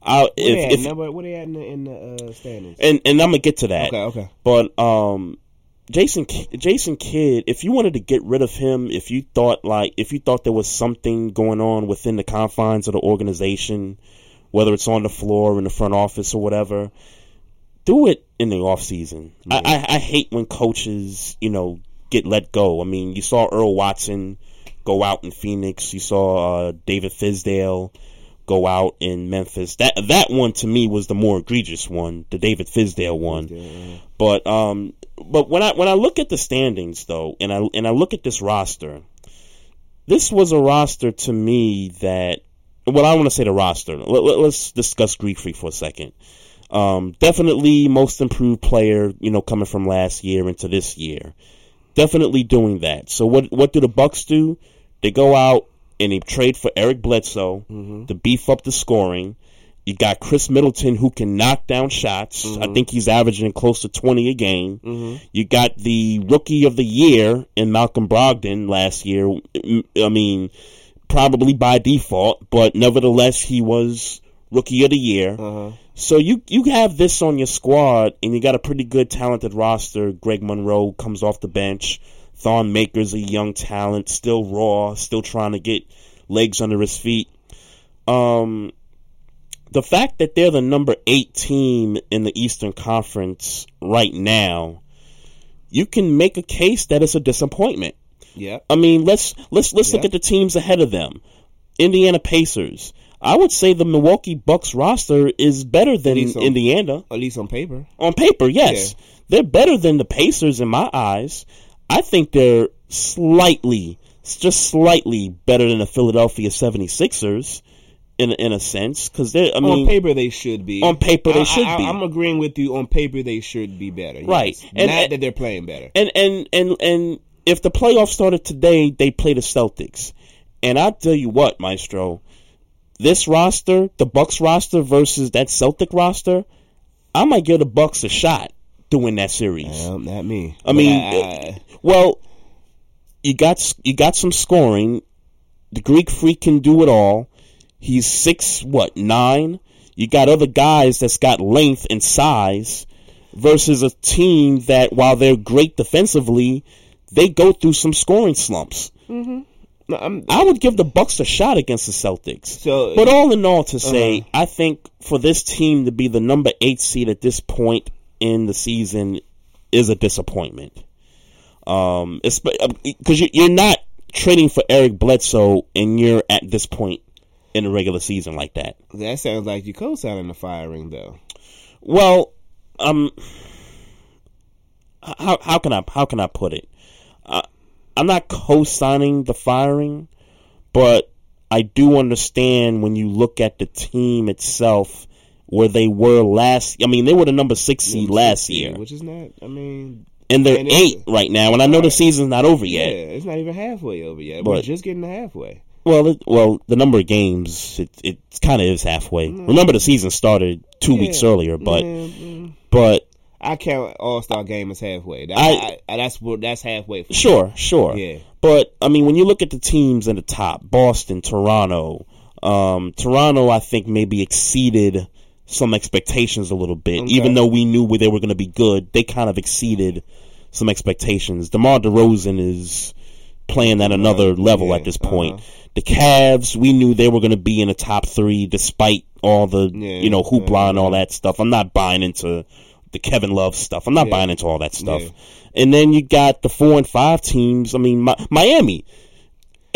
[SPEAKER 9] I,
[SPEAKER 10] What
[SPEAKER 9] if, if
[SPEAKER 10] Number, what they at in the, in the uh, standings?
[SPEAKER 9] and and I'm gonna get to that.
[SPEAKER 10] Okay, okay.
[SPEAKER 9] But um, Jason Jason Kidd, if you wanted to get rid of him, if you thought like if you thought there was something going on within the confines of the organization, whether it's on the floor in the front office or whatever, do it in the off season. I, I I hate when coaches you know get let go. I mean, you saw Earl Watson go out in Phoenix. You saw uh, David Fizdale go out in Memphis. That that one to me was the more egregious one, the David Fizdale one. But um, but when I when I look at the standings though, and I and I look at this roster, this was a roster to me that. Well, I want to say the roster. Let, let, us discuss Greek Freak for a second. Um, definitely most improved player, you know, coming from last year into this year. Definitely doing that. So what what do the Bucks do? They go out and they trade for Eric Bledsoe mm-hmm. to beef up the scoring. You got Khris Middleton who can knock down shots. I mm-hmm. think he's averaging close to 20 a game. Mm-hmm. You got the rookie of the year in Malcolm Brogdon last year. I mean, probably by default, but nevertheless he was rookie of the year. Uh-huh. So you you have this on your squad, and you got a pretty good, talented roster. Greg Monroe comes off the bench. Thon Maker's a young talent, still raw, still trying to get legs under his feet. Um, the fact that they're the number eight team in the Eastern Conference right now, you can make a case that it's a disappointment.
[SPEAKER 10] Yeah.
[SPEAKER 9] I mean, let's let's let's look at the teams ahead of them. Indiana Pacers. I would say the Milwaukee Bucks roster is better than
[SPEAKER 10] on-
[SPEAKER 9] Indiana.
[SPEAKER 10] At least on paper.
[SPEAKER 9] On paper, yes. They're better than the Pacers in my eyes. I think they're slightly, just slightly better than the Philadelphia 76ers in a- in a sense cuz they I mean
[SPEAKER 10] on paper, they should be.
[SPEAKER 9] on paper, they
[SPEAKER 10] I-
[SPEAKER 9] should
[SPEAKER 10] I,
[SPEAKER 9] be.
[SPEAKER 10] I'm agreeing with you. On paper, they should be better. yes.
[SPEAKER 9] Right.
[SPEAKER 10] And- Not
[SPEAKER 9] and-
[SPEAKER 10] that they're playing better.
[SPEAKER 9] And and and and if the playoffs started today, they play the Celtics. And I tell you what, Maestro, this roster, the Bucks roster versus that Celtic roster, I might give the Bucks a shot. To win that series.
[SPEAKER 10] Not me.
[SPEAKER 9] I
[SPEAKER 10] But
[SPEAKER 9] mean,
[SPEAKER 10] I-
[SPEAKER 9] uh, well, you got you got some scoring. The Greek Freak can do it all. He's six what nine. You got other guys that's got length and size versus a team that while they're great defensively, they go through some scoring slumps.
[SPEAKER 10] Mm-hmm. No,
[SPEAKER 9] I would give the Bucks a shot against the Celtics.
[SPEAKER 10] So,
[SPEAKER 9] but all in all, to say,
[SPEAKER 10] Uh-huh.
[SPEAKER 9] I think for this team to be the number eight seed at this point in the season is a disappointment. Um, because you, you're not trading for Eric Bledsoe, and you're at this point in the regular season like that.
[SPEAKER 10] that sounds like you co-signing the firing, though.
[SPEAKER 9] Well, um, how how can I how can I put it? Uh, I'm not co-signing the firing, but I do understand when you look at the team itself where they were last. I mean, they were the number six seed last year,
[SPEAKER 10] which is not. I mean,
[SPEAKER 9] and they're
[SPEAKER 10] and
[SPEAKER 9] eight right now. And I know the season's not over yet.
[SPEAKER 10] yeah, it's not even halfway over yet. We're
[SPEAKER 9] But-
[SPEAKER 10] just getting to halfway.
[SPEAKER 9] Well, it, well, the number of games it it kind of is halfway. Remember, the season started two weeks earlier, but
[SPEAKER 10] Yeah, mm.
[SPEAKER 9] but
[SPEAKER 10] I count All Star game as halfway. That,
[SPEAKER 9] I-
[SPEAKER 10] I, that's that's halfway. For me.
[SPEAKER 9] Sure, sure.
[SPEAKER 10] Yeah.
[SPEAKER 9] But I mean, when you look at the teams in the top, Boston, Toronto, um, Toronto, I think maybe exceeded some expectations a little bit.
[SPEAKER 10] Okay.
[SPEAKER 9] Even though we knew where they were going to be good, they kind of exceeded some expectations. DeMar DeRozan is playing at another level at this point.
[SPEAKER 10] uh-huh.
[SPEAKER 9] The Cavs, we knew they were going to be in the top three despite all the you know hoopla and all that stuff. I'm not buying into the Kevin Love stuff. I'm not
[SPEAKER 10] Yeah.
[SPEAKER 9] buying into all that stuff.
[SPEAKER 10] Yeah.
[SPEAKER 9] And then you got the four and five teams. I mean, Mi- Miami.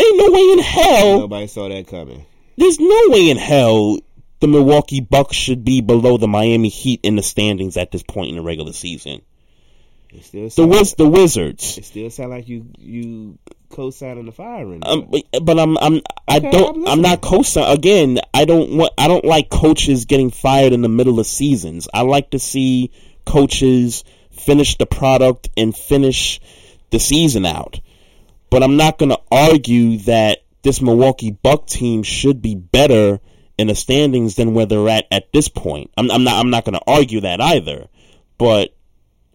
[SPEAKER 9] Ain't no way in hell.
[SPEAKER 10] Nobody saw that coming.
[SPEAKER 9] There's no way in hell the Milwaukee Bucks should be below the Miami Heat in the standings at this point in the regular season. The Wiz, the Wizards.
[SPEAKER 10] It still sound like you you co-signing the firing.
[SPEAKER 9] Um, but, but I'm I'm I
[SPEAKER 10] Okay,
[SPEAKER 9] don't
[SPEAKER 10] I'm
[SPEAKER 9] I'm not co-sign again. I don't want I don't like coaches getting fired in the middle of seasons. I like to see coaches finish the product and finish the season out. But I'm not going to argue that this Milwaukee Buck team should be better in the standings than where they're at at this point. I'm, I'm not I'm not going to argue that either. But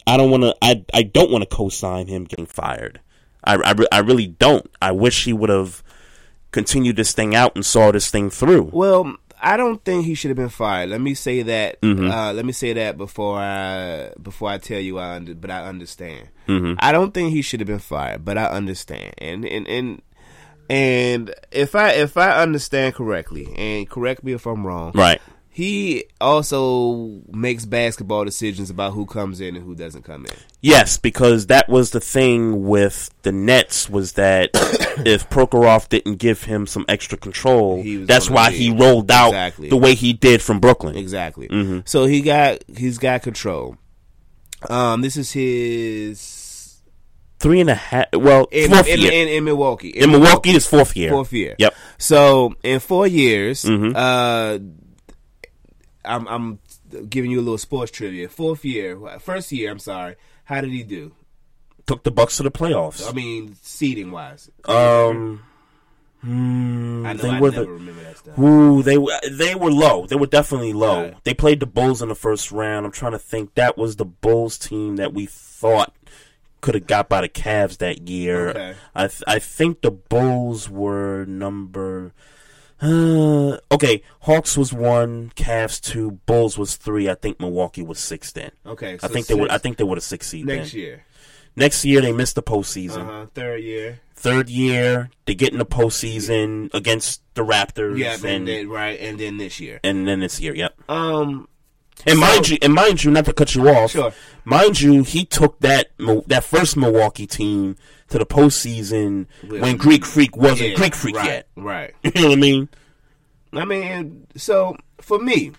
[SPEAKER 9] I don't want to. I I don't want to co-sign him getting fired. I, I, I really don't. I wish he would have continued this thing out and saw this thing through.
[SPEAKER 10] Well, I don't think he should have been fired. Let me say that.
[SPEAKER 9] Mhm.
[SPEAKER 10] Uh, let me say that before I before I tell you I under, but I understand.
[SPEAKER 9] Mhm.
[SPEAKER 10] I don't think he should have been fired, but I understand. And and and and if I if I understand correctly, and correct me if I'm wrong,
[SPEAKER 9] Right.
[SPEAKER 10] He also makes basketball decisions about who comes in and who doesn't come in.
[SPEAKER 9] Yes, because that was the thing with the Nets was that (coughs) if Prokhorov didn't give him some extra control, that's why he rolled out
[SPEAKER 10] Exactly.
[SPEAKER 9] the way he did from Brooklyn.
[SPEAKER 10] Exactly.
[SPEAKER 9] hmm
[SPEAKER 10] So he got he's got control. Um, this is his
[SPEAKER 9] Three and a half. Well,
[SPEAKER 10] in,
[SPEAKER 9] fourth
[SPEAKER 10] in,
[SPEAKER 9] year.
[SPEAKER 10] in, in Milwaukee.
[SPEAKER 9] In Milwaukee, it's fourth year.
[SPEAKER 10] Fourth year.
[SPEAKER 9] Yep.
[SPEAKER 10] So in four years,
[SPEAKER 9] Mhm.
[SPEAKER 10] uh, I'm I'm giving you a little sports trivia. Fourth year, first year. I'm sorry. How did he do?
[SPEAKER 9] Took the Bucks to the playoffs.
[SPEAKER 10] I mean, seeding wise.
[SPEAKER 9] Um, hmm,
[SPEAKER 10] I know
[SPEAKER 9] they
[SPEAKER 10] I
[SPEAKER 9] were
[SPEAKER 10] never
[SPEAKER 9] the,
[SPEAKER 10] remember that stuff.
[SPEAKER 9] Ooh, they were they were low. They were definitely low. They played the Bulls in the first round. I'm trying to think. That was the Bulls team that we thought could have got by the Cavs that year.
[SPEAKER 10] Okay.
[SPEAKER 9] I th- I think the Bulls were number. Uh, okay, Hawks was one, Cavs two, Bulls was three. I think Milwaukee was six then.
[SPEAKER 10] Okay,
[SPEAKER 9] I
[SPEAKER 10] so
[SPEAKER 9] think they were. I
[SPEAKER 10] six.
[SPEAKER 9] think they were the six seed
[SPEAKER 10] Next
[SPEAKER 9] then.
[SPEAKER 10] year.
[SPEAKER 9] Next year they missed the postseason.
[SPEAKER 10] Uh-huh. Third year.
[SPEAKER 9] Third year they get in the postseason against the Raptors.
[SPEAKER 10] Yeah, and
[SPEAKER 9] and
[SPEAKER 10] then right, and then this year.
[SPEAKER 9] and then this year, yep.
[SPEAKER 10] Um,
[SPEAKER 9] And
[SPEAKER 10] so-
[SPEAKER 9] mind you, and mind you, not to cut you off.
[SPEAKER 10] Sure.
[SPEAKER 9] Mind you, he took that that first Milwaukee team to the postseason when Greek Freak wasn't
[SPEAKER 10] Yeah,
[SPEAKER 9] Greek Freak
[SPEAKER 10] right,
[SPEAKER 9] yet.
[SPEAKER 10] Right. (laughs)
[SPEAKER 9] You know what I mean?
[SPEAKER 10] I mean, so for me,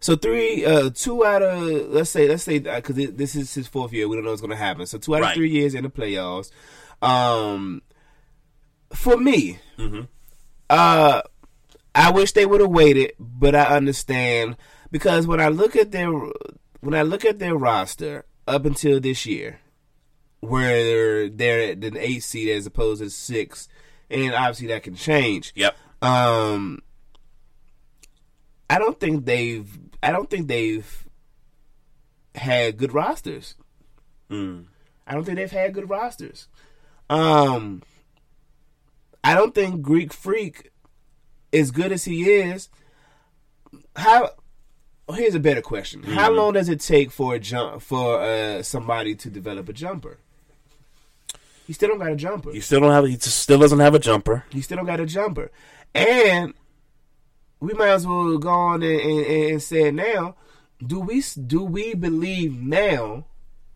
[SPEAKER 10] so three, uh, two out of let's say, let's say, because this is his fourth year, we don't know what's going to happen. So two out
[SPEAKER 9] Right.
[SPEAKER 10] of three years in the playoffs. Um, for me,
[SPEAKER 9] Mm-hmm.
[SPEAKER 10] uh, I wish they would have waited, but I understand because when I look at their when I look at their roster up until this year, where they're they're at the eight seed as opposed to six, and obviously that can change.
[SPEAKER 9] Yep.
[SPEAKER 10] Um, I don't think they've. I don't think they've had good rosters.
[SPEAKER 9] Mm.
[SPEAKER 10] I don't think they've had good rosters. Um, I don't think Greek Freak, as good as he is, how. Oh, Here's a better question: How
[SPEAKER 9] Mhm.
[SPEAKER 10] long does it take for a jump for uh, somebody to develop a jumper? He still don't got a jumper.
[SPEAKER 9] He still don't have. He still doesn't have a jumper.
[SPEAKER 10] He still don't got a jumper, and we might as well go on and, and, and say it now. Do we do we believe now?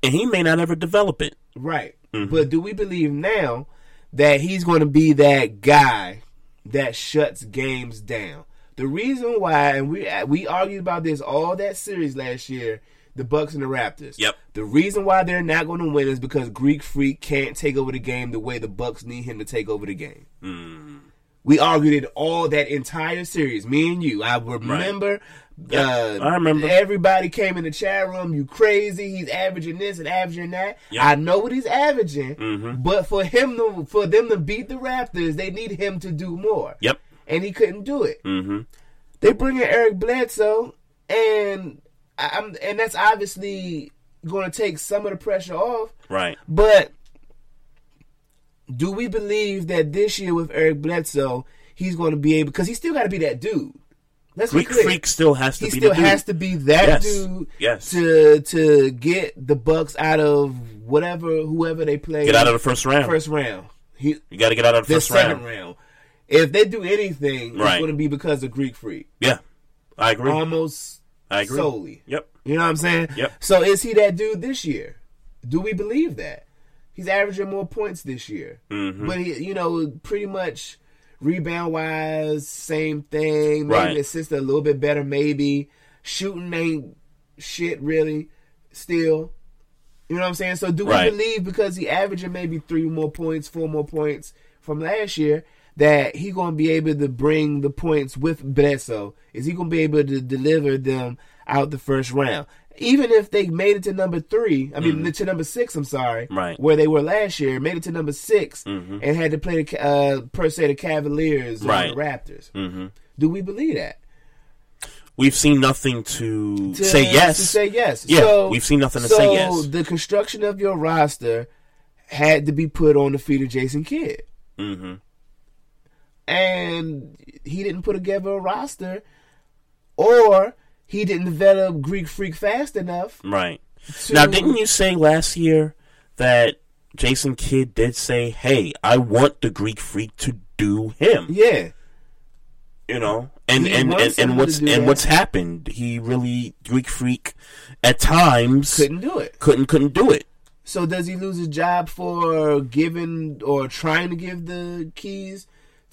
[SPEAKER 9] And he may not ever develop it.
[SPEAKER 10] Right.
[SPEAKER 9] Mhm.
[SPEAKER 10] But do we believe now that he's going to be that guy that shuts games down? The reason why, and we we argued about this all that series last year, the Bucks and the Raptors.
[SPEAKER 9] Yep.
[SPEAKER 10] The reason why they're not going to win is because Greek Freak can't take over the game the way the Bucks need him to take over the game.
[SPEAKER 9] Mm.
[SPEAKER 10] We argued it all that entire series, me and you. I remember.
[SPEAKER 9] Yep,
[SPEAKER 10] Uh,
[SPEAKER 9] I remember.
[SPEAKER 10] Everybody came in the chat room. You crazy? He's averaging this and averaging that.
[SPEAKER 9] Yep.
[SPEAKER 10] I know what he's averaging,
[SPEAKER 9] Mhm.
[SPEAKER 10] but for him to for them to beat the Raptors, they need him to do more.
[SPEAKER 9] Yep.
[SPEAKER 10] And he couldn't do it.
[SPEAKER 9] Mm-hmm.
[SPEAKER 10] They bring in Eric Bledsoe, and I'm and that's obviously going to take some of the pressure off.
[SPEAKER 9] Right.
[SPEAKER 10] But do we believe that this year with Eric Bledsoe, he's going to be able? Because he still got to be that dude. Let's
[SPEAKER 9] Greek
[SPEAKER 10] be clear.
[SPEAKER 9] Freak still has to
[SPEAKER 10] he
[SPEAKER 9] be
[SPEAKER 10] still
[SPEAKER 9] the dude.
[SPEAKER 10] has to be that
[SPEAKER 9] Yes.
[SPEAKER 10] dude.
[SPEAKER 9] Yes.
[SPEAKER 10] To to get the Bucks out of whatever whoever they play.
[SPEAKER 9] Get out of the first round.
[SPEAKER 10] First round. He,
[SPEAKER 9] You got to get out of the
[SPEAKER 10] the
[SPEAKER 9] first
[SPEAKER 10] second
[SPEAKER 9] round.
[SPEAKER 10] round. If they do anything,
[SPEAKER 9] Right.
[SPEAKER 10] it's going to be because of Greek Freak.
[SPEAKER 9] Yeah, I agree.
[SPEAKER 10] Almost
[SPEAKER 9] I agree.
[SPEAKER 10] solely.
[SPEAKER 9] Yep.
[SPEAKER 10] You know what I'm saying?
[SPEAKER 9] Yep.
[SPEAKER 10] So is he that dude this year? Do we believe that? He's averaging more points this year.
[SPEAKER 9] Mhm.
[SPEAKER 10] But he, you know, pretty much rebound wise, same thing. Maybe
[SPEAKER 9] Right.
[SPEAKER 10] assist a little bit better, maybe. Shooting ain't shit really still. You know what I'm saying? So do
[SPEAKER 9] Right.
[SPEAKER 10] we believe because he averaging maybe three more points, four more points from last year, that he gonna be able to bring the points with Bledsoe? Is he gonna be able to deliver them out the first round? Even if they made it to number three, I mean
[SPEAKER 9] Mhm.
[SPEAKER 10] to number six. I'm sorry,
[SPEAKER 9] Right.
[SPEAKER 10] where they were last year, made it to number 6
[SPEAKER 9] Mhm.
[SPEAKER 10] and had to play the uh, per se the Cavaliers or
[SPEAKER 9] Right.
[SPEAKER 10] the Raptors.
[SPEAKER 9] Mm-hmm.
[SPEAKER 10] Do we believe that?
[SPEAKER 9] We've seen nothing to,
[SPEAKER 10] to
[SPEAKER 9] say yes.
[SPEAKER 10] To say yes.
[SPEAKER 9] Yeah,
[SPEAKER 10] So-
[SPEAKER 9] we've seen nothing to
[SPEAKER 10] so
[SPEAKER 9] say yes.
[SPEAKER 10] the construction of your roster had to be put on the feet of Jason Kidd,
[SPEAKER 9] Mm-hmm.
[SPEAKER 10] And he didn't put together a roster, or he didn't develop Greek Freak fast enough.
[SPEAKER 9] Right.
[SPEAKER 10] to-
[SPEAKER 9] Now, didn't you say last year that Jason Kidd did say, "Hey, I want the Greek Freak to do him."
[SPEAKER 10] Yeah.
[SPEAKER 9] You know, and
[SPEAKER 10] He
[SPEAKER 9] and and, and what's and
[SPEAKER 10] that.
[SPEAKER 9] what's happened? He really Greek Freak at times
[SPEAKER 10] Couldn't do it.
[SPEAKER 9] Couldn't couldn't do it.
[SPEAKER 10] So does he lose his job for giving or trying to give the keys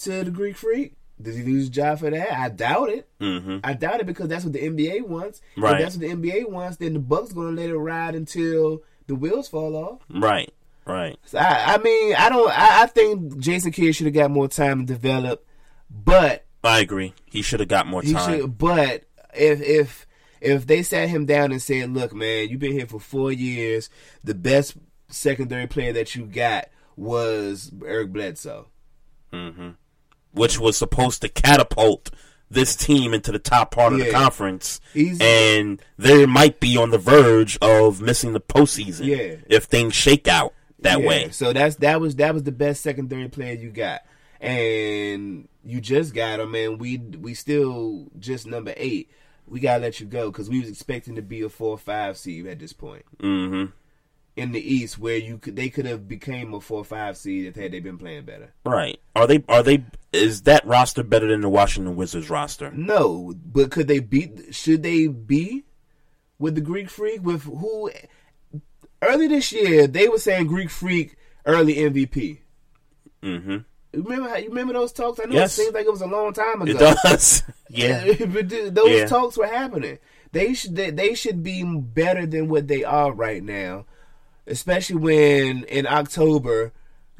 [SPEAKER 10] to the Greek Freak? Does he lose his job for that? I doubt it.
[SPEAKER 9] Mm-hmm.
[SPEAKER 10] I doubt it because that's what the NBA wants.
[SPEAKER 9] Right.
[SPEAKER 10] If that's what the NBA wants, then the Bucks going to let it ride until the wheels fall off.
[SPEAKER 9] Right. Right.
[SPEAKER 10] So I, I mean, I don't. I, I think Jason Kidd should have got more time to develop, but
[SPEAKER 9] I agree. He should have got more time.
[SPEAKER 10] should. But if if if they sat him down and said, "Look, man, you've been here for four years. The best secondary player that you got was Eric Bledsoe."
[SPEAKER 9] hmm Which was supposed to catapult this team into the top part of the conference,
[SPEAKER 10] He's-
[SPEAKER 9] and they might be on the verge of missing the postseason.
[SPEAKER 10] Yeah.
[SPEAKER 9] if things shake out that
[SPEAKER 10] Yeah,
[SPEAKER 9] way.
[SPEAKER 10] So that's that was that was the best secondary player you got, and you just got him, and we we still just number eight. We gotta let you go because we was expecting to be a four or five seed at this point
[SPEAKER 9] hmm
[SPEAKER 10] in the East, where you could they could have became a four or five seed if had they been playing better.
[SPEAKER 9] Right? Are they? Are they? Is that roster better than the Washington Wizards roster?
[SPEAKER 10] No, but could they beat? Should they be with the Greek Freak? With who? Early this year, they were saying Greek Freak early MVP.
[SPEAKER 9] Mm-hmm.
[SPEAKER 10] Remember how you remember those talks? I know
[SPEAKER 9] Yes.
[SPEAKER 10] it seems like it was a long time ago.
[SPEAKER 9] It does. (laughs) (laughs) yeah. (laughs)
[SPEAKER 10] but those
[SPEAKER 9] Yeah.
[SPEAKER 10] talks were happening. They should they, they should be better than what they are right now, especially when in October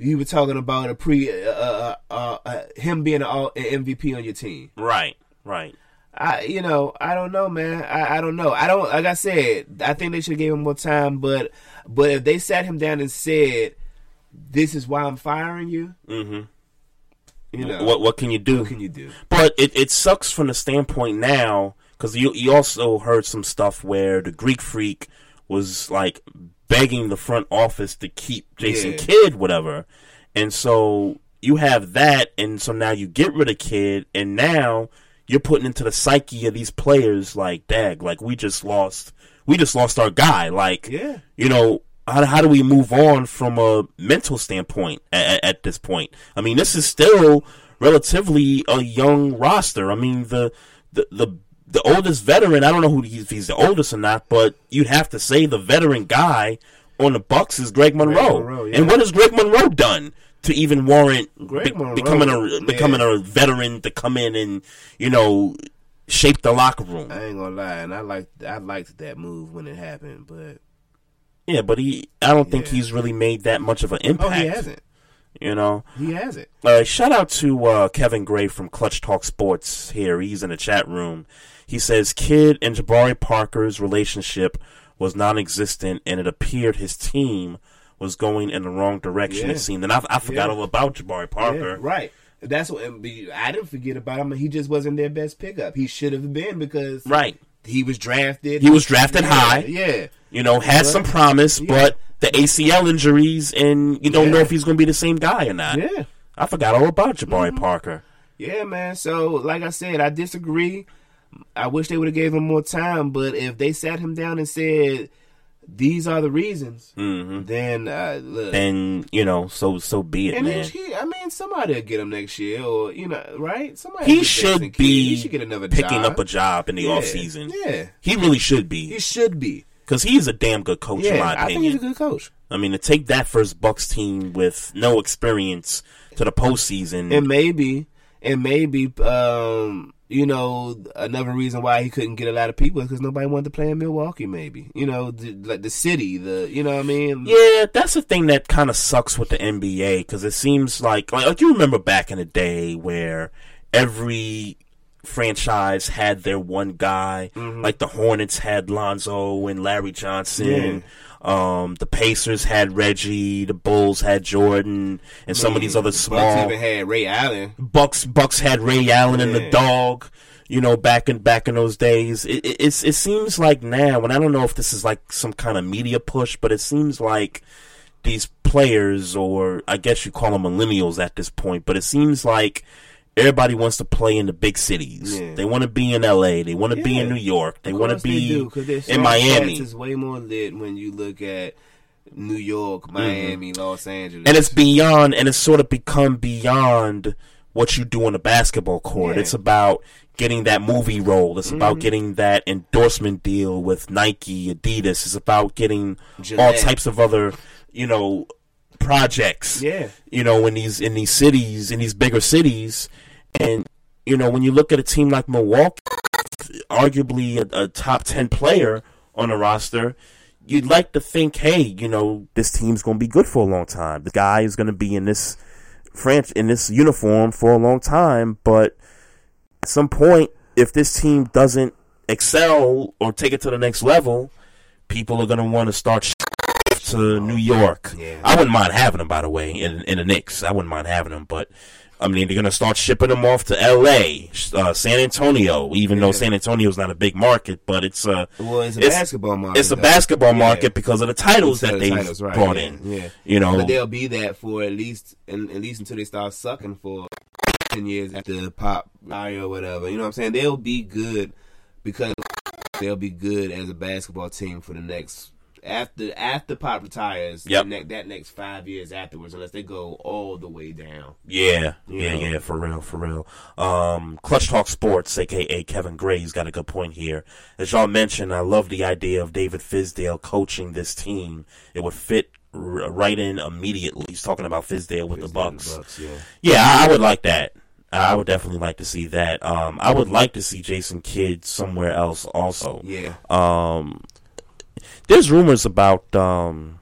[SPEAKER 10] you were talking about a pre uh, uh, uh, uh, him being an, all, an MVP on your team.
[SPEAKER 9] Right. Right.
[SPEAKER 10] I you know I don't know man I, I don't know I don't like I said I think they should give him more time but but if they sat him down and said this is why I'm firing you
[SPEAKER 9] mm-hmm.
[SPEAKER 10] you know
[SPEAKER 9] what what can you do?
[SPEAKER 10] what can you do
[SPEAKER 9] But it, it sucks from the standpoint now because you you also heard some stuff where the Greek Freak was like begging the front office to keep Jason
[SPEAKER 10] Yeah.
[SPEAKER 9] Kidd, whatever. And so you have that, and so now you get rid of Kidd, and now you're putting into the psyche of these players like, dag, like we just lost, we just lost our guy. Like,
[SPEAKER 10] Yeah.
[SPEAKER 9] you know, how, how do we move on from a mental standpoint at, at this point? I mean, this is still relatively a young roster. I mean, the the the, the oldest veteran. I don't know who he's, if he's the oldest or not, but you'd have to say the veteran guy on the Bucks is Greg Monroe.
[SPEAKER 10] Monroe, yeah.
[SPEAKER 9] And what has Greg Monroe done to even warrant
[SPEAKER 10] Greg
[SPEAKER 9] be-
[SPEAKER 10] Monroe,
[SPEAKER 9] becoming a
[SPEAKER 10] yeah.
[SPEAKER 9] becoming a veteran to come in and you know shape the locker room?
[SPEAKER 10] I ain't gonna lie, and I like I liked that move when it happened, but
[SPEAKER 9] Yeah, but he, I don't think he's really made that much of an impact.
[SPEAKER 10] oh, he hasn't.
[SPEAKER 9] You know,
[SPEAKER 10] He hasn't.
[SPEAKER 9] Uh, shout out to uh, Kevin Gray from Clutch Talk Sports here. He's in the chat room. He says Kidd and Jabari Parker's relationship was non-existent, and it appeared his team was going in the wrong direction.
[SPEAKER 10] Yeah.
[SPEAKER 9] It seemed, and I, I forgot
[SPEAKER 10] Yeah.
[SPEAKER 9] all about Jabari Parker.
[SPEAKER 10] Yeah, right. That's what I didn't forget about him. He just wasn't their best pickup. He should have been because
[SPEAKER 9] Right.
[SPEAKER 10] He was drafted.
[SPEAKER 9] He was drafted high.
[SPEAKER 10] Yeah.
[SPEAKER 9] You know, had
[SPEAKER 10] But-
[SPEAKER 9] some promise, but the ACL injuries, and you don't know if he's going to be the same guy or not.
[SPEAKER 10] Yeah. Mm-hmm.
[SPEAKER 9] I forgot all about Jabari Parker.
[SPEAKER 10] Yeah, man. So, like I said, I disagree. I wish they would have gave him more time, but if they sat him down and said these are the reasons,
[SPEAKER 9] hmm
[SPEAKER 10] then uh, look,
[SPEAKER 9] Then you know, so so be it,
[SPEAKER 10] and
[SPEAKER 9] man.
[SPEAKER 10] he, I mean, somebody will get him next year, or you know, right? Somebody
[SPEAKER 9] he should be
[SPEAKER 10] He should get another
[SPEAKER 9] picking
[SPEAKER 10] job.
[SPEAKER 9] up a job in the
[SPEAKER 10] Yeah.
[SPEAKER 9] off season.
[SPEAKER 10] Yeah,
[SPEAKER 9] He really should be.
[SPEAKER 10] he should be.
[SPEAKER 9] Because he's a damn good coach, in
[SPEAKER 10] Yeah, I think he's a good coach.
[SPEAKER 9] I mean, to take that first Bucks team with no experience to the postseason,
[SPEAKER 10] And maybe, and maybe, um, you know, another reason why he couldn't get a lot of people is because nobody wanted to play in Milwaukee. Maybe, you know, the, like the city, the you know what I mean?
[SPEAKER 9] Yeah, that's the thing that kind of sucks with the NBA because it seems like, like like you remember back in the day where every franchise had their one guy,
[SPEAKER 10] Mm-hmm.
[SPEAKER 9] like the Hornets had Lonzo and Larry Johnson. Um, the Pacers had Reggie, the Bulls had Jordan, and some of these other small.
[SPEAKER 10] Bucks even had Ray Allen.
[SPEAKER 9] Bucks Bucks had Ray Allen and the dog. You know, back in back in those days, it, it it seems like now, and I don't know if this is like some kind of media push, but it seems like these players, or I guess you call them millennials at this point, but it seems like everybody wants to play in the big cities.
[SPEAKER 10] Yeah.
[SPEAKER 9] They want to be in L.A. They want to be in New York. They want to be
[SPEAKER 10] do,
[SPEAKER 9] in Miami.
[SPEAKER 10] is way more lit when you look at New York, Miami, Los Angeles,
[SPEAKER 9] Mm-hmm. and it's beyond and it's sort of become beyond what you do on the basketball court
[SPEAKER 10] Yeah.
[SPEAKER 9] it's about getting that movie role it's about
[SPEAKER 10] Mhm.
[SPEAKER 9] getting that endorsement deal with nike adidas it's about getting all types of other you know projects
[SPEAKER 10] Yeah.
[SPEAKER 9] you know in these in these cities in these bigger cities and you know when you look at a team like milwaukee arguably a, a top 10 player on the roster you'd like to think, hey, you know, this team's going to be good for a long time. The guy is going to be in this French in this uniform for a long time, but at some point, if this team doesn't excel or take it to the next level, people are going to want to start to New York. I wouldn't mind having them, by the way, in in the Knicks. I wouldn't mind having them, but. I mean, they're going to start shipping them off to L.A., uh, San Antonio. Even though San Antonio's not a big market, but it's a
[SPEAKER 10] Well, it's a basketball market,
[SPEAKER 9] It's a
[SPEAKER 10] though.
[SPEAKER 9] basketball
[SPEAKER 10] Yeah.
[SPEAKER 9] market because of the titles
[SPEAKER 10] Because
[SPEAKER 9] that
[SPEAKER 10] the
[SPEAKER 9] they've
[SPEAKER 10] titles, right,
[SPEAKER 9] brought
[SPEAKER 10] yeah,
[SPEAKER 9] in.
[SPEAKER 10] Yeah,
[SPEAKER 9] You know,
[SPEAKER 10] but they'll be that for at least, and at least until they start sucking for ten years after pop or whatever. You know what I'm saying? They'll be good because they'll be good as a basketball team for the next after after pop retires.
[SPEAKER 9] Yep.
[SPEAKER 10] ne- that next five years afterwards, unless they go all the way down.
[SPEAKER 9] Yeah, yeah,
[SPEAKER 10] know?
[SPEAKER 9] yeah, for real, for real. Um, Clutch Talk Sports, aka Kevin Gray's got a good point here. As y'all mentioned, I love the idea of David Fizdale coaching this team. It would fit r- right in immediately. He's talking about Fizdale with the Bucks.
[SPEAKER 10] yeah.
[SPEAKER 9] Yeah, I, I would like that. I would definitely like to see that. Um, I would like to see Jason Kidd somewhere else also.
[SPEAKER 10] Yeah.
[SPEAKER 9] Um, there's rumors about um,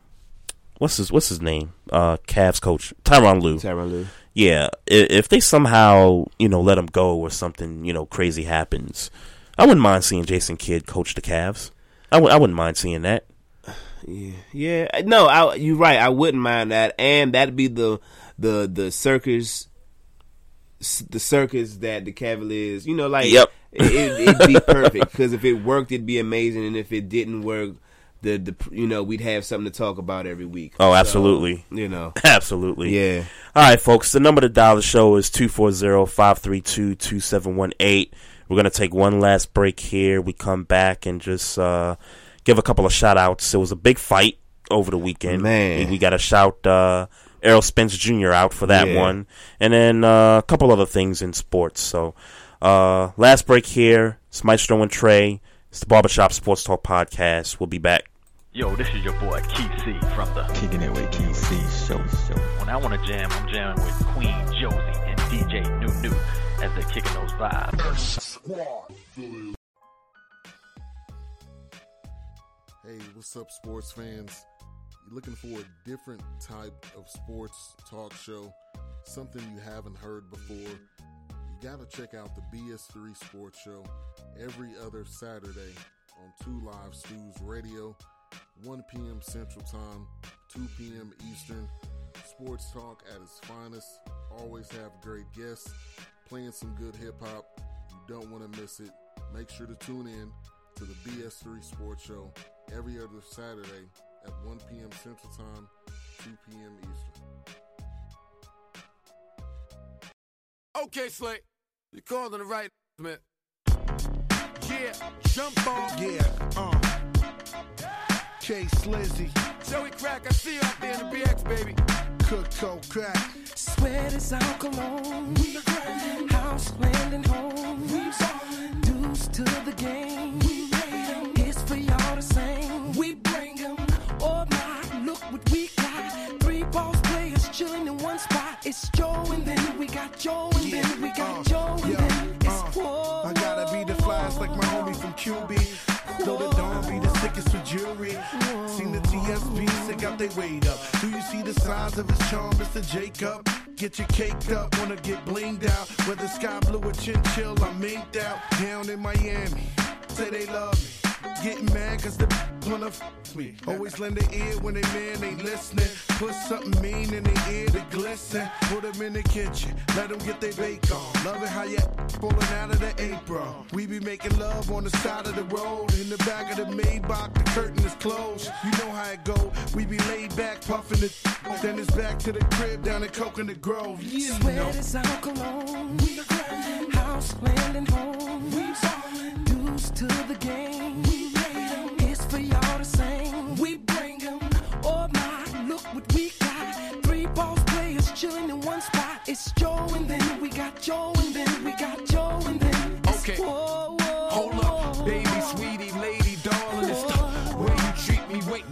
[SPEAKER 9] what's his what's his name? Uh, Cavs coach Tyronn Lue.
[SPEAKER 10] Tyronn Lue.
[SPEAKER 9] Yeah, if they somehow you know let him go or something you know crazy happens, I wouldn't mind seeing Jason Kidd coach the Cavs. I w- I wouldn't mind seeing that. (sighs)
[SPEAKER 10] Yeah, yeah. No, I, you're right. I wouldn't mind that, and that'd be the the the circus, the circus that the Cavaliers. You know, like
[SPEAKER 9] Yep.
[SPEAKER 10] It, it'd be perfect because if it worked, it'd be amazing, and if it didn't work, the, the you know we'd have something to talk about every week.
[SPEAKER 9] Oh,
[SPEAKER 10] So,
[SPEAKER 9] absolutely.
[SPEAKER 10] you know, (laughs)
[SPEAKER 9] absolutely.
[SPEAKER 10] Yeah.
[SPEAKER 9] All right, folks. The number to dial the show is 240-532-2718. We're going to take one last break here. We come back and just uh, give a couple of shout outs. It was a big fight over the weekend.
[SPEAKER 10] Man.
[SPEAKER 9] We, we got to shout uh, Errol Spence Jr. out for that
[SPEAKER 10] Yeah.
[SPEAKER 9] one. And then uh, a couple other things in sports. So, uh, last break here. It's Maestro and Trey. It's the Barbershop Sports Talk Podcast. We'll be back.
[SPEAKER 4] Yo, this is your boy Keith C from the Kicking It with Keith C show. When I want to jam, I'm jamming with Queen Josie and DJ New New as they're kicking those vibes.
[SPEAKER 2] Hey, what's up, sports fans? You're looking for a different type of sports talk show, something you haven't heard before. You gotta check out the BS3 Sports Show every other Saturday on Two Live Stews Radio, 1 p.m. Central Time, 2 p.m. Eastern. Sports talk at its finest. Always have great guests, playing some good hip hop. You don't want to miss it. Make sure to tune in to the BS3 Sports Show every other Saturday at 1 p.m. Central Time, 2 p.m. Eastern.
[SPEAKER 23] Okay, Slay. You called on the right man. Yeah, jump on.
[SPEAKER 11] Yeah, uh. K Slizzy.
[SPEAKER 23] Joey Crack, I see you out there in the BX, baby.
[SPEAKER 11] Cook, cold crack.
[SPEAKER 13] Sweat is our cologne. We grind. House, land, and home. We ball. To the game. Joe and then we got uh, Joe and then it's uh, whoa.
[SPEAKER 11] I gotta be the flyest like my homie from QB. Know the Dawn be the sickest for jewelry. Seen the TSPs, they got their weight up. Do you see the size of his charm, Mr. Jacob? Get you caked up, wanna get blinged out. Whether sky blue or chinchill, I'm minked out. Down in Miami, say they love me. Getting mad cause the wanna f me. Always lend an ear when they man ain't listening. Put something mean in their ear to glisten. Put them in the kitchen, let them get their bake on. Love it how you pulling out of the apron. We be making love on the side of the road. In the back of the Maybach, the curtain is closed. You know how it go. We be laid back, puffing it. Then it's back to the crib down in Coconut Grove. You know.
[SPEAKER 13] Sweat is our cologne. We grind. House, land, and home. We. To the game. We made 'em. It's for y'all the same. We bring 'em. Oh my, look what we got. Three players chilling in one spot. It's Joe and then we got Joe and then we got Joe and then it's
[SPEAKER 23] Okay.
[SPEAKER 13] whoa, whoa,
[SPEAKER 23] Hold up, baby, sweetie, lady, darling. It's the way you treat me. Wait,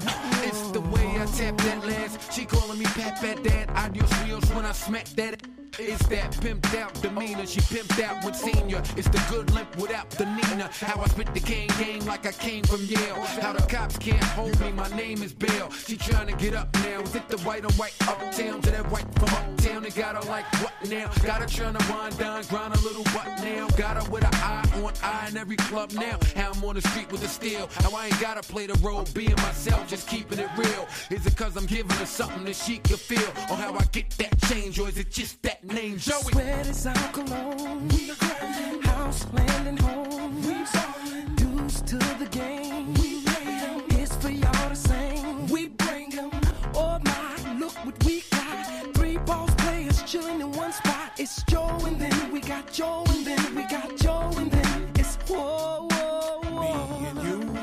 [SPEAKER 23] it's the way I tap that last. She calling me Pat Pat Dad. Adios reels when I smack that. It's that pimped out demeanor. She pimped out with senior. It's the good limp without the Nina. How I spit the cane game like I came from Yale. How the cops can't hold me. My name is Bill. She trying to get up now. Is it the white on white uptown to that white from uptown? They got her like what now? Got her trying to wind down, grind a little what now? Got her with an eye on eye in every club now. How I'm on the street with the steel. How I ain't gotta play the role, being myself, just keeping it real. Is it cause I'm giving her something that she can feel? Or how I get that change? Or is it just that name, Joey?
[SPEAKER 13] Sweat is our cologne. We grind. House, land, and home. We ball. Dues to the game. We made 'em. It's for y'all the same. We bring 'em. Oh my, look what we got. Three boss players chilling in one spot. It's Joe and then we got Joe and then we got Joe and then it's whoa, whoa, whoa.
[SPEAKER 11] Me and you,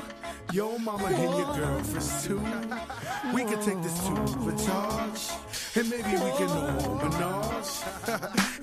[SPEAKER 11] your mama and your girlfriends too. We can take this to Vitage, and maybe we can menage.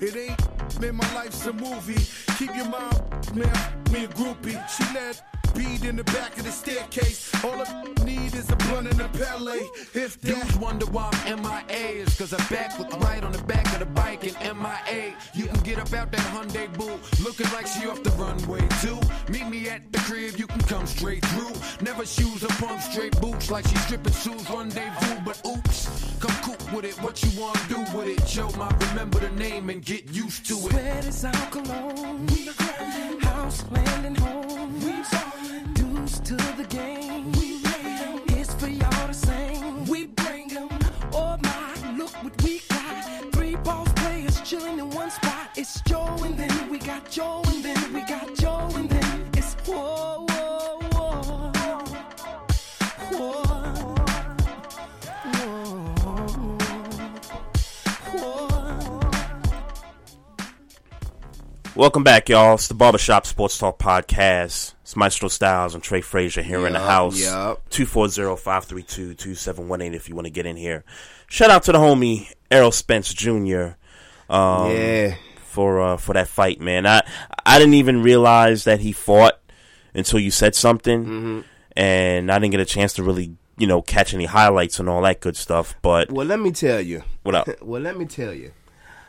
[SPEAKER 11] (laughs) it ain't, man, my life's a movie. Keep your mom, man, me a groupie. She let beat in the back of the staircase. All I need is a blunt and a palette. If that.
[SPEAKER 23] Dudes wonder why I'm MIA is cause her back look right on the back of the bike and MIA. You can get up out that Hyundai boo, looking like she off the runway too. Meet me at the crib, you can come straight through. Never shoes or pump straight boots like she stripping shoes rendezvous. But oops, come cook with it. What you wanna do with it? Joe, my remember the name and get used to it.
[SPEAKER 13] Sweat is our cologne. We grind. House, land, and home used to the game. We play them. It's for y'all to sing. We bring them. Oh my, look what we got. Three ball players chilling in one spot. It's Joe and then we got Joe and then we got Joe and then it's whoa, whoa, whoa. Whoa. Whoa. Whoa.
[SPEAKER 9] Welcome back, y'all. It's the Barbershop Sports Talk Podcast. It's Maestro Styles and Trey Frazier here in the house.
[SPEAKER 10] yup.
[SPEAKER 9] 240-532-2718 if you want to get in here. Shout out to the homie Errol Spence Jr. Um,
[SPEAKER 10] Yeah.
[SPEAKER 9] For uh, for that fight, man. I I didn't even realize that he fought until you said something,
[SPEAKER 10] Mm-hmm.
[SPEAKER 9] and I didn't get a chance to really you know catch any highlights and all that good stuff. But
[SPEAKER 10] Well, let me tell you.
[SPEAKER 9] What up? (laughs)
[SPEAKER 10] well, let me tell you.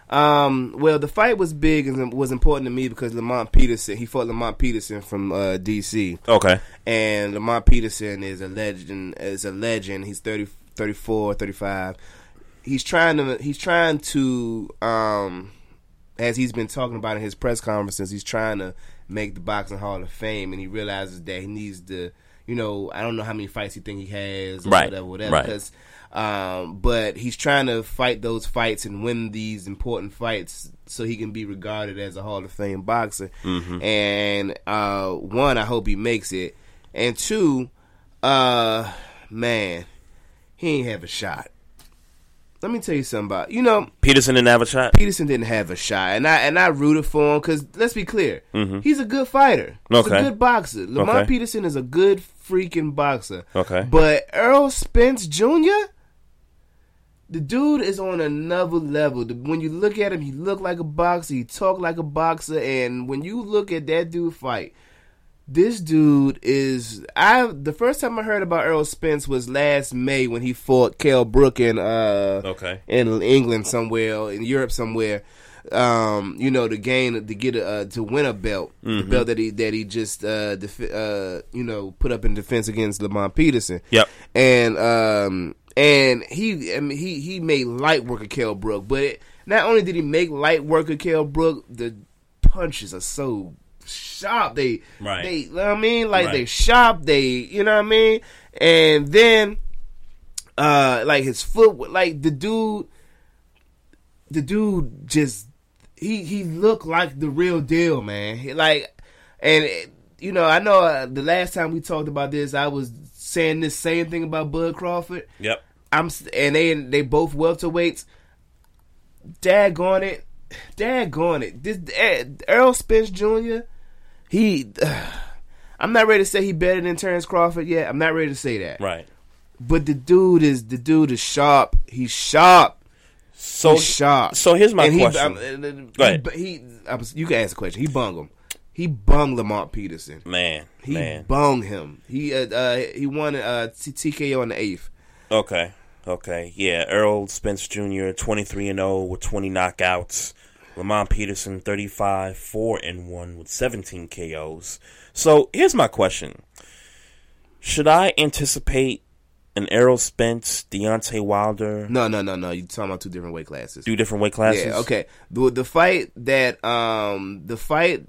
[SPEAKER 10] Um, well, the fight was big and was important to me because Lamont Peterson, he fought Lamont Peterson from uh, DC.
[SPEAKER 9] Okay.
[SPEAKER 10] And Lamont Peterson is a legend, is a legend. He's 30, 34, 35. He's trying to, he's trying to, um, as he's been talking about in his press conferences, he's trying to make the boxing Hall of Fame, and he realizes that he needs to, you know, I don't know how many fights he think he has, or
[SPEAKER 9] Right,
[SPEAKER 10] whatever, whatever.
[SPEAKER 9] right.
[SPEAKER 10] Because, um, but he's trying to fight those fights and win these important fights so he can be regarded as a Hall of Fame boxer.
[SPEAKER 9] Mhm.
[SPEAKER 10] And uh, one, I hope he makes it, and two, uh, man, he ain't have a shot. Let me tell you something about you know
[SPEAKER 9] Peterson didn't have a shot.
[SPEAKER 10] Peterson didn't have a shot, and I and I rooted for him because let's be clear,
[SPEAKER 9] Mhm.
[SPEAKER 10] he's a good fighter. He's a good boxer. Lamont
[SPEAKER 9] Okay.
[SPEAKER 10] Peterson is a good freaking boxer.
[SPEAKER 9] Okay.
[SPEAKER 10] but Errol Spence Jr. The dude is on another level. When you look at him, he look like a boxer. He talk like a boxer, and when you look at that dude fight, this dude is. I the first time I heard about Errol Spence was last May when he fought Kell Brook in uh
[SPEAKER 9] Okay.
[SPEAKER 10] in England somewhere in Europe somewhere. Um, you know, to gain to get a uh, to win a belt, the
[SPEAKER 9] Mhm.
[SPEAKER 10] belt that he that he just uh, def- uh you know put up in defense against Lamont Peterson.
[SPEAKER 9] Yep.
[SPEAKER 10] and um and he I mean he he made light work of Kell Brook, but it, not only did he make light work of Kell Brook, the punches are so sharp. They
[SPEAKER 9] Right.
[SPEAKER 10] they you know what I mean like they
[SPEAKER 9] Right.
[SPEAKER 10] sharp. They you know what I mean, and then uh like his foot like the dude the dude just he he looked like the real deal man He, like and you know i know uh, the last time we talked about this i was saying this same thing about bud crawford
[SPEAKER 9] Yep.
[SPEAKER 10] i'm and they they both welterweights daggone it daggone it this eh, errol spence jr he (sighs) i'm not ready to say he better than terrence crawford yet i'm not ready to say that
[SPEAKER 9] Right.
[SPEAKER 10] but the dude is the dude is sharp. He's sharp.
[SPEAKER 9] So
[SPEAKER 10] He's sharp.
[SPEAKER 9] so here's my
[SPEAKER 10] And he-
[SPEAKER 9] question.
[SPEAKER 10] um,
[SPEAKER 9] Go ahead.
[SPEAKER 10] He, he, I was- you can ask a question. He bung him. He bung Lamont Peterson.
[SPEAKER 9] Man,
[SPEAKER 10] He
[SPEAKER 9] man.
[SPEAKER 10] bung him. He uh, uh he won uh T- TKO on the eighth.
[SPEAKER 9] Okay. Okay. Yeah. Errol Spence Jr. 23 and 0 with 20 knockouts. Lamont Peterson 35 4 and 1 with 17 KOs. So here's my question: Should I anticipate an Errol Spence, Deontay Wilder?
[SPEAKER 10] No, no, no, no. You're talking about two different weight classes.
[SPEAKER 9] Two different weight classes?
[SPEAKER 10] Yeah. Okay. The the fight that um the fight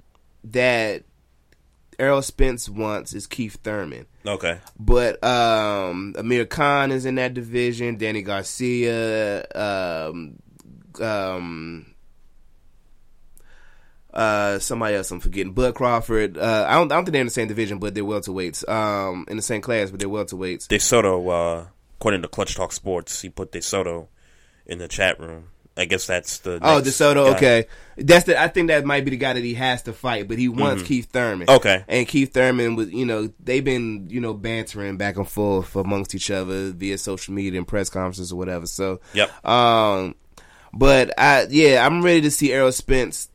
[SPEAKER 10] that Errol Spence wants is Keith Thurman.
[SPEAKER 9] Okay.
[SPEAKER 10] But um, Amir Khan is in that division. Danny Garcia, um, um, uh, somebody else I'm forgetting. Bud Crawford. Uh, I don't. I don't think they're in the same division, but they're welterweights. Um, in the same class, but they're welterweights.
[SPEAKER 9] De Soto, uh, according to Clutch Talk Sports, he put De Soto in the chat room. I guess that's the
[SPEAKER 10] Oh, DeSoto.
[SPEAKER 9] guy.
[SPEAKER 10] Okay, that's the. I think that might be the guy that he has to fight, but he wants
[SPEAKER 9] Mhm.
[SPEAKER 10] Keith Thurman.
[SPEAKER 9] Okay.
[SPEAKER 10] and Keith Thurman was, you know, they've been, you know, bantering back and forth amongst each other via social media and press conferences or whatever. So,
[SPEAKER 9] Yep.
[SPEAKER 10] Um, but I, yeah, I'm ready to see Errol Spence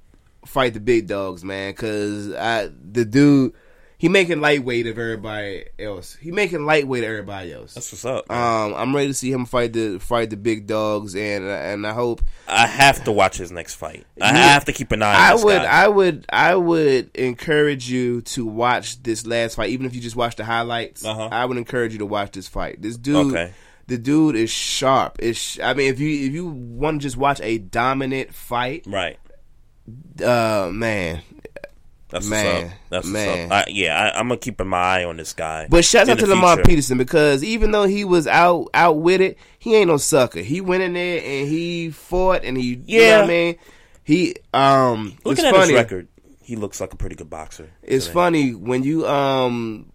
[SPEAKER 10] fight the big dogs, man, because I, the dude, he making lightweight of everybody else. He making lightweight of everybody else.
[SPEAKER 9] That's what's up.
[SPEAKER 10] Um, I'm ready to see him fight the fight the big dogs, and and I hope
[SPEAKER 9] I have to watch his next fight. I
[SPEAKER 10] Yeah.
[SPEAKER 9] have to keep an eye on
[SPEAKER 10] I would,
[SPEAKER 9] guy.
[SPEAKER 10] I would, I would encourage you to watch this last fight, even if you just watch the highlights.
[SPEAKER 9] Uh-huh.
[SPEAKER 10] I would encourage you to watch this fight. This dude,
[SPEAKER 9] Okay.
[SPEAKER 10] the dude is sharp. Is sh- I mean, if you if you want to just watch a dominant fight,
[SPEAKER 9] right?
[SPEAKER 10] Uh, man,
[SPEAKER 9] That's
[SPEAKER 10] man,
[SPEAKER 9] what's up. That's
[SPEAKER 10] man.
[SPEAKER 9] what's up. I, yeah, I, I'm gonna keep my eye on this guy.
[SPEAKER 10] But shout out to Lamont
[SPEAKER 9] future.
[SPEAKER 10] Peterson because even though he was out out with it, he ain't no sucker. He went in there and he fought and he, you know
[SPEAKER 9] Yeah.
[SPEAKER 10] what I mean. He um,
[SPEAKER 9] Looking at
[SPEAKER 10] funny.
[SPEAKER 9] his record, he looks like a pretty good boxer.
[SPEAKER 10] It's
[SPEAKER 9] today.
[SPEAKER 10] funny when you um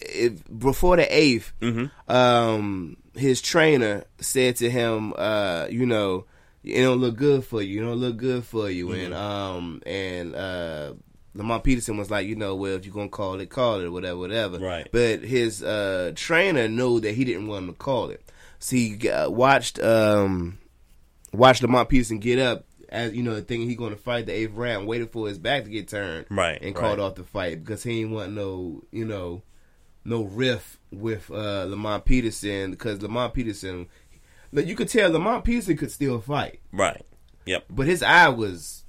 [SPEAKER 10] if, before the 8th
[SPEAKER 9] Mhm.
[SPEAKER 10] um his trainer said to him, uh, you know, it don't look good for you. It don't look good for you. And um and uh Lamont Peterson was like, you know, well, if you're gonna call it, call it, whatever, whatever.
[SPEAKER 9] Right.
[SPEAKER 10] But his uh trainer knew that he didn't want him to call it. So he uh, watched um watched Lamont Peterson get up as you know, thinking he going to fight the eighth round, waited for his back to get turned,
[SPEAKER 9] Right,
[SPEAKER 10] and called
[SPEAKER 9] right.
[SPEAKER 10] off the fight because he didn't want no, you know, no riff with uh Lamont Peterson because Lamont Peterson, you could tell Lamont Peterson could still fight,
[SPEAKER 9] Right. Yep.
[SPEAKER 10] but his eye was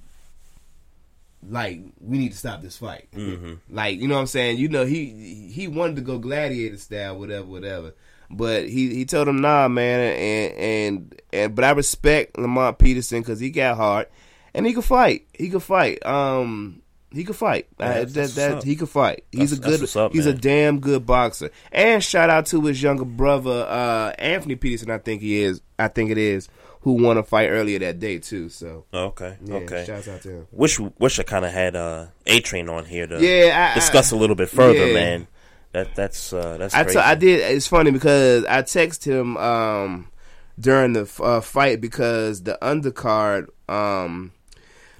[SPEAKER 10] like, we need to stop this fight.
[SPEAKER 9] Mhm.
[SPEAKER 10] Like, you know what I'm saying? You know, he he wanted to go gladiator style, whatever, whatever. But he he told him nah, man, and and and but I respect Lamont Peterson because he got hard and he could fight. He could fight. Um, he could fight.
[SPEAKER 9] Yeah,
[SPEAKER 10] Uh, that, that he could fight. He's
[SPEAKER 9] That's-
[SPEAKER 10] a good.
[SPEAKER 9] up,
[SPEAKER 10] he's a damn good boxer. And shout out to his younger brother, uh, Anthony Peterson. I think he is. I think it is. Who won a fight earlier that day too? So
[SPEAKER 9] Okay.
[SPEAKER 10] Yeah,
[SPEAKER 9] okay.
[SPEAKER 10] shouts out to him.
[SPEAKER 9] Wish wish I kind of had uh, A Train on here to
[SPEAKER 10] Yeah, I- I-
[SPEAKER 9] discuss a little bit further,
[SPEAKER 10] yeah.
[SPEAKER 9] man. That that's uh, that's
[SPEAKER 10] I t- I did. It's funny because I texted him um, during the uh, fight because the undercard, um,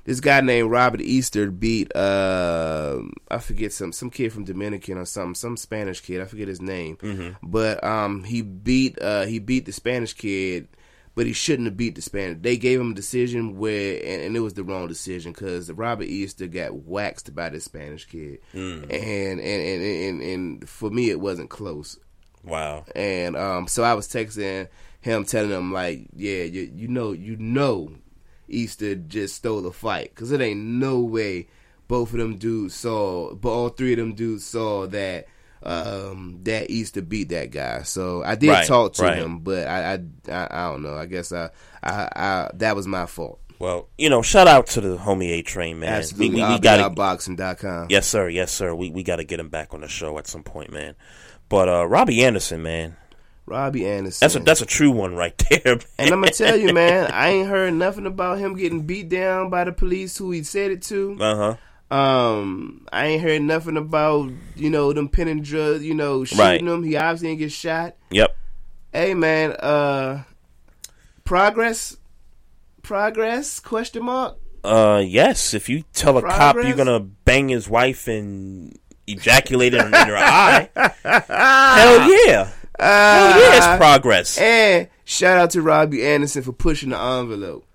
[SPEAKER 10] this guy named Robert Easter beat uh, I forget some some kid from Dominican or something, some Spanish kid. I forget his name,
[SPEAKER 9] Mhm.
[SPEAKER 10] but um, he beat uh, he beat the Spanish kid. But he shouldn't have beat the Spaniard. They gave him a decision where, and, and it was the wrong decision because Robert Easter got waxed by this Spanish kid,
[SPEAKER 9] Mm.
[SPEAKER 10] and, and and and and for me it wasn't close.
[SPEAKER 9] Wow.
[SPEAKER 10] And um, so I was texting him, telling him like, yeah, you, you know, you know, Easter just stole the fight because it ain't no way both of them dudes saw, but all three of them dudes saw that um that to beat that guy. So I did
[SPEAKER 9] Right,
[SPEAKER 10] talk to
[SPEAKER 9] right.
[SPEAKER 10] him, but I, I I I don't know. I guess I I, I that was my fault.
[SPEAKER 9] Well, you know, shout out to the homie A Train, man.
[SPEAKER 10] Absolutely,
[SPEAKER 9] we, we, we got
[SPEAKER 10] RBIboxing.com.
[SPEAKER 9] Yes, sir. Yes, sir. We we got to get him back on the show at some point, man. But uh, Robbie Anderson, man,
[SPEAKER 10] Robbie Anderson.
[SPEAKER 9] that's a that's a true one right (laughs) there.
[SPEAKER 10] And I'm gonna tell you, man, I ain't heard nothing about him getting beat down by the police who he said it to.
[SPEAKER 9] Uh huh.
[SPEAKER 10] Um, I ain't heard nothing about you know them pinning drugs, you know, shooting
[SPEAKER 9] Right.
[SPEAKER 10] him. He obviously didn't get shot.
[SPEAKER 9] Yep.
[SPEAKER 10] Hey, man, uh, progress, progress? Question mark.
[SPEAKER 9] Uh, yes. If you tell a cop you're gonna bang his wife and ejaculate in, in her eye, (laughs) hell yeah, hell yeah, it's progress.
[SPEAKER 10] And shout out to Robbie Anderson for pushing the envelope.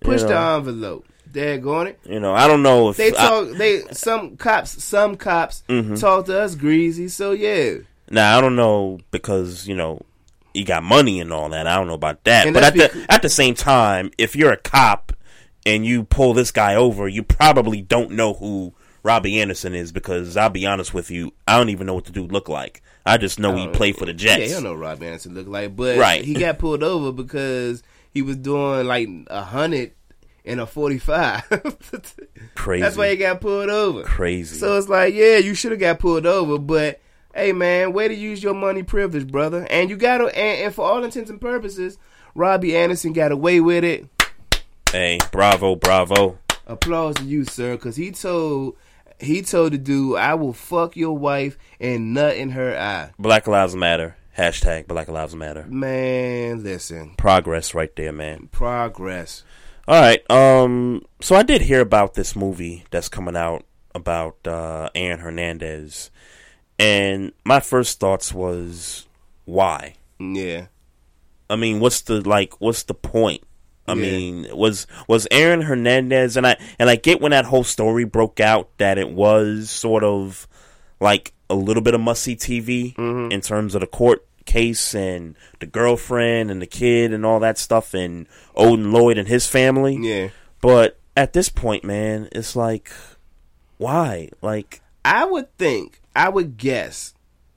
[SPEAKER 10] Push
[SPEAKER 9] You
[SPEAKER 10] the envelope. Daggone it.
[SPEAKER 9] You know, I don't know if
[SPEAKER 10] They
[SPEAKER 9] I-
[SPEAKER 10] talk. they some cops. Some cops
[SPEAKER 9] Mhm.
[SPEAKER 10] talk to us greasy. So yeah.
[SPEAKER 9] Now I don't know because you know you got money and all that. I don't know about that.
[SPEAKER 10] And
[SPEAKER 9] but at
[SPEAKER 10] that's
[SPEAKER 9] the at the same time, if you're a cop and you pull this guy over, you probably don't know who Robbie Anderson is because I'll be honest with you, I don't even know what the dude look like. I just know he
[SPEAKER 10] Oh,
[SPEAKER 9] played for the Jets.
[SPEAKER 10] Yeah, you don't know what Robbie Anderson look like, but
[SPEAKER 9] Right.
[SPEAKER 10] he got pulled over because he was doing like a hundred in a forty-five. (laughs)
[SPEAKER 9] Crazy.
[SPEAKER 10] That's why he got pulled over.
[SPEAKER 9] Crazy.
[SPEAKER 10] So it's like, yeah, you should have got pulled over, but hey, man, way to use your money privilege, brother. And you got to, and, and for all intents and purposes, Robbie Anderson got away with it.
[SPEAKER 9] Hey, bravo, bravo.
[SPEAKER 10] Applause to you, sir, because he told he told the dude, "I will fuck your wife and nut in her eye."
[SPEAKER 9] Black Lives Matter. Hashtag Black Lives Matter.
[SPEAKER 10] Man, listen,
[SPEAKER 9] Progress right there, man.
[SPEAKER 10] progress.
[SPEAKER 9] All right. Um. So I did hear about this movie that's coming out about uh, Aaron Hernandez, and my first thoughts was why.
[SPEAKER 10] Yeah.
[SPEAKER 9] I mean, what's the like? What's the point? I
[SPEAKER 10] Yeah.
[SPEAKER 9] mean, was was Aaron Hernandez and I and I get when that whole story broke out that it was sort of like a little bit of must see TV
[SPEAKER 10] Mm-hmm.
[SPEAKER 9] in terms of the court case and the girlfriend and the kid and all that stuff and Odin Lloyd and his family.
[SPEAKER 10] Yeah.
[SPEAKER 9] But at this point, man, it's like, why? Like,
[SPEAKER 10] I would think, I would guess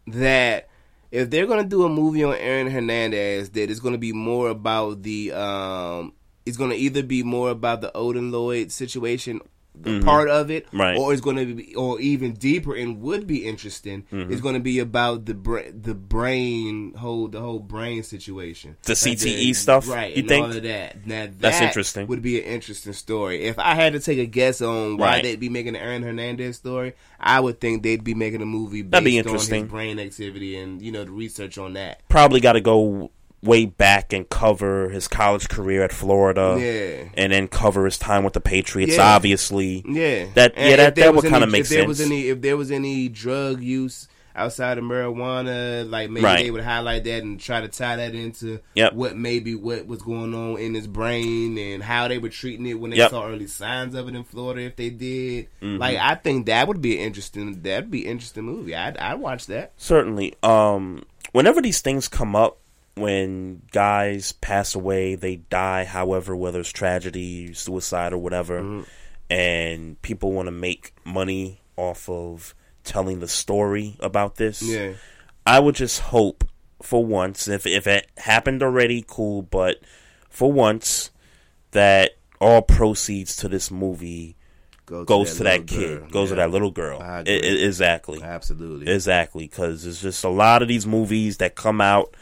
[SPEAKER 10] that if they're gonna do a movie on Aaron Hernandez, that it's gonna be more about the um, it's gonna either be more about the Odin Lloyd situation,
[SPEAKER 9] Mhm.
[SPEAKER 10] part of it,
[SPEAKER 9] Right.
[SPEAKER 10] or it's gonna be, or even deeper and would be interesting.
[SPEAKER 9] Mhm.
[SPEAKER 10] It's gonna be about the bra- the brain whole the whole brain situation,
[SPEAKER 9] The CTE stuff,
[SPEAKER 10] right?
[SPEAKER 9] you think?
[SPEAKER 10] all of that. Now,
[SPEAKER 9] That's interesting.
[SPEAKER 10] Would be an interesting story. If I had to take a guess on why
[SPEAKER 9] Right.
[SPEAKER 10] they'd be making the Aaron Hernandez story, I would think they'd be making a movie based
[SPEAKER 9] That'd be
[SPEAKER 10] on his brain activity and you know the research on that.
[SPEAKER 9] probably got to go way back and cover his college career at Florida,
[SPEAKER 10] Yeah.
[SPEAKER 9] and then cover his time with the Patriots.
[SPEAKER 10] Yeah.
[SPEAKER 9] Obviously,
[SPEAKER 10] Yeah,
[SPEAKER 9] that
[SPEAKER 10] And
[SPEAKER 9] yeah that that would kind of make
[SPEAKER 10] if there. Was any, if there was any drug use outside of marijuana, like maybe
[SPEAKER 9] Right.
[SPEAKER 10] they would highlight that and try to tie that into
[SPEAKER 9] Yep.
[SPEAKER 10] what maybe what was going on in his brain and how they were treating it when they
[SPEAKER 9] Yep.
[SPEAKER 10] saw early signs of it in Florida. If they did,
[SPEAKER 9] Mhm.
[SPEAKER 10] like I think that would be an interesting. That'd be interesting movie. I'd I'd watch that.
[SPEAKER 9] Certainly. Um, whenever these things come up, when guys pass away, they die, however, whether it's tragedy, suicide, or whatever,
[SPEAKER 10] Mm-hmm.
[SPEAKER 9] and people want to make money off of telling the story about this.
[SPEAKER 10] Yeah.
[SPEAKER 9] I would just hope for once, if if it happened already, cool, but for once that all proceeds to this movie
[SPEAKER 10] Go to
[SPEAKER 9] goes
[SPEAKER 10] that
[SPEAKER 9] to that kid,
[SPEAKER 10] girl.
[SPEAKER 9] goes to that little girl.
[SPEAKER 10] I-
[SPEAKER 9] I- exactly,
[SPEAKER 10] absolutely,
[SPEAKER 9] exactly. Because there's just a lot of these movies that come out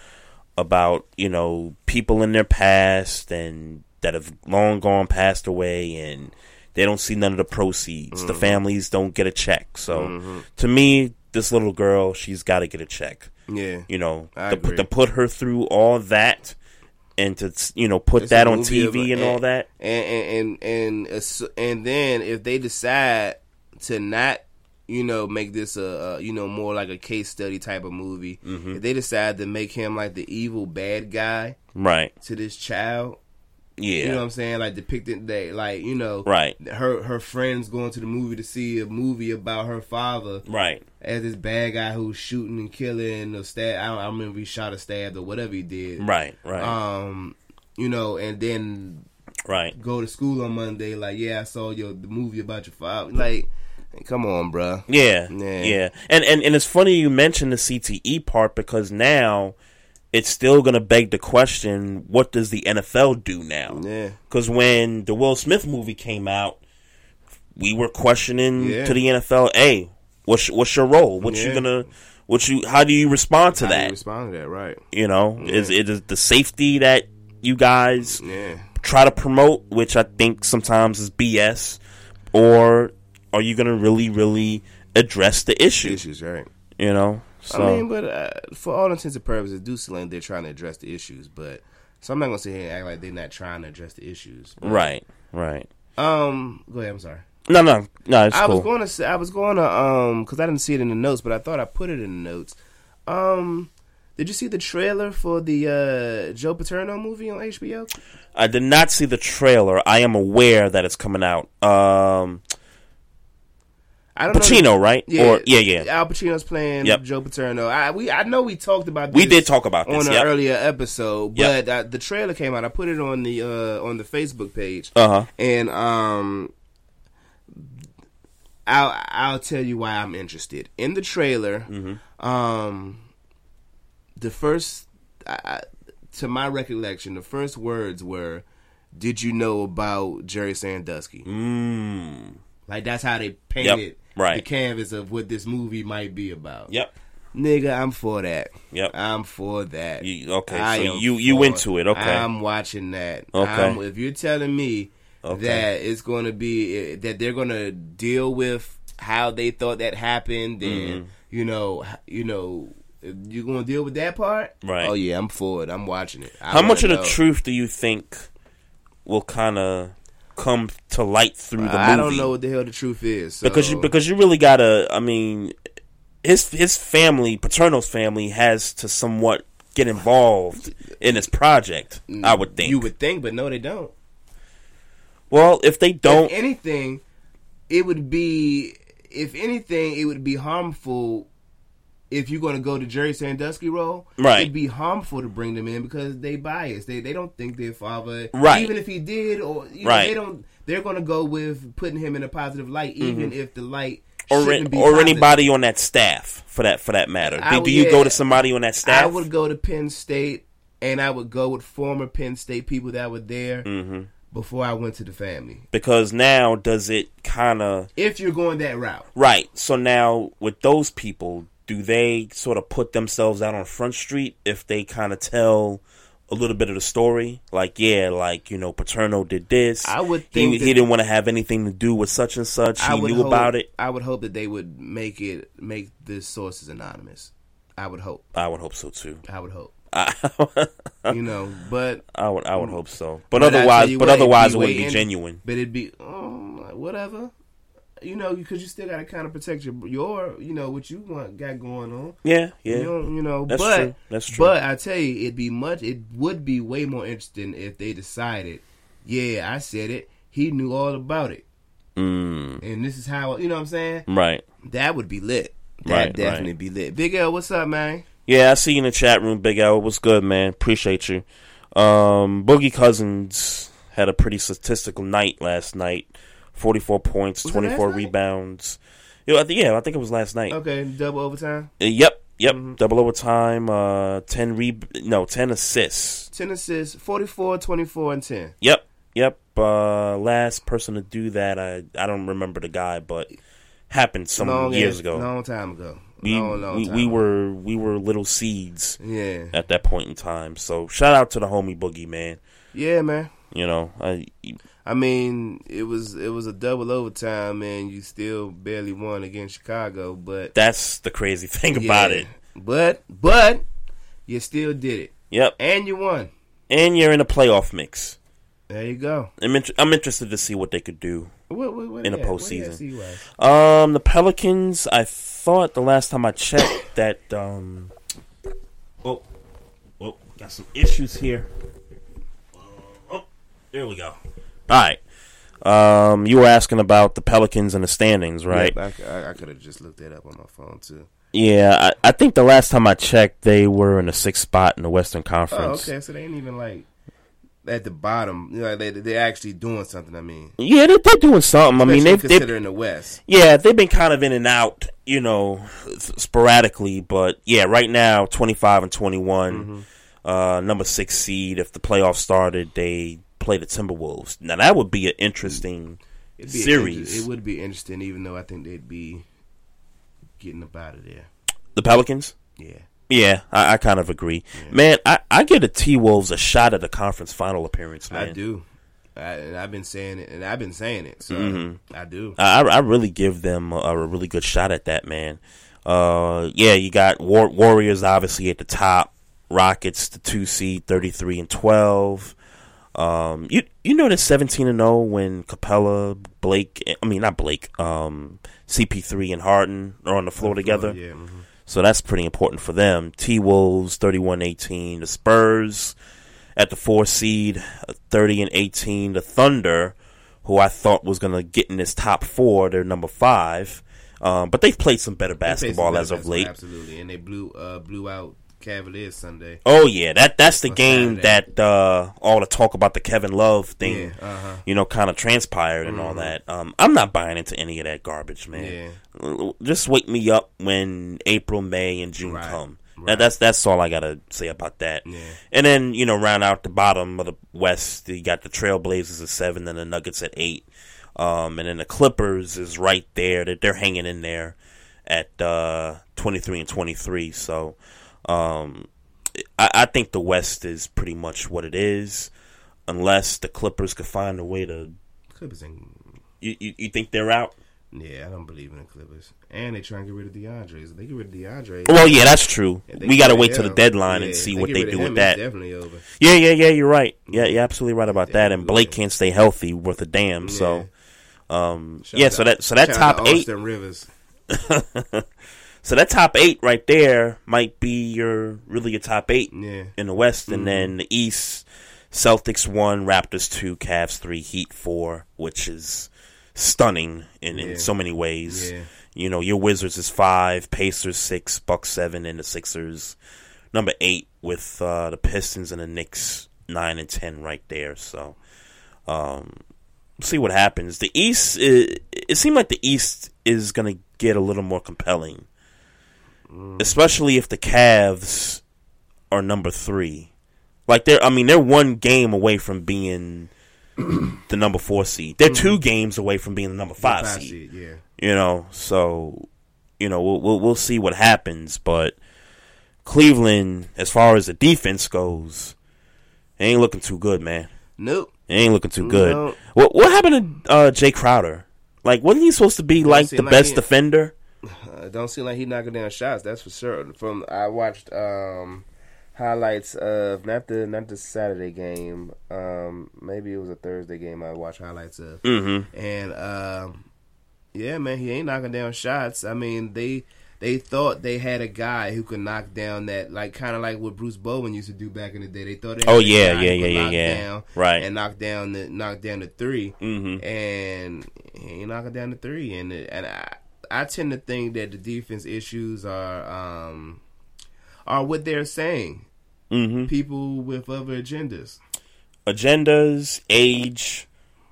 [SPEAKER 9] about you know people in their past and that have long gone passed away and they don't see none of the proceeds. The
[SPEAKER 10] Mhm.
[SPEAKER 9] families don't get a check. So
[SPEAKER 10] Mhm.
[SPEAKER 9] to me, this little girl, she's got to get a check.
[SPEAKER 10] Yeah.
[SPEAKER 9] you know, to, to put her through all that and to you know put
[SPEAKER 10] It's
[SPEAKER 9] that on TV
[SPEAKER 10] a-
[SPEAKER 9] and all that.
[SPEAKER 10] and and and and, and then if they decide to not you know make this a, a you know more like a case study type of movie
[SPEAKER 9] Mhm.
[SPEAKER 10] if they decide to make him like the evil bad guy
[SPEAKER 9] Right.
[SPEAKER 10] to this child
[SPEAKER 9] Yeah.
[SPEAKER 10] you know what i'm saying like depicting that like you know
[SPEAKER 9] Right.
[SPEAKER 10] her her friends going to the movie to see a movie about her father
[SPEAKER 9] Right.
[SPEAKER 10] as this bad guy who's shooting and killing or stab I, don't, I remember he shot or stabbed or whatever he did
[SPEAKER 9] Right, right.
[SPEAKER 10] um you know and then
[SPEAKER 9] Right.
[SPEAKER 10] go to school on Monday. Like, yeah, I saw your the movie about your father. Like, come on, bro.
[SPEAKER 9] Yeah,
[SPEAKER 10] Yeah.
[SPEAKER 9] yeah, And, and and it's funny you mentioned the CTE part because now it's still going to beg the question: What does the NFL do now?
[SPEAKER 10] Yeah,
[SPEAKER 9] because when the Will Smith movie came out, we were questioning
[SPEAKER 10] Yeah.
[SPEAKER 9] to the NFL, "Hey, what's what's your role? What you gonna? What you? How do you respond to
[SPEAKER 10] How
[SPEAKER 9] that?
[SPEAKER 10] respond to that, right?
[SPEAKER 9] You know,
[SPEAKER 10] Yeah.
[SPEAKER 9] is it is the safety that you guys
[SPEAKER 10] Yeah.
[SPEAKER 9] try to promote, which I think sometimes is BS, or are you gonna really, really address the issue?
[SPEAKER 10] Issues, right?
[SPEAKER 9] You know, so
[SPEAKER 10] I mean, but uh, for all intents and purposes, like they're trying to address the issues. But so I'm not gonna sit here and act like they're not trying to address the issues. But,
[SPEAKER 9] right, right.
[SPEAKER 10] Um, go ahead. I'm sorry.
[SPEAKER 9] No, no, no. It's
[SPEAKER 10] I
[SPEAKER 9] cool.
[SPEAKER 10] was going to say I was going to um because I didn't see it in the notes, but I thought I put it in the notes. Um, did you see the trailer for the uh Joe Paterno movie on HBO?
[SPEAKER 9] I did not see the trailer. I am aware that it's coming out. Um,
[SPEAKER 10] I don't
[SPEAKER 9] Pacino,
[SPEAKER 10] know.
[SPEAKER 9] right?
[SPEAKER 10] Yeah,
[SPEAKER 9] Or yeah, yeah.
[SPEAKER 10] Al Pacino's playing
[SPEAKER 9] Yep.
[SPEAKER 10] Joe Paterno. I we I know we talked about.
[SPEAKER 9] We did talk about
[SPEAKER 10] on
[SPEAKER 9] this,
[SPEAKER 10] an
[SPEAKER 9] yep.
[SPEAKER 10] earlier episode,
[SPEAKER 9] Yep.
[SPEAKER 10] but uh, the trailer came out. I put it on the uh on the Facebook page.
[SPEAKER 9] Uh-huh.
[SPEAKER 10] And um, I'll I'll tell you why I'm interested in the trailer.
[SPEAKER 9] Mm-hmm.
[SPEAKER 10] Um, the first, I, I- to my recollection, the first words were, "Did you know about Jerry Sandusky?"
[SPEAKER 9] Mm.
[SPEAKER 10] Like that's how they painted
[SPEAKER 9] right.
[SPEAKER 10] the canvas of what this movie might be about.
[SPEAKER 9] Yep.
[SPEAKER 10] Nigga, I'm for that.
[SPEAKER 9] Yep.
[SPEAKER 10] I'm for that.
[SPEAKER 9] You- okay,
[SPEAKER 10] I
[SPEAKER 9] so you- you into it, okay.
[SPEAKER 10] I'm watching that.
[SPEAKER 9] Okay.
[SPEAKER 10] I'm- if you're telling me
[SPEAKER 9] Okay.
[SPEAKER 10] that it's going to be that they're going to deal with how they thought that happened, and
[SPEAKER 9] Mhm.
[SPEAKER 10] you know, you know you're going to deal with that part.
[SPEAKER 9] Right.
[SPEAKER 10] Oh yeah, I'm for it. I'm watching it. I
[SPEAKER 9] How much of
[SPEAKER 10] wanna
[SPEAKER 9] the truth do you think will kind of come to light through the movie?
[SPEAKER 10] I don't know what the hell the truth is. So.
[SPEAKER 9] because you because you really gotta. I mean, his his family, Paterno's family, has to somewhat get involved in this project. Mm, I would think.
[SPEAKER 10] you would think, but no, they don't.
[SPEAKER 9] well, if they don't,
[SPEAKER 10] If anything, it would be. If anything, it would be harmful. If you're going to go to Jerry Sandusky role,
[SPEAKER 9] Right.
[SPEAKER 10] It'd be harmful to bring them in because they biased. They they don't think their father,
[SPEAKER 9] Right.
[SPEAKER 10] Even if he did, or you know,
[SPEAKER 9] Right.
[SPEAKER 10] they don't. They're going to go with putting him in a positive light, even
[SPEAKER 9] Mhm.
[SPEAKER 10] if the light
[SPEAKER 9] or
[SPEAKER 10] be
[SPEAKER 9] or
[SPEAKER 10] positive.
[SPEAKER 9] anybody on that staff for that for that matter.
[SPEAKER 10] I
[SPEAKER 9] Do, do you
[SPEAKER 10] yeah.
[SPEAKER 9] go to somebody on that staff?
[SPEAKER 10] I would go to Penn State, and I would go with former Penn State people that were there
[SPEAKER 9] hmm
[SPEAKER 10] before I went to the family.
[SPEAKER 9] Because now, does it kind of
[SPEAKER 10] If you're going that route,
[SPEAKER 9] right? So now, with those people, do they sort of put themselves out on Front Street if they kind of tell a little bit of the story? Like, yeah, like you know, Paterno did this.
[SPEAKER 10] I would think
[SPEAKER 9] he
[SPEAKER 10] that-
[SPEAKER 9] didn't want to have anything to do with such and such.
[SPEAKER 10] I
[SPEAKER 9] He knew
[SPEAKER 10] hope,
[SPEAKER 9] about it.
[SPEAKER 10] I would hope that they would make it make the sources anonymous. I would hope.
[SPEAKER 9] I would hope so too.
[SPEAKER 10] I would hope. (laughs) you know, but (laughs)
[SPEAKER 9] I would I would hope so. But,
[SPEAKER 10] I
[SPEAKER 9] otherwise, but
[SPEAKER 10] what,
[SPEAKER 9] it wouldn't be genuine.
[SPEAKER 10] But it'd be um, whatever. You know, because you still got to kind of protect your your you know what you want got going on.
[SPEAKER 9] Yeah, yeah.
[SPEAKER 10] You know, you know
[SPEAKER 9] That's
[SPEAKER 10] but
[SPEAKER 9] true. That's true.
[SPEAKER 10] but I tell you, it'd be much. It would be way more interesting if they decided, yeah, I said it. He knew all about it,
[SPEAKER 9] Mm,
[SPEAKER 10] and this is how you know what I'm saying.
[SPEAKER 9] right.
[SPEAKER 10] That would be lit. That
[SPEAKER 9] Right,
[SPEAKER 10] definitely
[SPEAKER 9] right.
[SPEAKER 10] be lit. Big L, what's up, man?
[SPEAKER 9] Yeah, I see you in the chat room, Big L. What's good, man? Appreciate you. Um, Boogie Cousins had a pretty statistical night last night. Forty-four points,
[SPEAKER 10] Was it last
[SPEAKER 9] twenty-four
[SPEAKER 10] night?
[SPEAKER 9] rebounds. Yeah, I think, yeah, I think it was last night.
[SPEAKER 10] Okay, double overtime.
[SPEAKER 9] Uh, Yep, yep.
[SPEAKER 10] Mm-hmm.
[SPEAKER 9] Double overtime. Uh, ten re no ten assists.
[SPEAKER 10] 10 assists, 44, 24, and 10.
[SPEAKER 9] Yep, yep. Uh, last person to do that, I I don't remember the guy, but happened some
[SPEAKER 10] Long
[SPEAKER 9] years ago.
[SPEAKER 10] Long time ago.
[SPEAKER 9] We,
[SPEAKER 10] long, long
[SPEAKER 9] we,
[SPEAKER 10] time
[SPEAKER 9] we
[SPEAKER 10] ago.
[SPEAKER 9] were we were little seeds
[SPEAKER 10] Yeah.
[SPEAKER 9] at that point in time. So shout out to the homie Boogie man.
[SPEAKER 10] Yeah, man.
[SPEAKER 9] You know, I
[SPEAKER 10] I mean, it was it was a double overtime, and you still barely won against Chicago, but
[SPEAKER 9] that's the crazy (laughs) thing about it.
[SPEAKER 10] But but you still did it,
[SPEAKER 9] Yep.
[SPEAKER 10] and you won.
[SPEAKER 9] And you're in a playoff mix.
[SPEAKER 10] There you go.
[SPEAKER 9] I'm inter- I'm interested to see what they could do
[SPEAKER 10] What, what, what
[SPEAKER 9] in a
[SPEAKER 10] they at? What they at
[SPEAKER 9] postseason. Um, the Pelicans. I thought the last time I checked (coughs) that um. Oh, oh, got some issues here. Oh, there we go. All right. Um, you were asking about the Pelicans and the standings, right?
[SPEAKER 10] Yep, I, I, could have just looked that up on my phone too.
[SPEAKER 9] Yeah, I, I think the last time I checked, they were in the sixth spot in the Western
[SPEAKER 10] Oh,
[SPEAKER 9] Conference.
[SPEAKER 10] okay. So they ain't even like at the bottom. You know, they they're actually doing something. I mean,
[SPEAKER 9] Yeah, they, they're doing something. I mean, they've, they've
[SPEAKER 10] the West.
[SPEAKER 9] Yeah, they've been kind of in and out, you know, sporadically. But yeah, right now, twenty five and twenty
[SPEAKER 10] Mm-hmm.
[SPEAKER 9] uh, number six seed. If the playoffs started, they play the Timberwolves. Now that would be an interesting
[SPEAKER 10] be
[SPEAKER 9] series.
[SPEAKER 10] It would be interesting, even though I think they'd be getting up out of there.
[SPEAKER 9] the Pelicans.
[SPEAKER 10] Yeah.
[SPEAKER 9] Yeah, I, I kind of agree. Man, I, I give the T Wolves a shot at the conference final appearance. Man,
[SPEAKER 10] I do. I, and I've been saying it, and I've been saying it. So
[SPEAKER 9] Mhm.
[SPEAKER 10] I do.
[SPEAKER 9] I, I really give them a, a really good shot at that, man. Uh, yeah, you got War- Warriors obviously at the top, Rockets the two seed, thirty three and twelve. Um, you you know they're seventeen and zero when Capela, Blake, I mean not Blake, um, CP three and Harden are on the floor together.
[SPEAKER 10] yeah, mhm.
[SPEAKER 9] So that's pretty important for them. T Wolves 31-18. The Spurs at the four seed, uh, 30 and 18. The Thunder, who I thought was going to get in this top four, they're number five. Um, but they've played some better
[SPEAKER 10] played some
[SPEAKER 9] basketball
[SPEAKER 10] better
[SPEAKER 9] as of
[SPEAKER 10] basketball,
[SPEAKER 9] late.
[SPEAKER 10] absolutely, and they blew uh, blew out Cavaliers Sunday.
[SPEAKER 9] Oh yeah, that that's the game
[SPEAKER 10] Saturday.
[SPEAKER 9] that uh, all the talk about the Kevin Love thing,
[SPEAKER 10] Yeah, uh-huh.
[SPEAKER 9] you know, kind of transpired and all
[SPEAKER 10] Mhm.
[SPEAKER 9] that. Um, I'm not buying into any of that garbage, man. L- Just wake me up when April, May, and June come. That, that's that's all I gotta say about that. And then you know, round out the bottom of the West, you got the Trailblazers at seven, and the Nuggets at eight, um, and then the Clippers is right there. That they're hanging in there at uh, twenty three and twenty three. So. Um, I, I think the West is pretty much what it is, unless the Clippers could find a way to.
[SPEAKER 10] Clippers ain't.
[SPEAKER 9] You, you, you think they're out?
[SPEAKER 10] Yeah, I don't believe in the Clippers, and they trying to get rid of DeAndre. If they get rid of DeAndre.
[SPEAKER 9] Well, yeah, that's true. We gotta wait till the deadline
[SPEAKER 10] yeah,
[SPEAKER 9] and see
[SPEAKER 10] if
[SPEAKER 9] what they do
[SPEAKER 10] of
[SPEAKER 9] with that.
[SPEAKER 10] Definitely over.
[SPEAKER 9] Yeah, yeah, yeah. You're right. Yeah, you're absolutely right about that. And Blake can't stay healthy worth a damn. So, um,
[SPEAKER 10] Shout
[SPEAKER 9] yeah.
[SPEAKER 10] out-
[SPEAKER 9] So that so that top
[SPEAKER 10] to
[SPEAKER 9] eight.
[SPEAKER 10] Rivers. (laughs)
[SPEAKER 9] so that top eight right there might be your really your top eight
[SPEAKER 10] Yeah.
[SPEAKER 9] in the West, and
[SPEAKER 10] Mhm.
[SPEAKER 9] then the East, Celtics one, Raptors two, Cavs three, Heat four, which is stunning in,
[SPEAKER 10] Yeah.
[SPEAKER 9] in so many ways.
[SPEAKER 10] Yeah.
[SPEAKER 9] You know, your Wizards is five, Pacers six, Bucks seven, and the Sixers number eight with uh, the Pistons and the Knicks nine and ten right there. So, um, see what happens. The East, it, it seemed like the East is going to get a little more compelling, especially if the Cavs are number three. Like they're, I mean, they're one game away from being (clears throat) the number four seed. They're two games away from being the number five,
[SPEAKER 10] Five
[SPEAKER 9] seed.
[SPEAKER 10] seed, yeah.
[SPEAKER 9] You know, so you know we'll, we'll we'll see what happens, but Cleveland, as far as the defense goes, ain't looking too good, man.
[SPEAKER 10] Nope.
[SPEAKER 9] It ain't looking too good.
[SPEAKER 10] No.
[SPEAKER 9] What what happened to uh, Jae Crowder? Like, wasn't he supposed to be like the
[SPEAKER 10] like
[SPEAKER 9] best
[SPEAKER 10] he-
[SPEAKER 9] defender?
[SPEAKER 10] Uh, don't seem like he knocking down shots. That's for sure. From I watched um highlights of not the not the Saturday game. Um, maybe it was a Thursday game. I watched highlights of,
[SPEAKER 9] mm-hmm.
[SPEAKER 10] and um, yeah, man, he ain't knocking down shots. I mean, they they thought they had a guy who could knock down that, like kind of like what Bruce Bowen used to do back in the day. They thought they had
[SPEAKER 9] Oh, yeah, yeah, yeah, yeah, yeah.
[SPEAKER 10] down
[SPEAKER 9] Right.
[SPEAKER 10] and knock down the knock down the 3
[SPEAKER 9] Mhm.
[SPEAKER 10] and he ain't knocking down the three, and and I I tend to think that the defense issues are um are what they're saying.
[SPEAKER 9] Mhm.
[SPEAKER 10] People with other agendas.
[SPEAKER 9] agendas, age.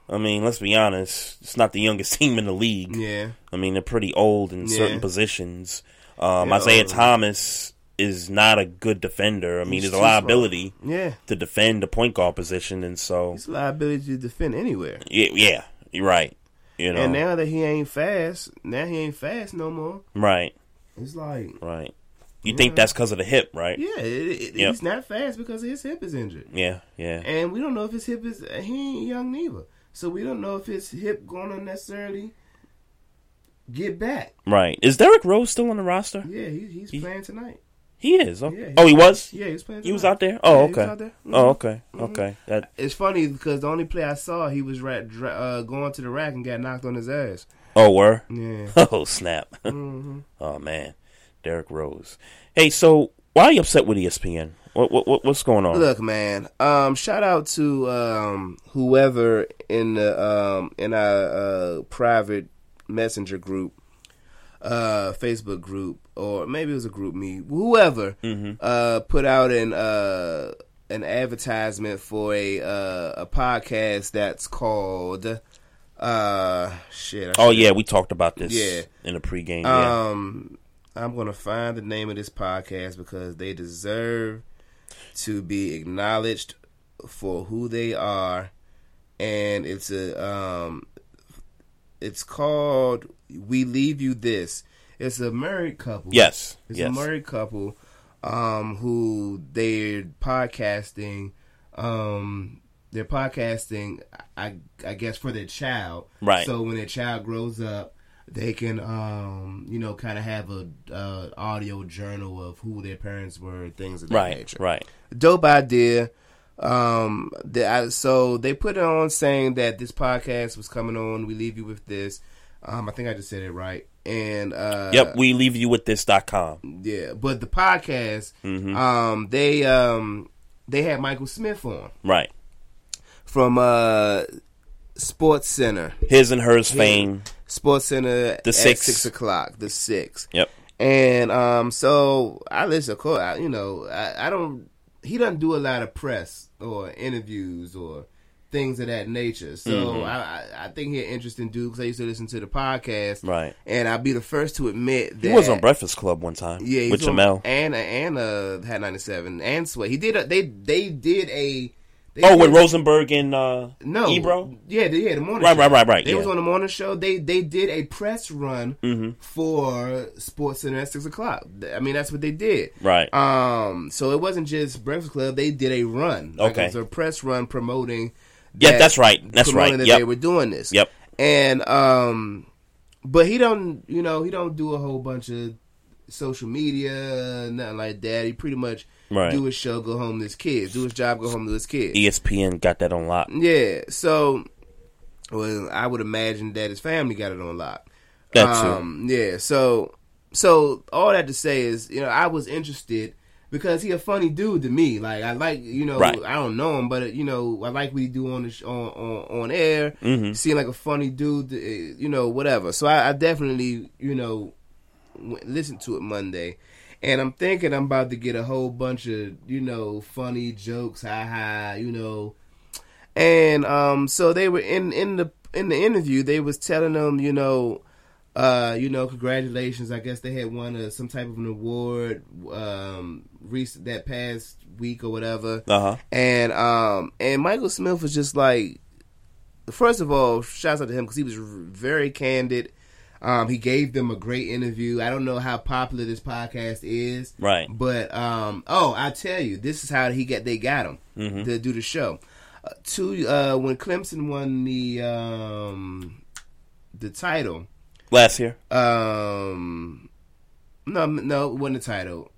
[SPEAKER 9] I mean, let's be honest. It's not the youngest (laughs) team in the league.
[SPEAKER 10] Yeah.
[SPEAKER 9] I mean, they're pretty old in certain positions. Um,
[SPEAKER 10] Yeah,
[SPEAKER 9] Isaiah Thomas is not a good defender. I mean,
[SPEAKER 10] He's
[SPEAKER 9] a liability.
[SPEAKER 10] Yeah.
[SPEAKER 9] To defend the point guard position, and so
[SPEAKER 10] It's a liability to defend anywhere.
[SPEAKER 9] yeah, yeah, you're right. You know,
[SPEAKER 10] And now that he ain't fast, now he ain't fast no more.
[SPEAKER 9] right,
[SPEAKER 10] It's like
[SPEAKER 9] right. You
[SPEAKER 10] Yeah.
[SPEAKER 9] think that's because of the hip, right?
[SPEAKER 10] yeah, it, it,
[SPEAKER 9] Yep.
[SPEAKER 10] he's not fast because his hip is injured.
[SPEAKER 9] Yeah, yeah.
[SPEAKER 10] And we don't know if his hip is he ain't young neither. So we don't know if his hip gonna necessarily get back.
[SPEAKER 9] Right. Is Derrick Rose still on the roster?
[SPEAKER 10] Yeah, he, he's playing tonight.
[SPEAKER 9] He is. Oh,
[SPEAKER 10] Yeah,
[SPEAKER 9] oh he was.
[SPEAKER 10] Yeah, he was playing
[SPEAKER 9] He was out there. Oh,
[SPEAKER 10] he
[SPEAKER 9] okay.
[SPEAKER 10] out there.
[SPEAKER 9] Oh, okay.
[SPEAKER 10] Mhm.
[SPEAKER 9] Okay. That.
[SPEAKER 10] It's funny because the only play I saw, he was dra- uh, going to the rack and got knocked on his ass.
[SPEAKER 9] Oh, were.
[SPEAKER 10] Yeah. (laughs)
[SPEAKER 9] Oh, snap. (laughs)
[SPEAKER 10] Mhm.
[SPEAKER 9] Oh man, Derrick Rose. Hey, so why are you upset with ESPN? What what, what what's going on?
[SPEAKER 10] Look, man. Um, shout out to um, whoever in the um, in our uh, private messenger group, uh, Facebook group, or maybe it was a group me. Whoever
[SPEAKER 9] Mm-hmm.
[SPEAKER 10] uh, put out an uh, an advertisement for a uh, a podcast that's called uh, shit. I
[SPEAKER 9] Oh yeah, we talked about this.
[SPEAKER 10] Yeah.
[SPEAKER 9] in the pregame. Yeah.
[SPEAKER 10] Um, I'm gonna find the name of this podcast because they deserve to be acknowledged for who they are, and it's a um, it's called "We Leave You This." It's a married couple.
[SPEAKER 9] Yes,
[SPEAKER 10] it's
[SPEAKER 9] yes.
[SPEAKER 10] a married couple, um, who they're podcasting, um. They're podcasting, I I guess, for their child.
[SPEAKER 9] Right.
[SPEAKER 10] So when their child grows up, they can um you know kind of have a uh, audio journal of who their parents were things of that
[SPEAKER 9] Right,
[SPEAKER 10] nature
[SPEAKER 9] right.
[SPEAKER 10] dope idea um the, I, so they put it on saying that this podcast was coming on we leave you with this um i think i just said it right and uh
[SPEAKER 9] yep, we leave you with this.com.
[SPEAKER 10] yeah but the podcast
[SPEAKER 9] Mhm.
[SPEAKER 10] um they um they had michael smith on
[SPEAKER 9] Right.
[SPEAKER 10] from uh sports center
[SPEAKER 9] His and hers
[SPEAKER 10] Yeah.
[SPEAKER 9] fame.
[SPEAKER 10] Sports Center
[SPEAKER 9] The
[SPEAKER 10] at
[SPEAKER 9] six.
[SPEAKER 10] six o'clock. The six.
[SPEAKER 9] Yep.
[SPEAKER 10] And um, so I listen. Of course, I, you know, I, I don't. He doesn't do a lot of press or interviews or things of that nature. So
[SPEAKER 9] Mhm.
[SPEAKER 10] I, I, think he's an interesting dude because I used to listen to the podcast.
[SPEAKER 9] Right.
[SPEAKER 10] And I'd be the first to admit that
[SPEAKER 9] He was on Breakfast Club one time.
[SPEAKER 10] yeah,
[SPEAKER 9] with
[SPEAKER 10] on-
[SPEAKER 9] Jemele.
[SPEAKER 10] and and uh had ninety seven and Sway. He did. A, they they did a. They
[SPEAKER 9] Oh, with Rosenberg and uh,
[SPEAKER 10] no,
[SPEAKER 9] Ebro.
[SPEAKER 10] Yeah, they had the morning.
[SPEAKER 9] Right,
[SPEAKER 10] show.
[SPEAKER 9] right, right, right,
[SPEAKER 10] They
[SPEAKER 9] yeah.
[SPEAKER 10] was on the morning show. They they did a press run
[SPEAKER 9] Mhm.
[SPEAKER 10] for Sports Center at six o'clock. I mean, that's what they did.
[SPEAKER 9] Right.
[SPEAKER 10] Um. So it wasn't just Breakfast Club. They did a run. Like,
[SPEAKER 9] Okay.
[SPEAKER 10] It was a press run promoting. That-
[SPEAKER 9] that's right. That's right.
[SPEAKER 10] That
[SPEAKER 9] Yep.
[SPEAKER 10] they were doing this.
[SPEAKER 9] Yep.
[SPEAKER 10] And um, but he don't. You know, he don't do a whole bunch of social media, nothing like that. He pretty much
[SPEAKER 9] Right.
[SPEAKER 10] do his show, go home to his kids, do his job, go home to his kids.
[SPEAKER 9] ESPN got that on lock.
[SPEAKER 10] Yeah, so well, I would imagine that his family got it on lock.
[SPEAKER 9] That too.
[SPEAKER 10] Um, yeah, so so all that to say is, you know, I was interested because he a funny dude to me. Like I like, you know,
[SPEAKER 9] Right.
[SPEAKER 10] I don't know him, but you know, I like what he do on the sh- on on, on air.
[SPEAKER 9] Mhm.
[SPEAKER 10] Seem like a funny dude, eh, you know, whatever. So I, I definitely, you know, w- listened to it Monday. And I'm thinking I'm about to get a whole bunch of, you know, funny jokes, ha ha, you know, and um, so they were in in the in the interview. They was telling them, you know, uh, you know, congratulations. I guess they had won a, some type of an award um, recent that past week or whatever.
[SPEAKER 9] Uh-huh.
[SPEAKER 10] And um, and Michael Smith was just like, first of all, shouts out to him because he was very candid. Um, he gave them a great interview. I don't know how popular this podcast is,
[SPEAKER 9] Right.
[SPEAKER 10] But um, oh, I tell you, this is how he got they got him
[SPEAKER 9] Mhm.
[SPEAKER 10] to do the show. Uh, two uh, when Clemson won the um, the title
[SPEAKER 9] Last year.
[SPEAKER 10] Um, no, no, it wasn't the title.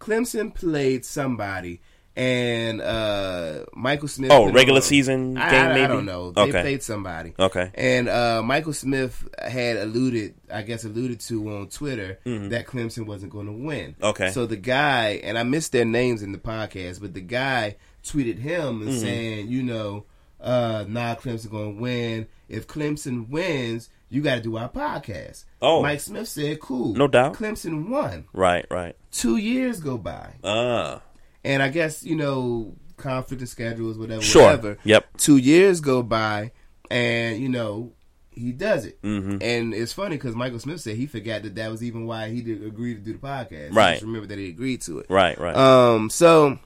[SPEAKER 10] Clemson played somebody, and uh, Michael Smith.
[SPEAKER 9] Oh, regular
[SPEAKER 10] on-
[SPEAKER 9] season
[SPEAKER 10] I,
[SPEAKER 9] game,
[SPEAKER 10] I, I
[SPEAKER 9] maybe?
[SPEAKER 10] don't know. They
[SPEAKER 9] Okay.
[SPEAKER 10] played somebody.
[SPEAKER 9] Okay.
[SPEAKER 10] And uh, Michael Smith had alluded, I guess, alluded to on Twitter
[SPEAKER 9] Mhm.
[SPEAKER 10] that Clemson wasn't going to win.
[SPEAKER 9] Okay.
[SPEAKER 10] So the guy, and I missed their names in the podcast, but the guy tweeted him and
[SPEAKER 9] Mhm.
[SPEAKER 10] saying, you know, uh, nah, Clemson going to win. If Clemson wins, you got to do our podcast.
[SPEAKER 9] Oh.
[SPEAKER 10] Mike Smith said, cool.
[SPEAKER 9] No doubt.
[SPEAKER 10] Clemson won.
[SPEAKER 9] Right, right.
[SPEAKER 10] Two years go by.
[SPEAKER 9] Ah.
[SPEAKER 10] And I guess, you know, conflict of schedules, whatever,
[SPEAKER 9] Sure.
[SPEAKER 10] whatever.
[SPEAKER 9] Yep.
[SPEAKER 10] Two years go by, and, you know, he does it.
[SPEAKER 9] Mhm.
[SPEAKER 10] And it's funny because Michael Smith said he forgot that that was even why he did agree to do the podcast. He
[SPEAKER 9] Right.
[SPEAKER 10] just remember that he agreed to it.
[SPEAKER 9] Right, right.
[SPEAKER 10] Um, so,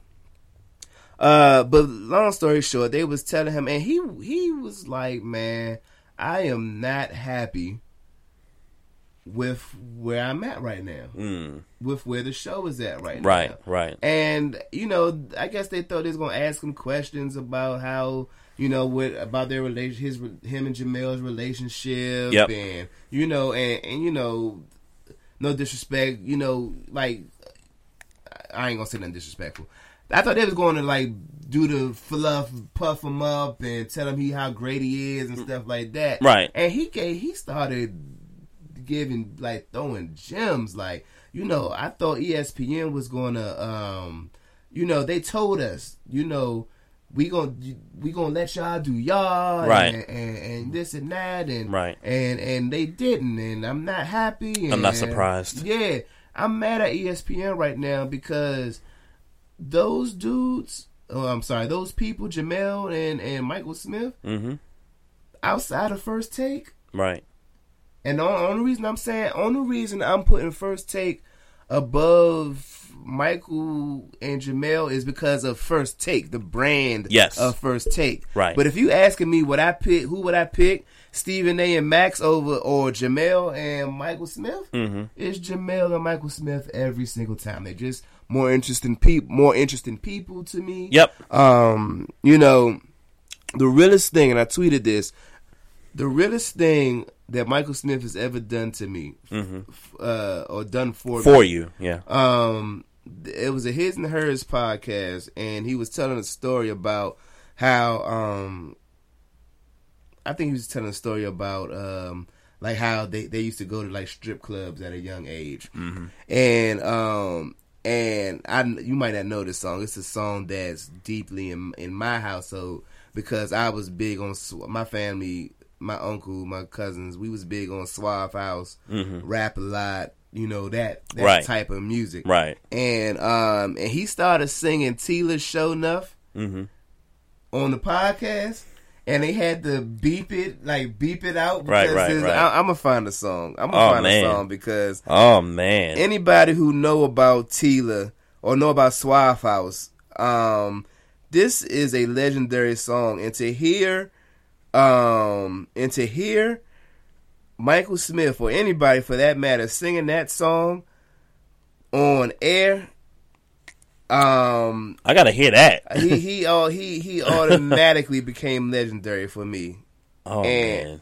[SPEAKER 10] uh, but long story short, they was telling him, and he he was like, "Man, I am not happy with where I'm at right now,
[SPEAKER 9] Mm.
[SPEAKER 10] with where the show is at right,
[SPEAKER 9] Right,
[SPEAKER 10] now."
[SPEAKER 9] right. Right.
[SPEAKER 10] And you know, I guess they thought they was gonna ask him questions about how you know what about their relation, his him and Jemele's relationship,
[SPEAKER 9] Yep.
[SPEAKER 10] and you know, and and you know, no disrespect, you know, like I ain't gonna say nothing disrespectful. I thought they was going to like do the fluff, puff him up, and tell him he how great he is and stuff like that.
[SPEAKER 9] Right.
[SPEAKER 10] And he gave, he started giving like throwing gems. Like you know, I thought ESPN was to, um, you know, they told us, you know. We gonna we gonna let y'all do y'all
[SPEAKER 9] Right.
[SPEAKER 10] and, and, and this and that and
[SPEAKER 9] Right.
[SPEAKER 10] and and they didn't and I'm not happy. And,
[SPEAKER 9] I'm not surprised.
[SPEAKER 10] Yeah, I'm mad at ESPN right now because those dudes. Oh, I'm sorry, those people, Jemele and and Michael Smith,
[SPEAKER 9] Mm-hmm.
[SPEAKER 10] outside of first take.
[SPEAKER 9] Right.
[SPEAKER 10] And the only, reason I'm saying, only reason I'm putting first take above Michael and Jemele is because of first take, the brand
[SPEAKER 9] Yes.
[SPEAKER 10] of first take.
[SPEAKER 9] Right.
[SPEAKER 10] But if you asking me what I pick, who would I pick? Stephen A. and Max over or Jemele and Michael Smith?
[SPEAKER 9] Mm-hmm.
[SPEAKER 10] It's Jemele and Michael Smith every single time. They're just more interesting people, more interesting people to me.
[SPEAKER 9] Yep.
[SPEAKER 10] Um, you know, the realest thing, and I tweeted this, the realest thing that Michael Smith has ever done to me,
[SPEAKER 9] Mhm.
[SPEAKER 10] f- uh, or done for
[SPEAKER 9] For
[SPEAKER 10] me,
[SPEAKER 9] you, yeah.
[SPEAKER 10] Um, it was a His and Hers podcast, and he was telling a story about how, um, I think he was telling a story about, um, like how they, they used to go to like strip clubs at a young age,
[SPEAKER 9] Mhm.
[SPEAKER 10] and um, and I you might not know this song. It's a song that's deeply in in my household because I was big on my family, my uncle, my cousins. We was big on Suave House,
[SPEAKER 9] Mhm.
[SPEAKER 10] rap a lot. You know that that
[SPEAKER 9] Right.
[SPEAKER 10] type of music,
[SPEAKER 9] Right.
[SPEAKER 10] And um, and he started singing Tela's "Sho Nuff"
[SPEAKER 9] Mm-hmm.
[SPEAKER 10] on the podcast. And they had to beep it, like beep it out.
[SPEAKER 9] Right,
[SPEAKER 10] because
[SPEAKER 9] right,
[SPEAKER 10] his-
[SPEAKER 9] right.
[SPEAKER 10] I, I'm gonna find a song. I'm gonna
[SPEAKER 9] Oh,
[SPEAKER 10] find
[SPEAKER 9] man.
[SPEAKER 10] a song because
[SPEAKER 9] Oh man.
[SPEAKER 10] anybody who know about Tela or know about Suave House, um, this is a legendary song, and to hear, um, and to hear Michael Smith or anybody for that matter singing that song on air, um,
[SPEAKER 9] I gotta hear that.
[SPEAKER 10] he (laughs) he uh, he he automatically became legendary for me.
[SPEAKER 9] Oh
[SPEAKER 10] And-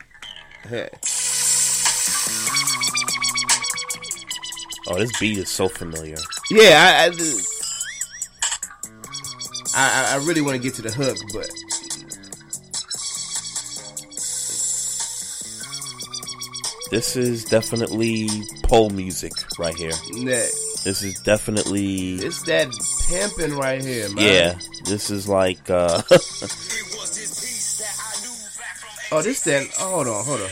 [SPEAKER 9] man. Oh, this beat is so familiar.
[SPEAKER 10] Yeah, I I, I, I really want to get to the hook, but
[SPEAKER 9] This is definitely pole music right here.
[SPEAKER 10] that,
[SPEAKER 9] This is definitely
[SPEAKER 10] it's that pimping right here, man.
[SPEAKER 9] yeah. This is like uh (laughs)
[SPEAKER 10] Oh, this that. Oh, hold on, hold on.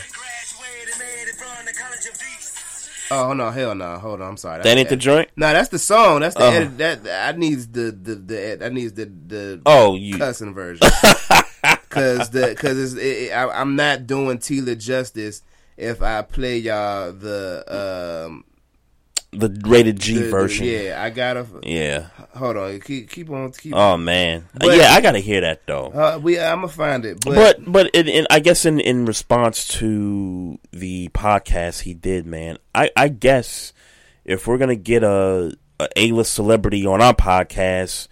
[SPEAKER 10] Oh no, hell no, hold on. I'm sorry.
[SPEAKER 9] That ain't the joint?
[SPEAKER 10] No, that's the song. That's the
[SPEAKER 9] Uh-huh.
[SPEAKER 10] edit. That I needs the the the I needs the the
[SPEAKER 9] Oh, you-
[SPEAKER 10] cussing version. (laughs) Cause the cause it's, it, it, I, I'm not doing Tela justice if I play y'all the um
[SPEAKER 9] the rated G
[SPEAKER 10] the- the-
[SPEAKER 9] version.
[SPEAKER 10] yeah, I gotta.
[SPEAKER 9] Yeah.
[SPEAKER 10] Hold on. Keep keep on. Keep.
[SPEAKER 9] Oh man.
[SPEAKER 10] But-
[SPEAKER 9] yeah, I gotta hear that though.
[SPEAKER 10] Uh, we I'm gonna find it, but,
[SPEAKER 9] but but in, in, I guess in, in response to the podcast he did, man, I, I guess if we're gonna get a a list celebrity on our podcast,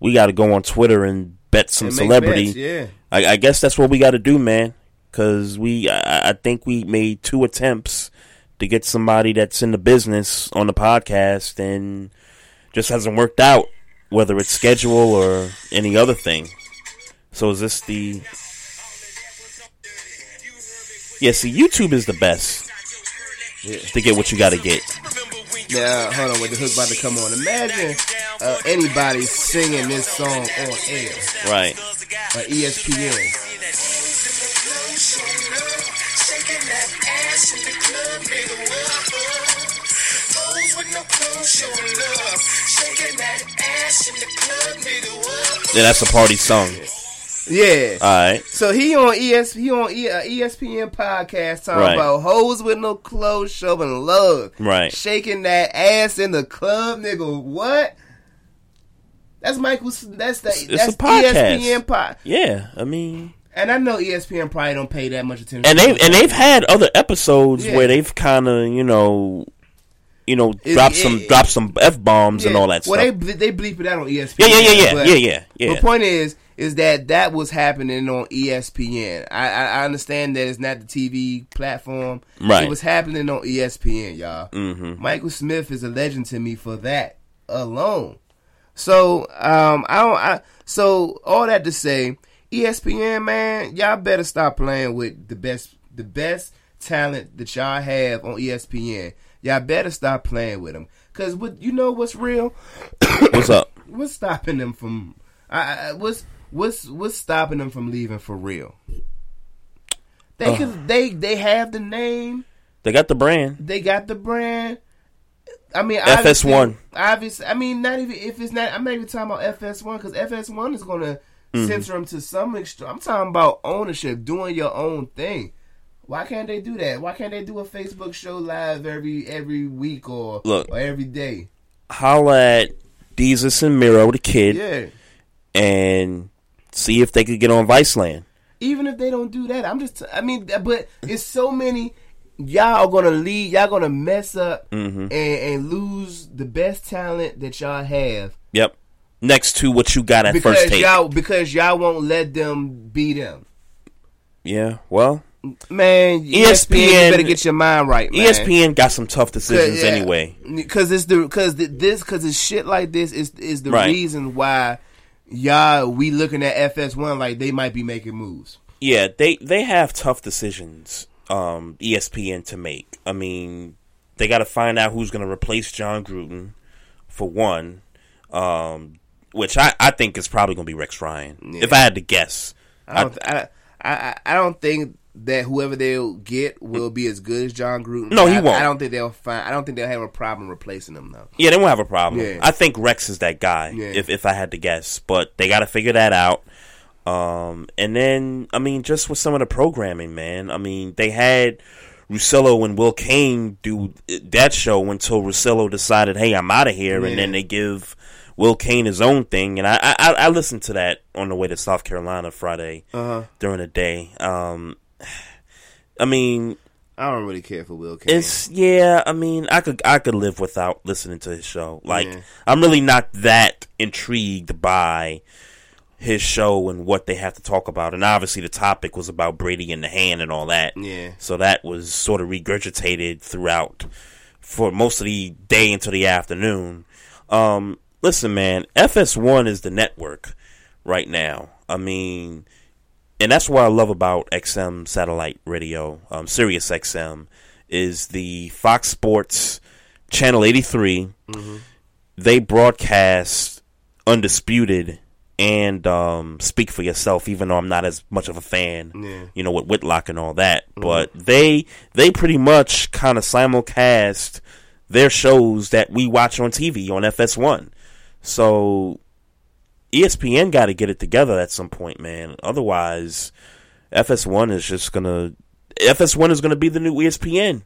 [SPEAKER 9] we got to go on Twitter and bet some celebrity.
[SPEAKER 10] bets, yeah.
[SPEAKER 9] I, I guess that's what we got to do, man. Because we, I, I think we made two attempts to get somebody that's in the business on the podcast, and just hasn't worked out, whether it's schedule or any other thing. So is this the? Yeah, see, YouTube is the best to get what you got to get.
[SPEAKER 10] Now, hold on, with the hook about to come on. Imagine uh, anybody singing this song on air.
[SPEAKER 9] Right.
[SPEAKER 10] Or E ESPN.
[SPEAKER 9] Yeah, that's a party song.
[SPEAKER 10] Yeah.
[SPEAKER 9] All right.
[SPEAKER 10] So he on ES he on e, uh, ESPN podcast talking
[SPEAKER 9] Right.
[SPEAKER 10] about hoes with no clothes showing love.
[SPEAKER 9] Right.
[SPEAKER 10] Shaking that ass in the club, nigga. What? That's Michael. That's the
[SPEAKER 9] It's
[SPEAKER 10] that's
[SPEAKER 9] a podcast.
[SPEAKER 10] ESPN pod.
[SPEAKER 9] Yeah, I mean,
[SPEAKER 10] And I know ESPN probably don't pay that much attention.
[SPEAKER 9] and they and they've had other episodes
[SPEAKER 10] Yeah.
[SPEAKER 9] where they've kind of you know, you know, dropped some dropped some f bombs and all that
[SPEAKER 10] well,
[SPEAKER 9] stuff.
[SPEAKER 10] they they bleep it out on ESPN.
[SPEAKER 9] Yeah, yeah, yeah, yeah,
[SPEAKER 10] but
[SPEAKER 9] yeah, yeah, yeah.
[SPEAKER 10] The point is, is that that was happening on ESPN. I, I I understand that it's not the TV platform.
[SPEAKER 9] Right.
[SPEAKER 10] It was happening on ESPN, y'all.
[SPEAKER 9] Mhm.
[SPEAKER 10] Michael Smith is a legend to me for that alone. So um I don't I so all that to say, ESPN man, y'all better stop playing with the best the best talent that y'all have on ESPN. Y'all better stop playing with them. Cause what you know what's real? (coughs)
[SPEAKER 9] What's up?
[SPEAKER 10] What's stopping them from? I, I what's what's what's stopping them from leaving for real? They
[SPEAKER 9] Ugh.
[SPEAKER 10] they they have the name.
[SPEAKER 9] They got the brand.
[SPEAKER 10] They got the brand. I mean,
[SPEAKER 9] FS1.
[SPEAKER 10] obviously- Obviously, I mean, not even if it's not. I'm not even talking about FS1 because FS1 is going
[SPEAKER 9] Mhm.
[SPEAKER 10] censor them to some extent. I'm talking about ownership, doing your own thing. Why can't they do that? Why can't they do a Facebook show live every every week or
[SPEAKER 9] Look.
[SPEAKER 10] or every day?
[SPEAKER 9] Holla at Jesus and Miro, the kid,
[SPEAKER 10] Yeah.
[SPEAKER 9] and see if they could get on Viceland.
[SPEAKER 10] even if they don't do that, I'm just, I mean, but it's so many. Y'all are gonna lead. Y'all gonna mess up
[SPEAKER 9] Mhm.
[SPEAKER 10] and, and lose the best talent that y'all have
[SPEAKER 9] Yep. Next to what you got at
[SPEAKER 10] because
[SPEAKER 9] first take.
[SPEAKER 10] y'all because y'all won't let them be them.
[SPEAKER 9] Yeah. Well,
[SPEAKER 10] Man,
[SPEAKER 9] E
[SPEAKER 10] ESPN, you
[SPEAKER 9] ESPN
[SPEAKER 10] better get your mind right. Man.
[SPEAKER 9] ESPN got some tough decisions
[SPEAKER 10] yeah.
[SPEAKER 9] anyway.
[SPEAKER 10] Because it's the because this because it's shit like this is is the
[SPEAKER 9] Right.
[SPEAKER 10] reason why y'all we looking at FS1 like they might be making moves.
[SPEAKER 9] Yeah, they they have tough decisions. Um, ESPN to make. I mean, they got to find out who's going to replace Jon Gruden for one. Um, which I, I think is probably going to be Rex Ryan. If I had to guess,
[SPEAKER 10] I don't, I, I, I I don't think that whoever they'll get will be as good as Jon Gruden.
[SPEAKER 9] No, he
[SPEAKER 10] I,
[SPEAKER 9] won't.
[SPEAKER 10] I don't think they'll find. I don't think they'll have a problem replacing him though.
[SPEAKER 9] Yeah, they won't have a problem.
[SPEAKER 10] Yeah.
[SPEAKER 9] I think Rex is that guy.
[SPEAKER 10] Yeah.
[SPEAKER 9] If if I had to guess, but they got to figure that out. Um, and then I mean, just with some of the programming, man. I mean, they had Russillo and Will Cain do that show until Russillo decided, "Hey, I'm out of here," and then they give Will Cain his own thing. And I I, I listened to that on the way to South Carolina Friday
[SPEAKER 10] Uh-huh.
[SPEAKER 9] during the day. Um, I mean,
[SPEAKER 10] I don't really care for Will Cain.
[SPEAKER 9] it's yeah. I mean, I could I could live without listening to his show. Like,
[SPEAKER 10] Yeah.
[SPEAKER 9] I'm really not that intrigued by his show and what they have to talk about. And obviously, the topic was about Brady in the hand and all that.
[SPEAKER 10] Yeah.
[SPEAKER 9] So that was sort of regurgitated throughout for most of the day into the afternoon. Um, listen, man, FS1 is the network right now. I mean, and that's what I love about XM satellite radio, um, Sirius XM, is the Fox Sports Channel 83.
[SPEAKER 10] Mhm.
[SPEAKER 9] They broadcast Undisputed and um, Speak for Yourself, even though I'm not as much of a fan,
[SPEAKER 10] Yeah.
[SPEAKER 9] you know, with Whitlock and all that. But they they pretty much kind of simulcast their shows that we watch on TV on FS1. So ESPN got to get it together at some point, man. Otherwise, FS1 is just gonna FS1 is gonna be the new ESPN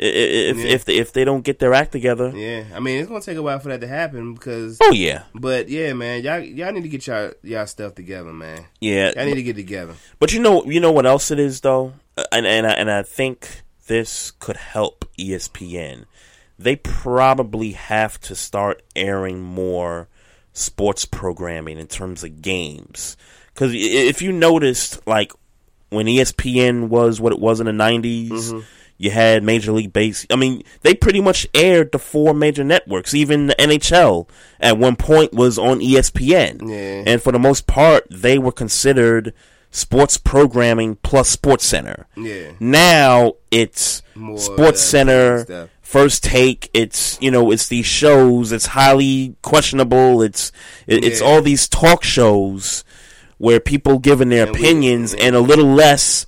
[SPEAKER 9] I- i- if
[SPEAKER 10] Yeah.
[SPEAKER 9] if they, if they don't get their act together.
[SPEAKER 10] Yeah, I mean it's gonna take a while for that to happen because.
[SPEAKER 9] Oh, yeah.
[SPEAKER 10] but yeah, man, y'all y'all need to get y'all y'all stuff together, man.
[SPEAKER 9] Yeah,
[SPEAKER 10] y'all need to get together.
[SPEAKER 9] But you know, you know what else it is though, Uh, and and I, and I think this could help ESPN. They probably have to start airing more sports programming in terms of games. Because if you noticed, like when ESPN was what it was in the 90s
[SPEAKER 10] Mhm.
[SPEAKER 9] You had Major League Base. I mean, they pretty much aired the four major networks. Even the NHL at one point was on ESPN.
[SPEAKER 10] Yeah.
[SPEAKER 9] And for the most part, they were considered sports programming plus Sports Center.
[SPEAKER 10] Yeah.
[SPEAKER 9] Now it's
[SPEAKER 10] More
[SPEAKER 9] Sports Center. First Take. It's you know it's these shows. It's highly questionable. It's it, it's all these talk shows where people giving their
[SPEAKER 10] And we-
[SPEAKER 9] opinions and a little less.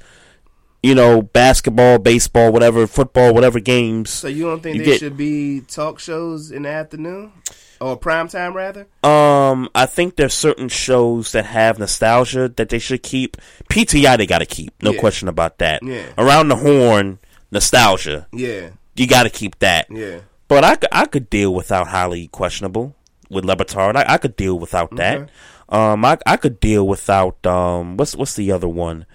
[SPEAKER 9] You know, basketball, baseball, whatever, football, whatever games.
[SPEAKER 10] So you don't think
[SPEAKER 9] you
[SPEAKER 10] there
[SPEAKER 9] get-
[SPEAKER 10] should be talk shows in the afternoon or prime time rather?
[SPEAKER 9] Um, I think there's certain shows that have nostalgia that they should keep. PTI they got to keep, no
[SPEAKER 10] Yeah.
[SPEAKER 9] question about that.
[SPEAKER 10] Yeah.
[SPEAKER 9] Around the horn, nostalgia.
[SPEAKER 10] Yeah.
[SPEAKER 9] You got to keep that.
[SPEAKER 10] Yeah.
[SPEAKER 9] But I, could- I could deal without highly questionable with Le Batard. I, I could deal without that.
[SPEAKER 10] Okay.
[SPEAKER 9] Um, I I could deal without um, what's what's the other one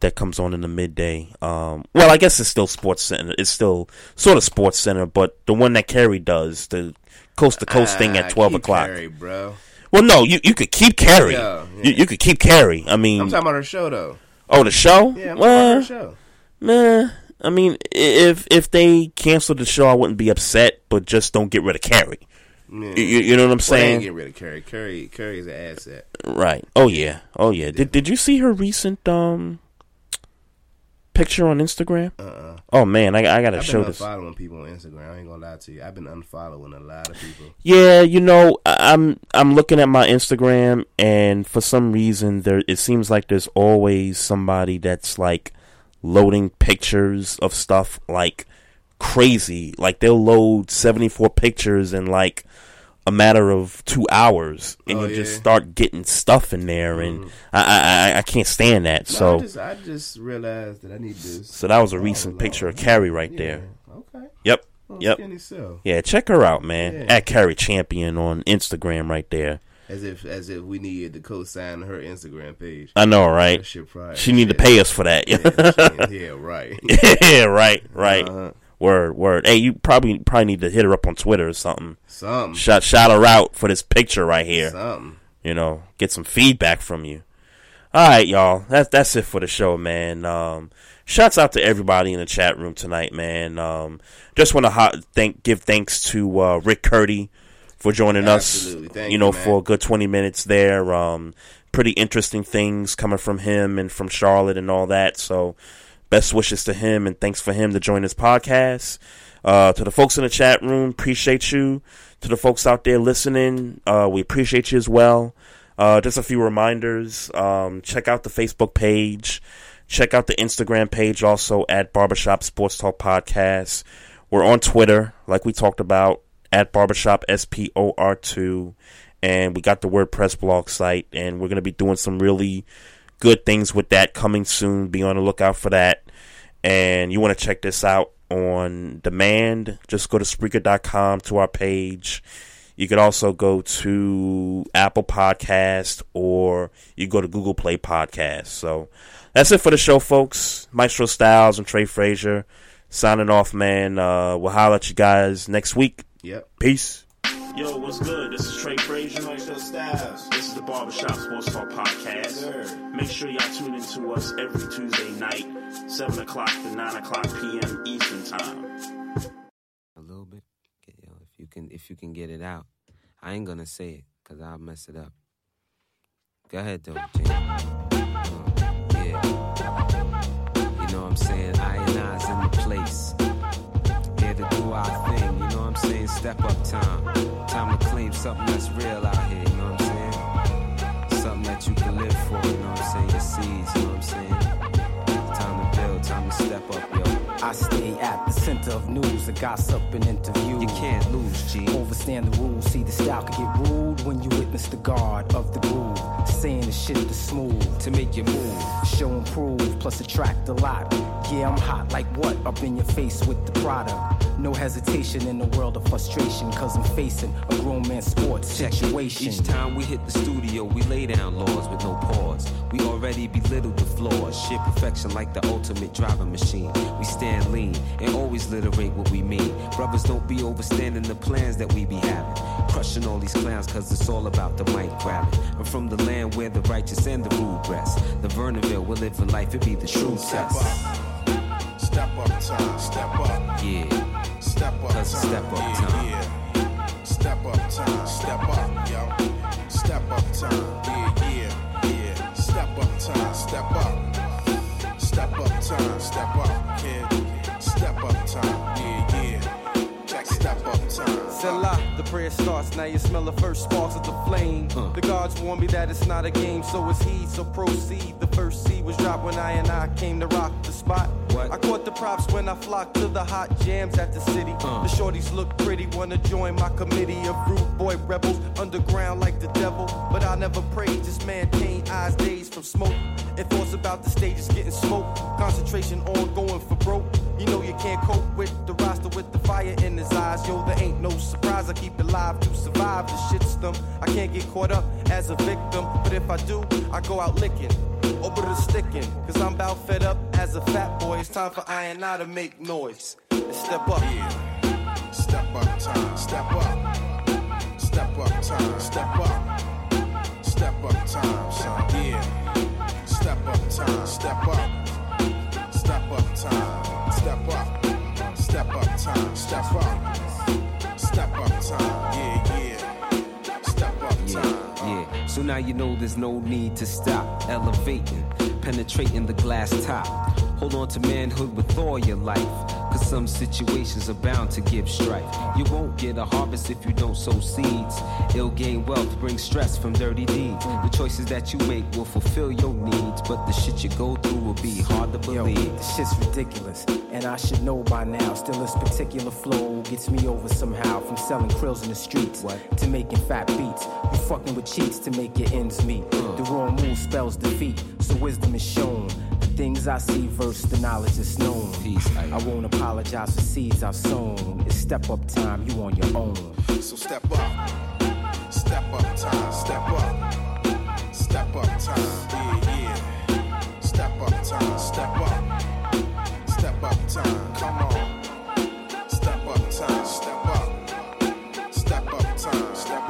[SPEAKER 9] that comes on in the midday? Um, well, I guess it's still Sports Center. It's still sort of Sports Center, but the one that Cari does, the coast to coast thing
[SPEAKER 10] Ah,
[SPEAKER 9] at twelve
[SPEAKER 10] keep
[SPEAKER 9] o'clock.
[SPEAKER 10] Cari, bro.
[SPEAKER 9] Well, no, you you could keep Cari.
[SPEAKER 10] Yeah,
[SPEAKER 9] You, you could keep Cari. I mean,
[SPEAKER 10] I'm talking about her show though.
[SPEAKER 9] oh, the show.
[SPEAKER 10] Yeah, I'm
[SPEAKER 9] well,
[SPEAKER 10] talking about her show.
[SPEAKER 9] Nah, I mean, if if they canceled the show, I wouldn't be upset. But just don't get rid of Cari.
[SPEAKER 10] Yeah.
[SPEAKER 9] You, you know what I'm
[SPEAKER 10] Well,
[SPEAKER 9] saying?
[SPEAKER 10] ain't getting rid of Cari. Cari, Cari's an asset.
[SPEAKER 9] Right. Oh yeah. Oh yeah. Did Did you see her recent um picture on Instagram?
[SPEAKER 10] Uh-uh.
[SPEAKER 9] Oh man, I I gotta
[SPEAKER 10] I've
[SPEAKER 9] show
[SPEAKER 10] been
[SPEAKER 9] this.
[SPEAKER 10] unfollowing people on Instagram. I ain't gonna lie to you. I've been unfollowing a lot of people.
[SPEAKER 9] Yeah, you know, I'm I'm looking at my Instagram, and for some reason, there it seems like there's always somebody that's like loading pictures of stuff like crazy. Like they'll load 74 pictures in like a matter of two hours, and
[SPEAKER 10] Oh,
[SPEAKER 9] you just start getting stuff in there, and I, I I I can't stand that.
[SPEAKER 10] No,
[SPEAKER 9] so
[SPEAKER 10] I just, I just realized that I need to.
[SPEAKER 9] so that was a recent picture of Cari right there.
[SPEAKER 10] Okay.
[SPEAKER 9] Yep.
[SPEAKER 10] Oh,
[SPEAKER 9] Yep. Yeah, check her out, man.
[SPEAKER 10] Yeah.
[SPEAKER 9] At Cari Champion on Instagram right there.
[SPEAKER 10] As if, as if we needed to co-sign her Instagram page.
[SPEAKER 9] I know, right?
[SPEAKER 10] Probably-
[SPEAKER 9] She need to pay us for that.
[SPEAKER 10] Yeah, (laughs) yeah, right. (laughs)
[SPEAKER 9] yeah, right, right.
[SPEAKER 10] Uh-huh.
[SPEAKER 9] Word, word. Hey, you probably probably need to hit her up on Twitter or something.
[SPEAKER 10] Something.
[SPEAKER 9] Shout shout her out for this picture right here.
[SPEAKER 10] Something.
[SPEAKER 9] You know, get some feedback from you. All right, y'all. That's that's it for the show, man. Um, shouts out to everybody in the chat room tonight, man. Um, just want to hot thank give thanks to uh, Rick Curdy for joining
[SPEAKER 10] Absolutely.
[SPEAKER 9] us.
[SPEAKER 10] Thank
[SPEAKER 9] you know,
[SPEAKER 10] you,
[SPEAKER 9] for a good twenty minutes there. Um, pretty interesting things coming from him and from Charlotte and all that. So, best wishes to him and thanks for him to join this podcast. Uh, to the folks in the chat room, appreciate you. To the folks out there listening, uh, we appreciate you as well. Uh, just a few reminders. Um, check out the Facebook page. Check out the Instagram page also at Barbershop Sports Talk Podcast. We're on Twitter, like we talked about, at Barbershop SPOR2. And we got the WordPress blog site, and we're going to be doing some really good things with that coming soon. Be on the lookout for that. And you want to check this out on demand, just go to Spreaker.com to our page. You could also go to Apple Podcast or you go to Google Play Podcast. So that's it for the show, folks. Maestro Styles and Trey Frazier signing off, man. Uh, we'll holler at you guys next week.
[SPEAKER 10] Yep.
[SPEAKER 9] Peace.
[SPEAKER 24] Yo, what's good? This is Trey Frazier. Maestro Styles. This is the Barbershop Sports Talk Podcast. Make sure y'all tune in to us every Tuesday night, 7 o'clock to 9 o'clock p.m. Eastern Time.
[SPEAKER 25] a little bit. Okay, yo, if you can, if you can get it out, I ain't gonna say it because I'll mess it up. Go ahead, though, Jim. Uh, yeah, you know what I'm saying. I and I's in the place, here to do our thing. You know what I'm saying. Step up time, time to claim something that's real out here. You know what I'm saying. Something that you can live for. You know what I'm saying. Your seeds. You know what I'm saying. Time to build. Time to step up, yo.
[SPEAKER 26] I stay at the center of news, a gossip and interview.
[SPEAKER 25] You can't lose, G.
[SPEAKER 26] Overstand the rules. See, the style can get rude when you witness the guard of the groove. Saying the shit to smooth.
[SPEAKER 25] To make you move.
[SPEAKER 26] Show and prove, plus attract a lot. Yeah, I'm hot like what? Up in your face with the product. No hesitation in the world of frustration, cause I'm facing a grown man sports situation.
[SPEAKER 25] Each time we hit the studio, we lay down laws with no pause. We already belittle the flaws. Shit perfection like the ultimate driving machine. We stand lean and always literate what we mean. Brothers don't be overstanding the plans that we be having. Crushing all these clowns cause it's all about the mic grabbing. I'm from the land where the righteous and the rude rest. The Vernonville, we're living life, it be the true test.
[SPEAKER 11] Step
[SPEAKER 23] Step up time, step up.
[SPEAKER 25] Yeah.
[SPEAKER 23] Step up
[SPEAKER 25] it's step up
[SPEAKER 23] yeah,
[SPEAKER 25] time.
[SPEAKER 23] Yeah. Step up time, step up, yo. Step up time, yeah, yeah, yeah. Step up time, step up. Step up time, step up, kid. Step up time,
[SPEAKER 27] the prayer starts. Now you smell the first sparks of the flame. The gods warn me that it's not a game, so it's he. So proceed. The first seed was dropped when I and I came to rock the spot. I caught the props when I flocked to the hot jams at the city. The shorties look pretty, wanna join my committee of rude boy rebels. Underground like the devil, but I never prayed. Just maintain eyes dazed from smoke. And thoughts about the stage is getting smoked. Concentration on going for broke. You know you can't cope with the roster with the fire in his eyes. Yo, there ain't no surprise. I keep it live to survive the shitstorm. I can't get caught up as a victim, but if I do, I go out licking. Over the sticking, cause I'm about fed up as a fat boy. It's time for I and I to make noise. And step up. Yeah.
[SPEAKER 23] Step up time, step up. Step up time, step up. Step up time, son, yeah. Step up time, step up. Step up time, step up. Step up time, step up. Step up time, yeah, yeah. Step up time.
[SPEAKER 25] Yeah, so now you know there's no need to stop elevating, penetrating the glass top. Hold on to manhood with all your life, cause some situations are bound to give strife. You won't get a harvest if you don't sow seeds. Ill gain wealth brings stress from dirty deeds. The choices that you make will fulfill your needs, but the shit you go through will be hard to believe.
[SPEAKER 26] Yo, this shit's ridiculous, and I should know by now. Still, this particular flow gets me over somehow. From selling krills in the streets to making fat beats. You fucking with cheats to make your ends meet. The wrong move spells defeat, so wisdom is shown. The things I see versus the knowledge is known. Peace, I won't apologize for seeds I've sown. It's step up time, you on your own.
[SPEAKER 23] So step up. Step up time, step up. Step up time, yeah, yeah. Step up time, step up. Step up time, come on. Step up time, step up. Step up time, step up, kid.